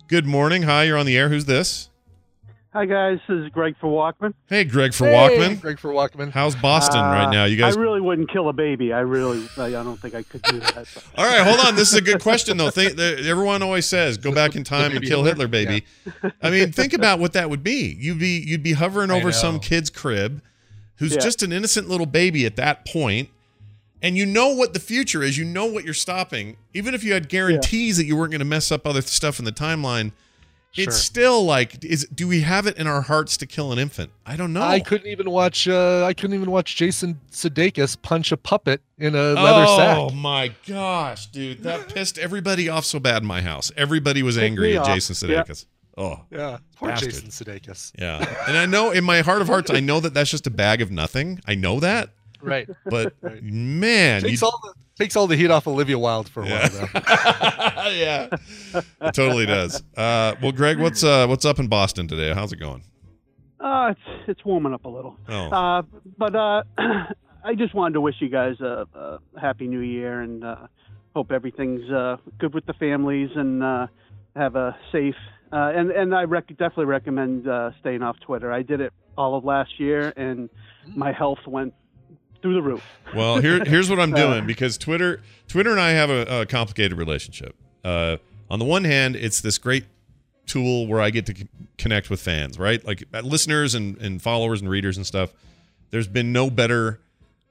[SPEAKER 1] Good morning. Hi, you're on the air. Who's this?
[SPEAKER 13] Hi guys, this is Greg for Walkman.
[SPEAKER 1] Hey, Greg for
[SPEAKER 2] Hey,
[SPEAKER 1] Walkman.
[SPEAKER 2] Greg for Walkman.
[SPEAKER 1] How's Boston
[SPEAKER 13] Uh,
[SPEAKER 1] right now? You guys
[SPEAKER 13] I really wouldn't kill a baby. I really, I I don't think I could do that.
[SPEAKER 1] All right, hold on. This is a good question, though. Think, the, everyone always says, "Go back in time and kill
[SPEAKER 2] Hitler?
[SPEAKER 1] Hitler, baby." I mean, think about what that would be. You'd be you'd be hovering over some kid's crib, who's
[SPEAKER 13] Yeah.
[SPEAKER 1] just an innocent little baby at that point, and you know what the future is. You know what you're stopping. Even if you had guarantees that you weren't going to mess up other stuff in the timeline,
[SPEAKER 2] Sure.
[SPEAKER 1] it's still like, is do we have it in our hearts to kill an infant? I don't know.
[SPEAKER 2] I couldn't even watch. Uh, I couldn't even watch Jason Sudeikis punch a puppet in a leather
[SPEAKER 1] oh
[SPEAKER 2] sack.
[SPEAKER 1] Oh my gosh, dude, that pissed everybody off so bad in my house. Everybody was angry at
[SPEAKER 2] off.
[SPEAKER 1] Jason
[SPEAKER 2] Yeah.
[SPEAKER 1] Sudeikis. Oh,
[SPEAKER 2] Yeah, poor
[SPEAKER 1] Bastard.
[SPEAKER 2] Jason Sudeikis.
[SPEAKER 1] Yeah. And I know in my heart of hearts, I know that that's just a bag of nothing. I know that.
[SPEAKER 2] Right.
[SPEAKER 1] But man,
[SPEAKER 2] takes
[SPEAKER 1] you-
[SPEAKER 2] all the takes all the heat off Olivia Wilde for a
[SPEAKER 1] Yeah.
[SPEAKER 2] while though.
[SPEAKER 1] yeah, it totally does. Uh, well, Greg, what's uh, what's up in Boston today? How's it going?
[SPEAKER 13] Uh, it's it's warming up a little.
[SPEAKER 1] Oh.
[SPEAKER 13] Uh, but uh, I just wanted to wish you guys a, a happy New Year and uh, hope everything's uh, good with the families and uh, have a safe. Uh, and and I rec- definitely recommend uh, staying off Twitter. I did it all of last year, and my health went through the roof.
[SPEAKER 1] Well, here here's what I'm doing because Twitter Twitter and I have a, a complicated relationship. Uh, on the one hand, it's this great tool where I get to c- connect with fans, right? Like uh, listeners and, and followers and readers and stuff. There's been no better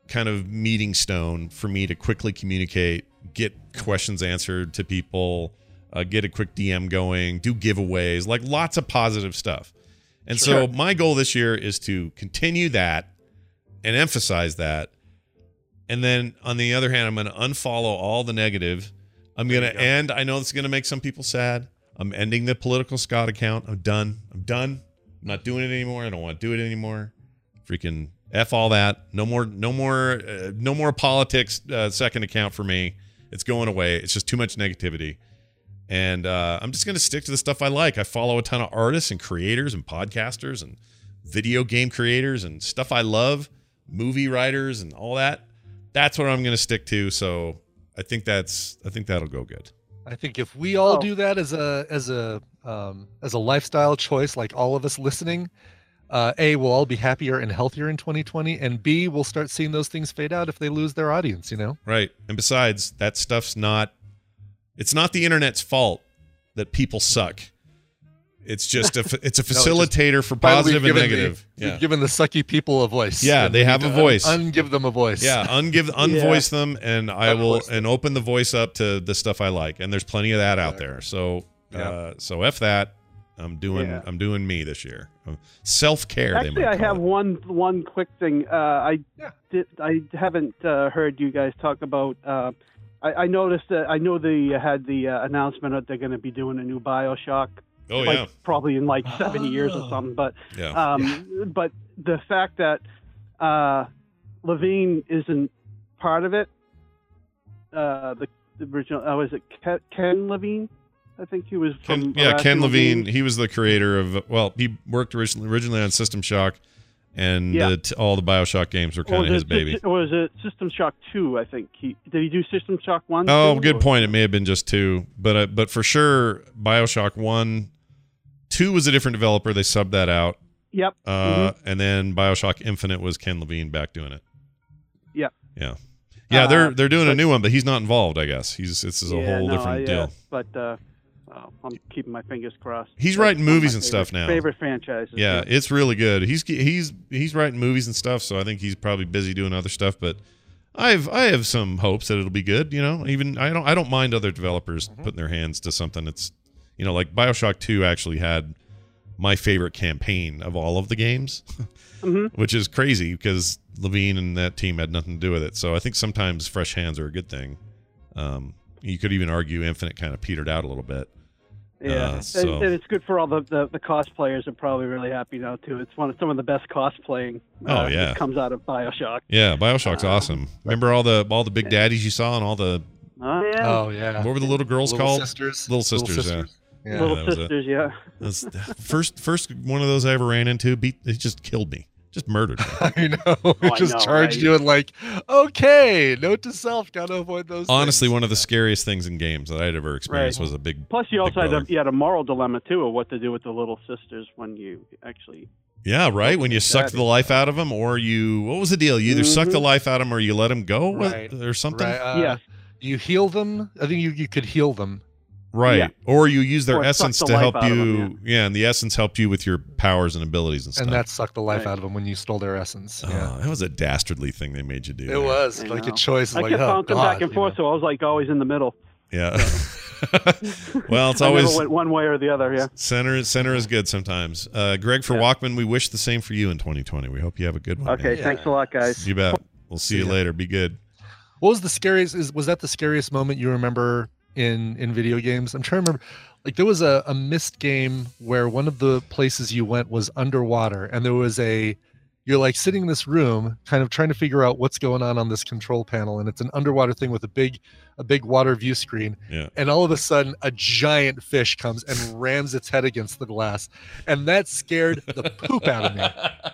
[SPEAKER 1] kind of meeting stone for me to quickly communicate, get questions answered to people, uh, get a quick DM going, do giveaways, like lots of positive stuff. And so my goal this year is to continue that and emphasize that And then on the other hand, I'm going to unfollow all the negative. I'm going to
[SPEAKER 2] go.
[SPEAKER 1] end. I know it's going to make some people sad. I'm ending the political Scott account. I'm done. I'm done. I'm not doing it anymore. I don't want to do it anymore. Freaking f all that. No more. No more. Uh, no more politics. Uh, second account for me. It's going away. It's just too much negativity. And uh, I'm just going to stick to the stuff I like. I follow a ton of artists and creators and podcasters and video game creators and stuff I love, movie writers and all that. That's what I'm going to stick to. So I think that's I think that'll go good.
[SPEAKER 2] I think if we all
[SPEAKER 13] Oh.
[SPEAKER 2] do that as a as a um, as a lifestyle choice, like all of us listening, uh, a we'll all be happier and healthier in 2020, and b we'll start seeing those things fade out if they lose their audience. You know,
[SPEAKER 1] Right. And besides, that stuff's not it's not the internet's fault that people suck. It's just a it's a
[SPEAKER 2] just
[SPEAKER 1] facilitator for
[SPEAKER 2] Finally,
[SPEAKER 1] positive and
[SPEAKER 2] given the-
[SPEAKER 1] negative.
[SPEAKER 2] we've
[SPEAKER 1] yeah.
[SPEAKER 2] given the sucky people a voice.
[SPEAKER 1] Yeah,
[SPEAKER 2] and
[SPEAKER 1] they have a voice.
[SPEAKER 2] Un- ungive them a voice.
[SPEAKER 1] Yeah, ungive unvoice them and I will
[SPEAKER 2] them.
[SPEAKER 1] and open the voice up to the stuff I like. And there's plenty of that out there. So
[SPEAKER 2] Yeah.
[SPEAKER 1] uh so F that. I'm doing
[SPEAKER 13] Yeah.
[SPEAKER 1] I'm doing me this year. Self care they
[SPEAKER 13] Actually,
[SPEAKER 1] might
[SPEAKER 13] I have
[SPEAKER 1] it.
[SPEAKER 13] one one quick thing. Uh, I
[SPEAKER 2] Yeah.
[SPEAKER 13] did. I haven't uh, heard you guys talk about. Uh, I, I noticed that. I know they had the uh, announcement that they're going to be doing a new Bioshock.
[SPEAKER 1] Oh
[SPEAKER 13] like,
[SPEAKER 1] yeah.
[SPEAKER 13] Probably in like seven years
[SPEAKER 2] Oh.
[SPEAKER 13] or something. But
[SPEAKER 1] Yeah.
[SPEAKER 13] um, but the fact that uh, Levine isn't part of it. Uh, the, the original. Uh, was it Ken, Ken Levine? I think he was from.
[SPEAKER 1] Ken, yeah, Ken
[SPEAKER 13] Irrational
[SPEAKER 1] Levine. He was the creator of. Well, he worked originally, originally on System Shock, and
[SPEAKER 13] Yeah.
[SPEAKER 1] the all the Bioshock games were kind of his
[SPEAKER 13] it-
[SPEAKER 1] baby.
[SPEAKER 13] Or was it System Shock Two? I think he did. He do System Shock One?
[SPEAKER 1] Oh,
[SPEAKER 13] too,
[SPEAKER 1] good
[SPEAKER 13] or-
[SPEAKER 1] point. It may have been just two, but uh, but for sure, Bioshock One, two was a different developer. They subbed that out,
[SPEAKER 13] Yep.
[SPEAKER 1] uh,
[SPEAKER 13] mhm.
[SPEAKER 1] and then Bioshock Infinite was Ken Levine back doing it.
[SPEAKER 13] Yep.
[SPEAKER 1] Yeah, yeah. they're
[SPEAKER 13] Uh,
[SPEAKER 1] they're doing a new one, but he's not involved. I guess he's this is a
[SPEAKER 13] Yeah,
[SPEAKER 1] whole
[SPEAKER 13] no,
[SPEAKER 1] different
[SPEAKER 13] I, uh,
[SPEAKER 1] deal.
[SPEAKER 13] But uh, well, I'm keeping my fingers crossed.
[SPEAKER 1] He's
[SPEAKER 13] That's
[SPEAKER 1] writing movies
[SPEAKER 13] my
[SPEAKER 1] and stuff now.
[SPEAKER 13] Favorite franchises.
[SPEAKER 1] Yeah, it's really good. He's he's he's writing movies and stuff, so I think he's probably busy doing other stuff. But I've I have some hopes that it'll be good. You know, even I don't I don't mind other developers
[SPEAKER 13] Mm-hmm.
[SPEAKER 1] putting their hands to something that's you know like Bioshock Two actually had my favorite campaign of all of the games,
[SPEAKER 13] Mhm.
[SPEAKER 1] which is crazy because Levine and that team had nothing to do with it. So I think sometimes fresh hands are a good thing. Um, you could even argue Infinite kind of petered out a little bit.
[SPEAKER 13] Yeah,
[SPEAKER 1] Uh,
[SPEAKER 13] and,
[SPEAKER 1] so-
[SPEAKER 13] and it's good for all the, the the cosplayers are probably really happy now too. It's one of some of the best cosplaying.
[SPEAKER 1] Oh,
[SPEAKER 13] uh,
[SPEAKER 1] yeah.
[SPEAKER 13] that comes out of Bioshock.
[SPEAKER 1] Yeah, Bioshock's
[SPEAKER 13] Um,
[SPEAKER 1] awesome. Remember all the all the big daddies you saw and all the
[SPEAKER 13] Oh yeah,
[SPEAKER 2] Oh yeah.
[SPEAKER 1] what were the little girls
[SPEAKER 2] Little
[SPEAKER 1] called?
[SPEAKER 2] sisters.
[SPEAKER 1] Little sisters. yeah.
[SPEAKER 2] Yeah.
[SPEAKER 13] little
[SPEAKER 1] that was it.
[SPEAKER 13] sisters. Yeah.
[SPEAKER 1] That's the first first one of those I ever ran into. Beat it just killed me. Just murdered me.
[SPEAKER 2] I know.
[SPEAKER 13] Oh,
[SPEAKER 2] it
[SPEAKER 13] I
[SPEAKER 2] just
[SPEAKER 13] know,
[SPEAKER 2] charged
[SPEAKER 13] right?
[SPEAKER 2] you and like, okay, note to self, gotta avoid those.
[SPEAKER 1] Honestly,
[SPEAKER 2] things.
[SPEAKER 1] one of the scariest things in games that I'd ever experienced
[SPEAKER 13] Right.
[SPEAKER 1] was a big.
[SPEAKER 13] Plus, you
[SPEAKER 1] Big
[SPEAKER 13] also had a, you had a moral dilemma too of what to do with the little sisters when you actually.
[SPEAKER 1] Yeah, right. When you sucked the life out of them, or you what was the deal? You either sucked the life out of them, or you let them go,
[SPEAKER 2] Right.
[SPEAKER 1] or something.
[SPEAKER 2] Right, uh,
[SPEAKER 13] Yeah.
[SPEAKER 2] You heal them. I think you, you could heal them.
[SPEAKER 1] Right.
[SPEAKER 13] Yeah.
[SPEAKER 1] Or you use their essence
[SPEAKER 13] the
[SPEAKER 1] to help you.
[SPEAKER 13] them,
[SPEAKER 1] yeah. and the essence helped you with your powers and abilities and stuff.
[SPEAKER 2] And that sucked the life
[SPEAKER 13] Right.
[SPEAKER 2] out of them when you stole their essence.
[SPEAKER 1] Oh,
[SPEAKER 2] yeah.
[SPEAKER 1] that was a dastardly thing they made you do.
[SPEAKER 2] It was
[SPEAKER 13] I
[SPEAKER 2] like
[SPEAKER 13] know.
[SPEAKER 2] a choice.
[SPEAKER 13] I
[SPEAKER 2] like,
[SPEAKER 13] kept
[SPEAKER 2] oh,
[SPEAKER 13] bouncing
[SPEAKER 2] God,
[SPEAKER 13] back and
[SPEAKER 2] you
[SPEAKER 13] forth,
[SPEAKER 2] know.
[SPEAKER 13] so I was like always in the middle.
[SPEAKER 1] Yeah. well, it's always
[SPEAKER 13] went one way or the other. Yeah.
[SPEAKER 1] center. Center is good sometimes. Uh, Greg for
[SPEAKER 13] Yeah.
[SPEAKER 1] Walkman, we wish the same for you in 2020. We hope you have a good one.
[SPEAKER 13] Okay.
[SPEAKER 1] man.
[SPEAKER 13] Thanks a lot, guys.
[SPEAKER 1] You bet. We'll see,
[SPEAKER 2] See
[SPEAKER 1] you later. Be good.
[SPEAKER 2] What was the scariest? Is was that the scariest moment you remember in in video games? I'm trying to remember. Like there was a, a Myst game where one of the places you went was underwater, and there was a you're like sitting in this room, kind of trying to figure out what's going on on this control panel, and it's an underwater thing with a big a big water view screen,
[SPEAKER 1] Yeah.
[SPEAKER 2] and all of a sudden a giant fish comes and rams its head against the glass, and that scared the poop out of me.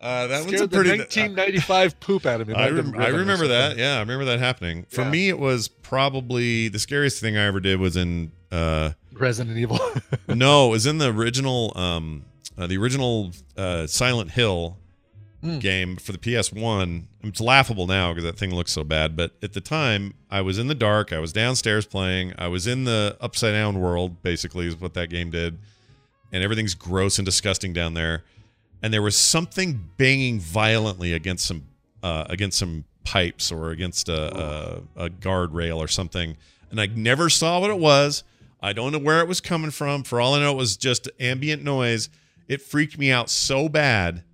[SPEAKER 1] Uh, that
[SPEAKER 2] scared
[SPEAKER 1] one's a
[SPEAKER 2] the
[SPEAKER 1] pretty.
[SPEAKER 2] 1995 poop out of me.
[SPEAKER 1] I, rem- I remember that. Yeah, I remember that happening. For
[SPEAKER 2] Yeah.
[SPEAKER 1] me, it was probably the scariest thing I ever did was in. Uh,
[SPEAKER 2] Resident Evil.
[SPEAKER 1] no, it was in the original, um, uh, the original uh, Silent Hill
[SPEAKER 2] Mm.
[SPEAKER 1] game for the PS1. It's laughable now because that thing looks so bad. But at the time, I was in the dark. I was downstairs playing. I was in the upside down world. Basically, is what that game did, and everything's gross and disgusting down there. And there was something banging violently against some uh, against some pipes or against a, a, a guardrail or something. And I never saw what it was. I don't know where it was coming from. For all I know, it was just ambient noise. It freaked me out so bad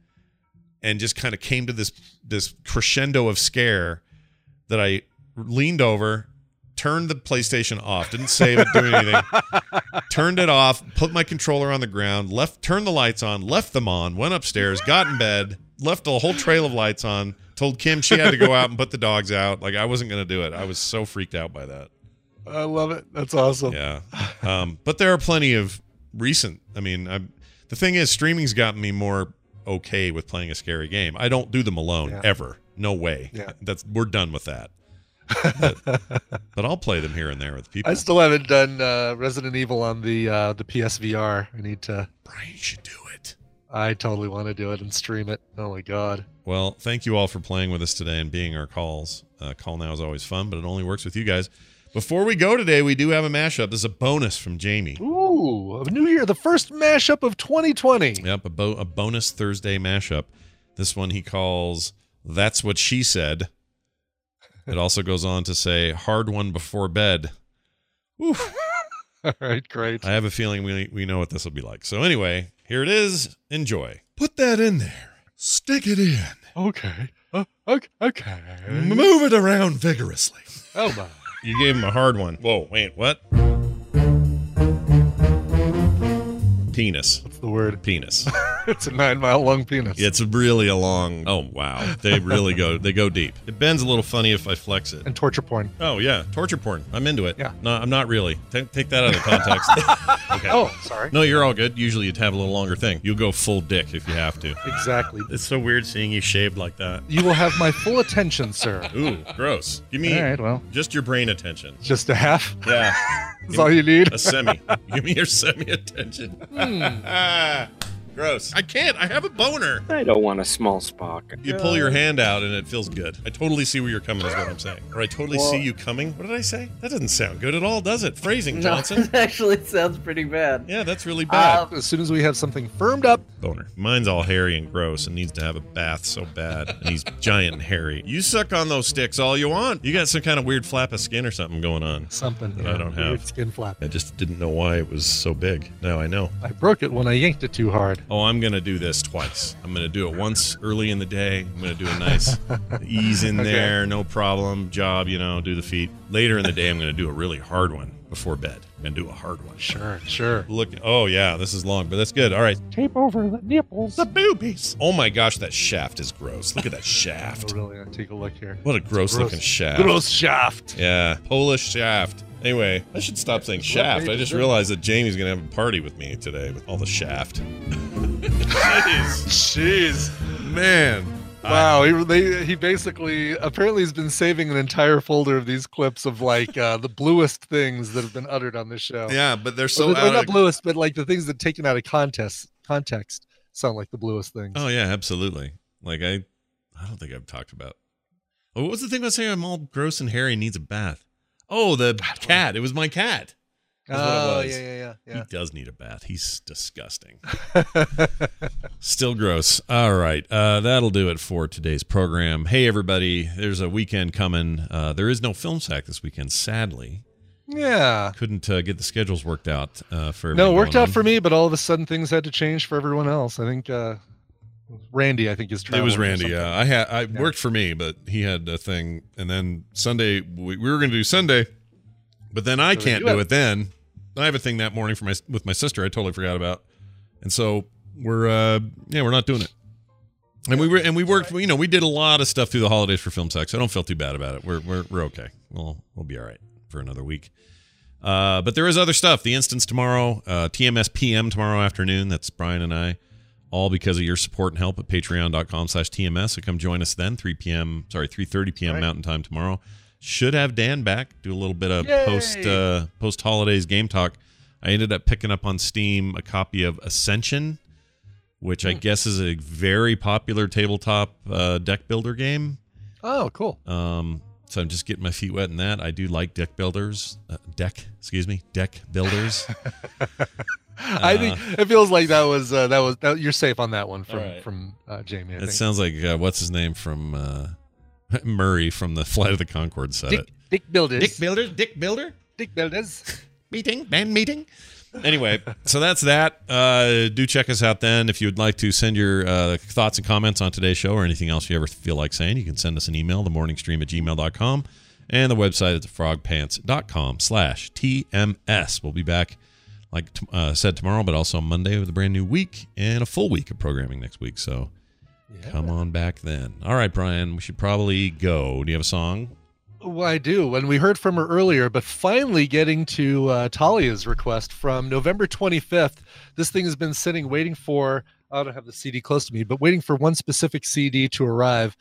[SPEAKER 1] and just kind of came to this this crescendo of scare that I leaned over, turned the PlayStation off, didn't save it, do anything, turned it off, put my controller on the ground, left, turned the lights on, left them on, went upstairs, got in bed, left a whole trail of lights on, told Kim she had to go out and put the dogs out. Like I wasn't going to do it. I was so freaked out by that.
[SPEAKER 2] I love it. That's awesome.
[SPEAKER 1] Yeah. Um, but there are plenty of recent. I mean, I'm, the thing is, streaming's gotten me more okay with playing a scary game. I don't do them alone
[SPEAKER 2] Yeah.
[SPEAKER 1] ever. No way.
[SPEAKER 2] Yeah.
[SPEAKER 1] That's we're done with that. But, I'll play them here and there with people.
[SPEAKER 2] I still haven't done uh, Resident Evil on the uh, the PSVR. I need to.
[SPEAKER 1] Brian should do it.
[SPEAKER 2] I totally want to do it and stream it. Oh my god.
[SPEAKER 1] Well, thank you all for playing with us today and being our calls. Uh, call now is always fun, but it only works with you guys. Before we go today, we do have a mashup. This is a bonus from Jamie.
[SPEAKER 2] Ooh, a new year, the first mashup of 2020.
[SPEAKER 1] Yep, a, bo- a bonus Thursday mashup. This one he calls That's What She Said. It also goes on to say Hard One Before Bed.
[SPEAKER 2] All right, great.
[SPEAKER 1] I have a feeling we, we know what this will be like. So, anyway, here it is. Enjoy. Put that in there. Stick it in.
[SPEAKER 2] Okay. Uh, okay. Okay.
[SPEAKER 1] Move it around vigorously.
[SPEAKER 2] Oh my.
[SPEAKER 1] You gave him a hard one. Whoa, wait, what? Penis.
[SPEAKER 2] What's the word?
[SPEAKER 1] Penis.
[SPEAKER 2] it's a nine mile long penis.
[SPEAKER 1] It's really a long. Oh wow, they really go. They go deep. It bends a little funny if I flex it.
[SPEAKER 2] And torture porn.
[SPEAKER 1] Oh yeah, torture porn. I'm into it.
[SPEAKER 2] Yeah.
[SPEAKER 1] No, I'm not really. Take, take that out of context. okay.
[SPEAKER 2] Oh, sorry.
[SPEAKER 1] No, you're all good. Usually you'd have a little longer thing. You'll go full dick if you have to.
[SPEAKER 2] Exactly.
[SPEAKER 1] It's so weird seeing you shaved like that.
[SPEAKER 2] You will have my full attention, sir.
[SPEAKER 1] Ooh, gross. Give me
[SPEAKER 2] All right, well.
[SPEAKER 1] just your brain attention.
[SPEAKER 2] Just a half.
[SPEAKER 1] Yeah.
[SPEAKER 2] That's all you need.
[SPEAKER 1] A semi. Give me your semi attention. Mm. Gross. I can't. I have a boner.
[SPEAKER 3] I don't want a small Spock.
[SPEAKER 1] You pull your hand out and it feels good. I totally see where you're coming, is what I'm saying. Or I totally
[SPEAKER 14] Well-
[SPEAKER 1] see you coming. What did I say? That doesn't sound good at all, does it? Phrasing,
[SPEAKER 14] No,
[SPEAKER 1] Johnson.
[SPEAKER 14] it actually sounds pretty bad.
[SPEAKER 1] Yeah, that's really bad.
[SPEAKER 2] Uh, as soon as we have something firmed up,
[SPEAKER 1] boner. Mine's all hairy and gross and needs to have a bath so bad. And he's giant and hairy. You suck on those sticks all you want. You got some kind of weird flap of skin or something going on.
[SPEAKER 2] something
[SPEAKER 1] That
[SPEAKER 2] yeah,
[SPEAKER 1] I don't
[SPEAKER 2] weird
[SPEAKER 1] have.
[SPEAKER 2] Skin flap.
[SPEAKER 1] I just didn't know why it was so big. Now I know.
[SPEAKER 2] I broke it when I yanked it too hard.
[SPEAKER 1] Oh, I'm gonna do this twice. I'm gonna do it once early in the day. I'm gonna do a nice ease in
[SPEAKER 2] Okay.
[SPEAKER 1] there, no problem. Job, you know, do the feet. Later in the day, I'm gonna do a really hard one before bed. I'm gonna do a hard one.
[SPEAKER 2] Sure, sure.
[SPEAKER 1] Look. Oh yeah, this is long, but that's good. All right.
[SPEAKER 2] Tape over the nipples.
[SPEAKER 1] The boobies. Oh my gosh, that shaft is gross. Look at that shaft.
[SPEAKER 2] Oh, really? Take a look here.
[SPEAKER 1] What a gross,
[SPEAKER 2] Gross.
[SPEAKER 1] looking shaft.
[SPEAKER 2] Gross shaft.
[SPEAKER 1] Yeah, Polish shaft. Anyway, I should stop saying shaft. I just realized that Jamie's gonna have a party with me today with all the shaft. Jeez,
[SPEAKER 2] Jeez.
[SPEAKER 1] man.
[SPEAKER 2] Wow, he, they, he basically apparently has been saving an entire folder of these clips of like uh, the bluest things that have been uttered on this show.
[SPEAKER 1] Yeah, but they're so
[SPEAKER 2] the- or
[SPEAKER 1] out
[SPEAKER 2] not
[SPEAKER 1] of
[SPEAKER 2] bluest, but like the things that taken out of context context sound like the bluest things.
[SPEAKER 1] Oh yeah, absolutely. Like I, I don't think I've talked about. Oh, what was the thing about saying I'm all gross and hairy needs a bath? Oh, the cat. It was my cat. That's what it
[SPEAKER 2] Oh,
[SPEAKER 1] was.
[SPEAKER 2] yeah, yeah, yeah,
[SPEAKER 1] He does need a bath. He's disgusting. Still gross. All right. Uh, that'll do it for today's program. Hey, everybody. There's a weekend coming. Uh, there is no film sack this weekend, sadly.
[SPEAKER 2] Yeah.
[SPEAKER 1] Couldn't uh, get the schedules worked out uh, for
[SPEAKER 2] No, it worked out
[SPEAKER 1] on.
[SPEAKER 2] for me, but all of a sudden things had to change for everyone else. I think uh, Randy, I think is
[SPEAKER 1] It was Randy. Yeah, I had I worked for me, but he had a thing, and then Sunday we, we were going to do Sunday, but then I
[SPEAKER 2] So
[SPEAKER 1] can't do
[SPEAKER 2] have-
[SPEAKER 1] it. Then I have a thing that morning for my with my sister. I totally forgot about, and so we're uh yeah we're not doing it. And we were and we worked. You know, we did a lot of stuff through the holidays for Film sex. I don't feel too bad about it. We're we're we're okay. We'll we'll be all right for another week. Uh, but there is other stuff. The instance tomorrow, uh, TMS PM tomorrow afternoon. That's Brian and I, all because of your support and help at patreon.com slash TMS. So come join us then, 3 p.m., sorry, 3.30 p.m.
[SPEAKER 2] Right.
[SPEAKER 1] Mountain Time tomorrow. Should have Dan back, do a little bit of
[SPEAKER 2] Yay!
[SPEAKER 1] post uh, post holidays game talk. I ended up picking up on Steam a copy of Ascension, which
[SPEAKER 2] Hmm.
[SPEAKER 1] I guess is a very popular tabletop uh, deck builder game.
[SPEAKER 2] Oh, cool.
[SPEAKER 1] Um, so I'm just getting my feet wet in that. I do like deck builders, uh, deck, excuse me, deck builders.
[SPEAKER 2] I think it feels like that was uh, that was that, you're safe on that one from
[SPEAKER 1] All right.
[SPEAKER 2] from uh, Jamie. I
[SPEAKER 1] It
[SPEAKER 2] think.
[SPEAKER 1] sounds like uh, what's his name from uh, Murray from the Flight of the Conchords said
[SPEAKER 2] Dick,
[SPEAKER 1] it.
[SPEAKER 2] Dick Builders.
[SPEAKER 1] Dick Builders, Dick Builder,
[SPEAKER 2] Dick Builders.
[SPEAKER 1] meeting, band meeting.
[SPEAKER 6] anyway, so that's that. Uh, do check us out then. If you would like to send your uh, thoughts and comments on today's show or anything else you ever feel like saying, you can send us an email, themorningstream at gmail.com, and the website is frogpants.com slash TMS. We'll be back, like t- uh, said, tomorrow, but also Monday with a brand new week and a full week of programming next week. So come on back then. All right, Brian, we should probably go. Do you have a song?
[SPEAKER 2] Well, I do. And we heard from her earlier, but finally getting to uh, Talia's request from November 25th. This thing has been sitting waiting for, I don't have the CD close to me, but waiting for one specific CD to arrive.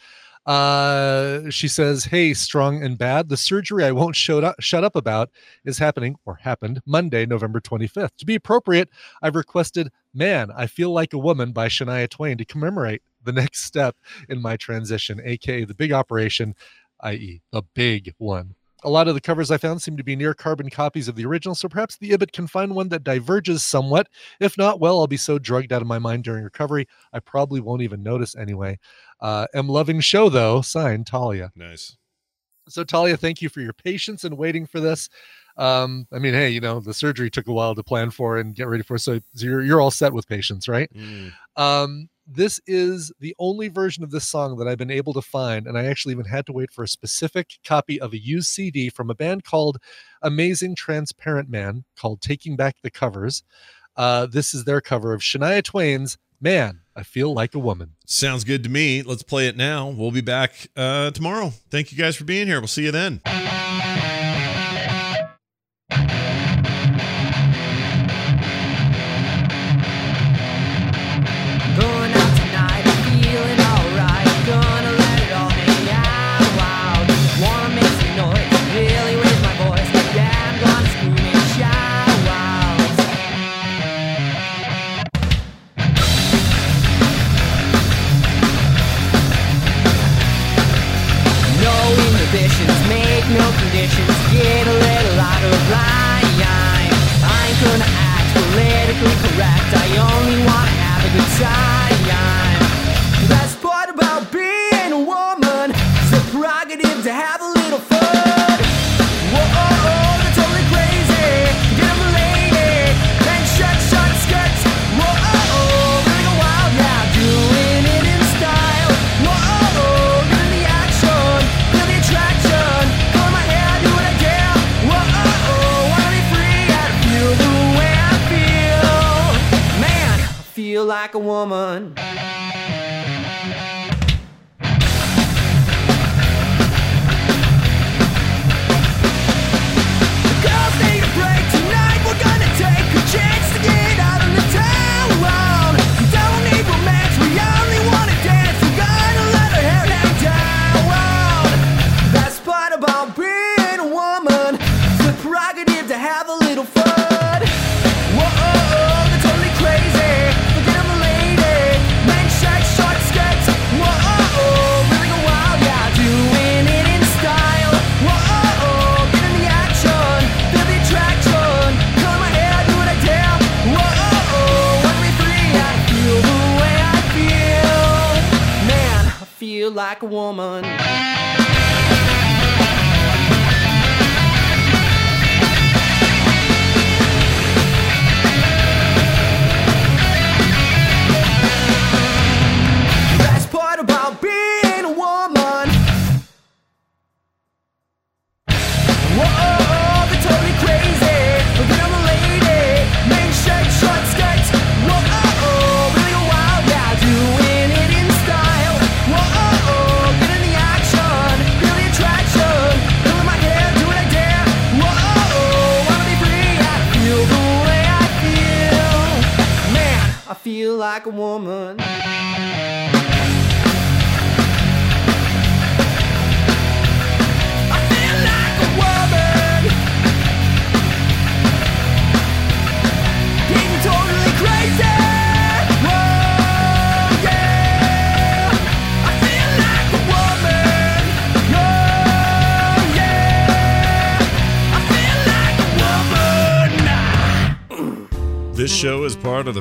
[SPEAKER 2] Uh, she says, Hey, strong and bad. The surgery I won't show up, shut up about is happening or happened Monday, November 25th. To be appropriate, I've requested Man, I Feel Like a Woman by Shania Twain to commemorate the next step in my transition, aka the big operation i.e., the big one. A lot of the covers I found seem to be near carbon copies of the original, so perhaps the Ibbott can find one that diverges somewhat. If not, well, I'll be so drugged out of my mind during recovery, I probably won't even notice anyway. Uh, am loving show though. Signed, Talia.
[SPEAKER 6] Nice.
[SPEAKER 2] So, Talia, thank you for your patience and waiting for this. Um, I mean, hey, you know, the surgery took a while to plan for and get ready for, so you're you're all set with patience, right? Um, this is the only version of this song that I've been able to find, and I actually even had to wait for a specific copy of a used CD from a band called Amazing Transparent Man called Taking Back the Covers. Uh, this is their cover of Shania Twain's Man, I Feel Like a Woman.
[SPEAKER 6] Sounds good to me. Let's play it now. We'll be back uh, tomorrow. Thank you guys for being here. We'll see you then.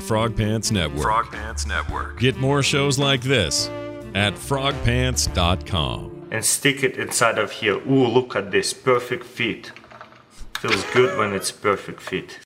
[SPEAKER 6] Frog Pants Network.
[SPEAKER 7] Frog Pants Network.
[SPEAKER 6] Get more shows like this at frogpants.com.
[SPEAKER 9] and stick it inside of here. Ooh, look at this perfect fit. Feels good when it's perfect fit.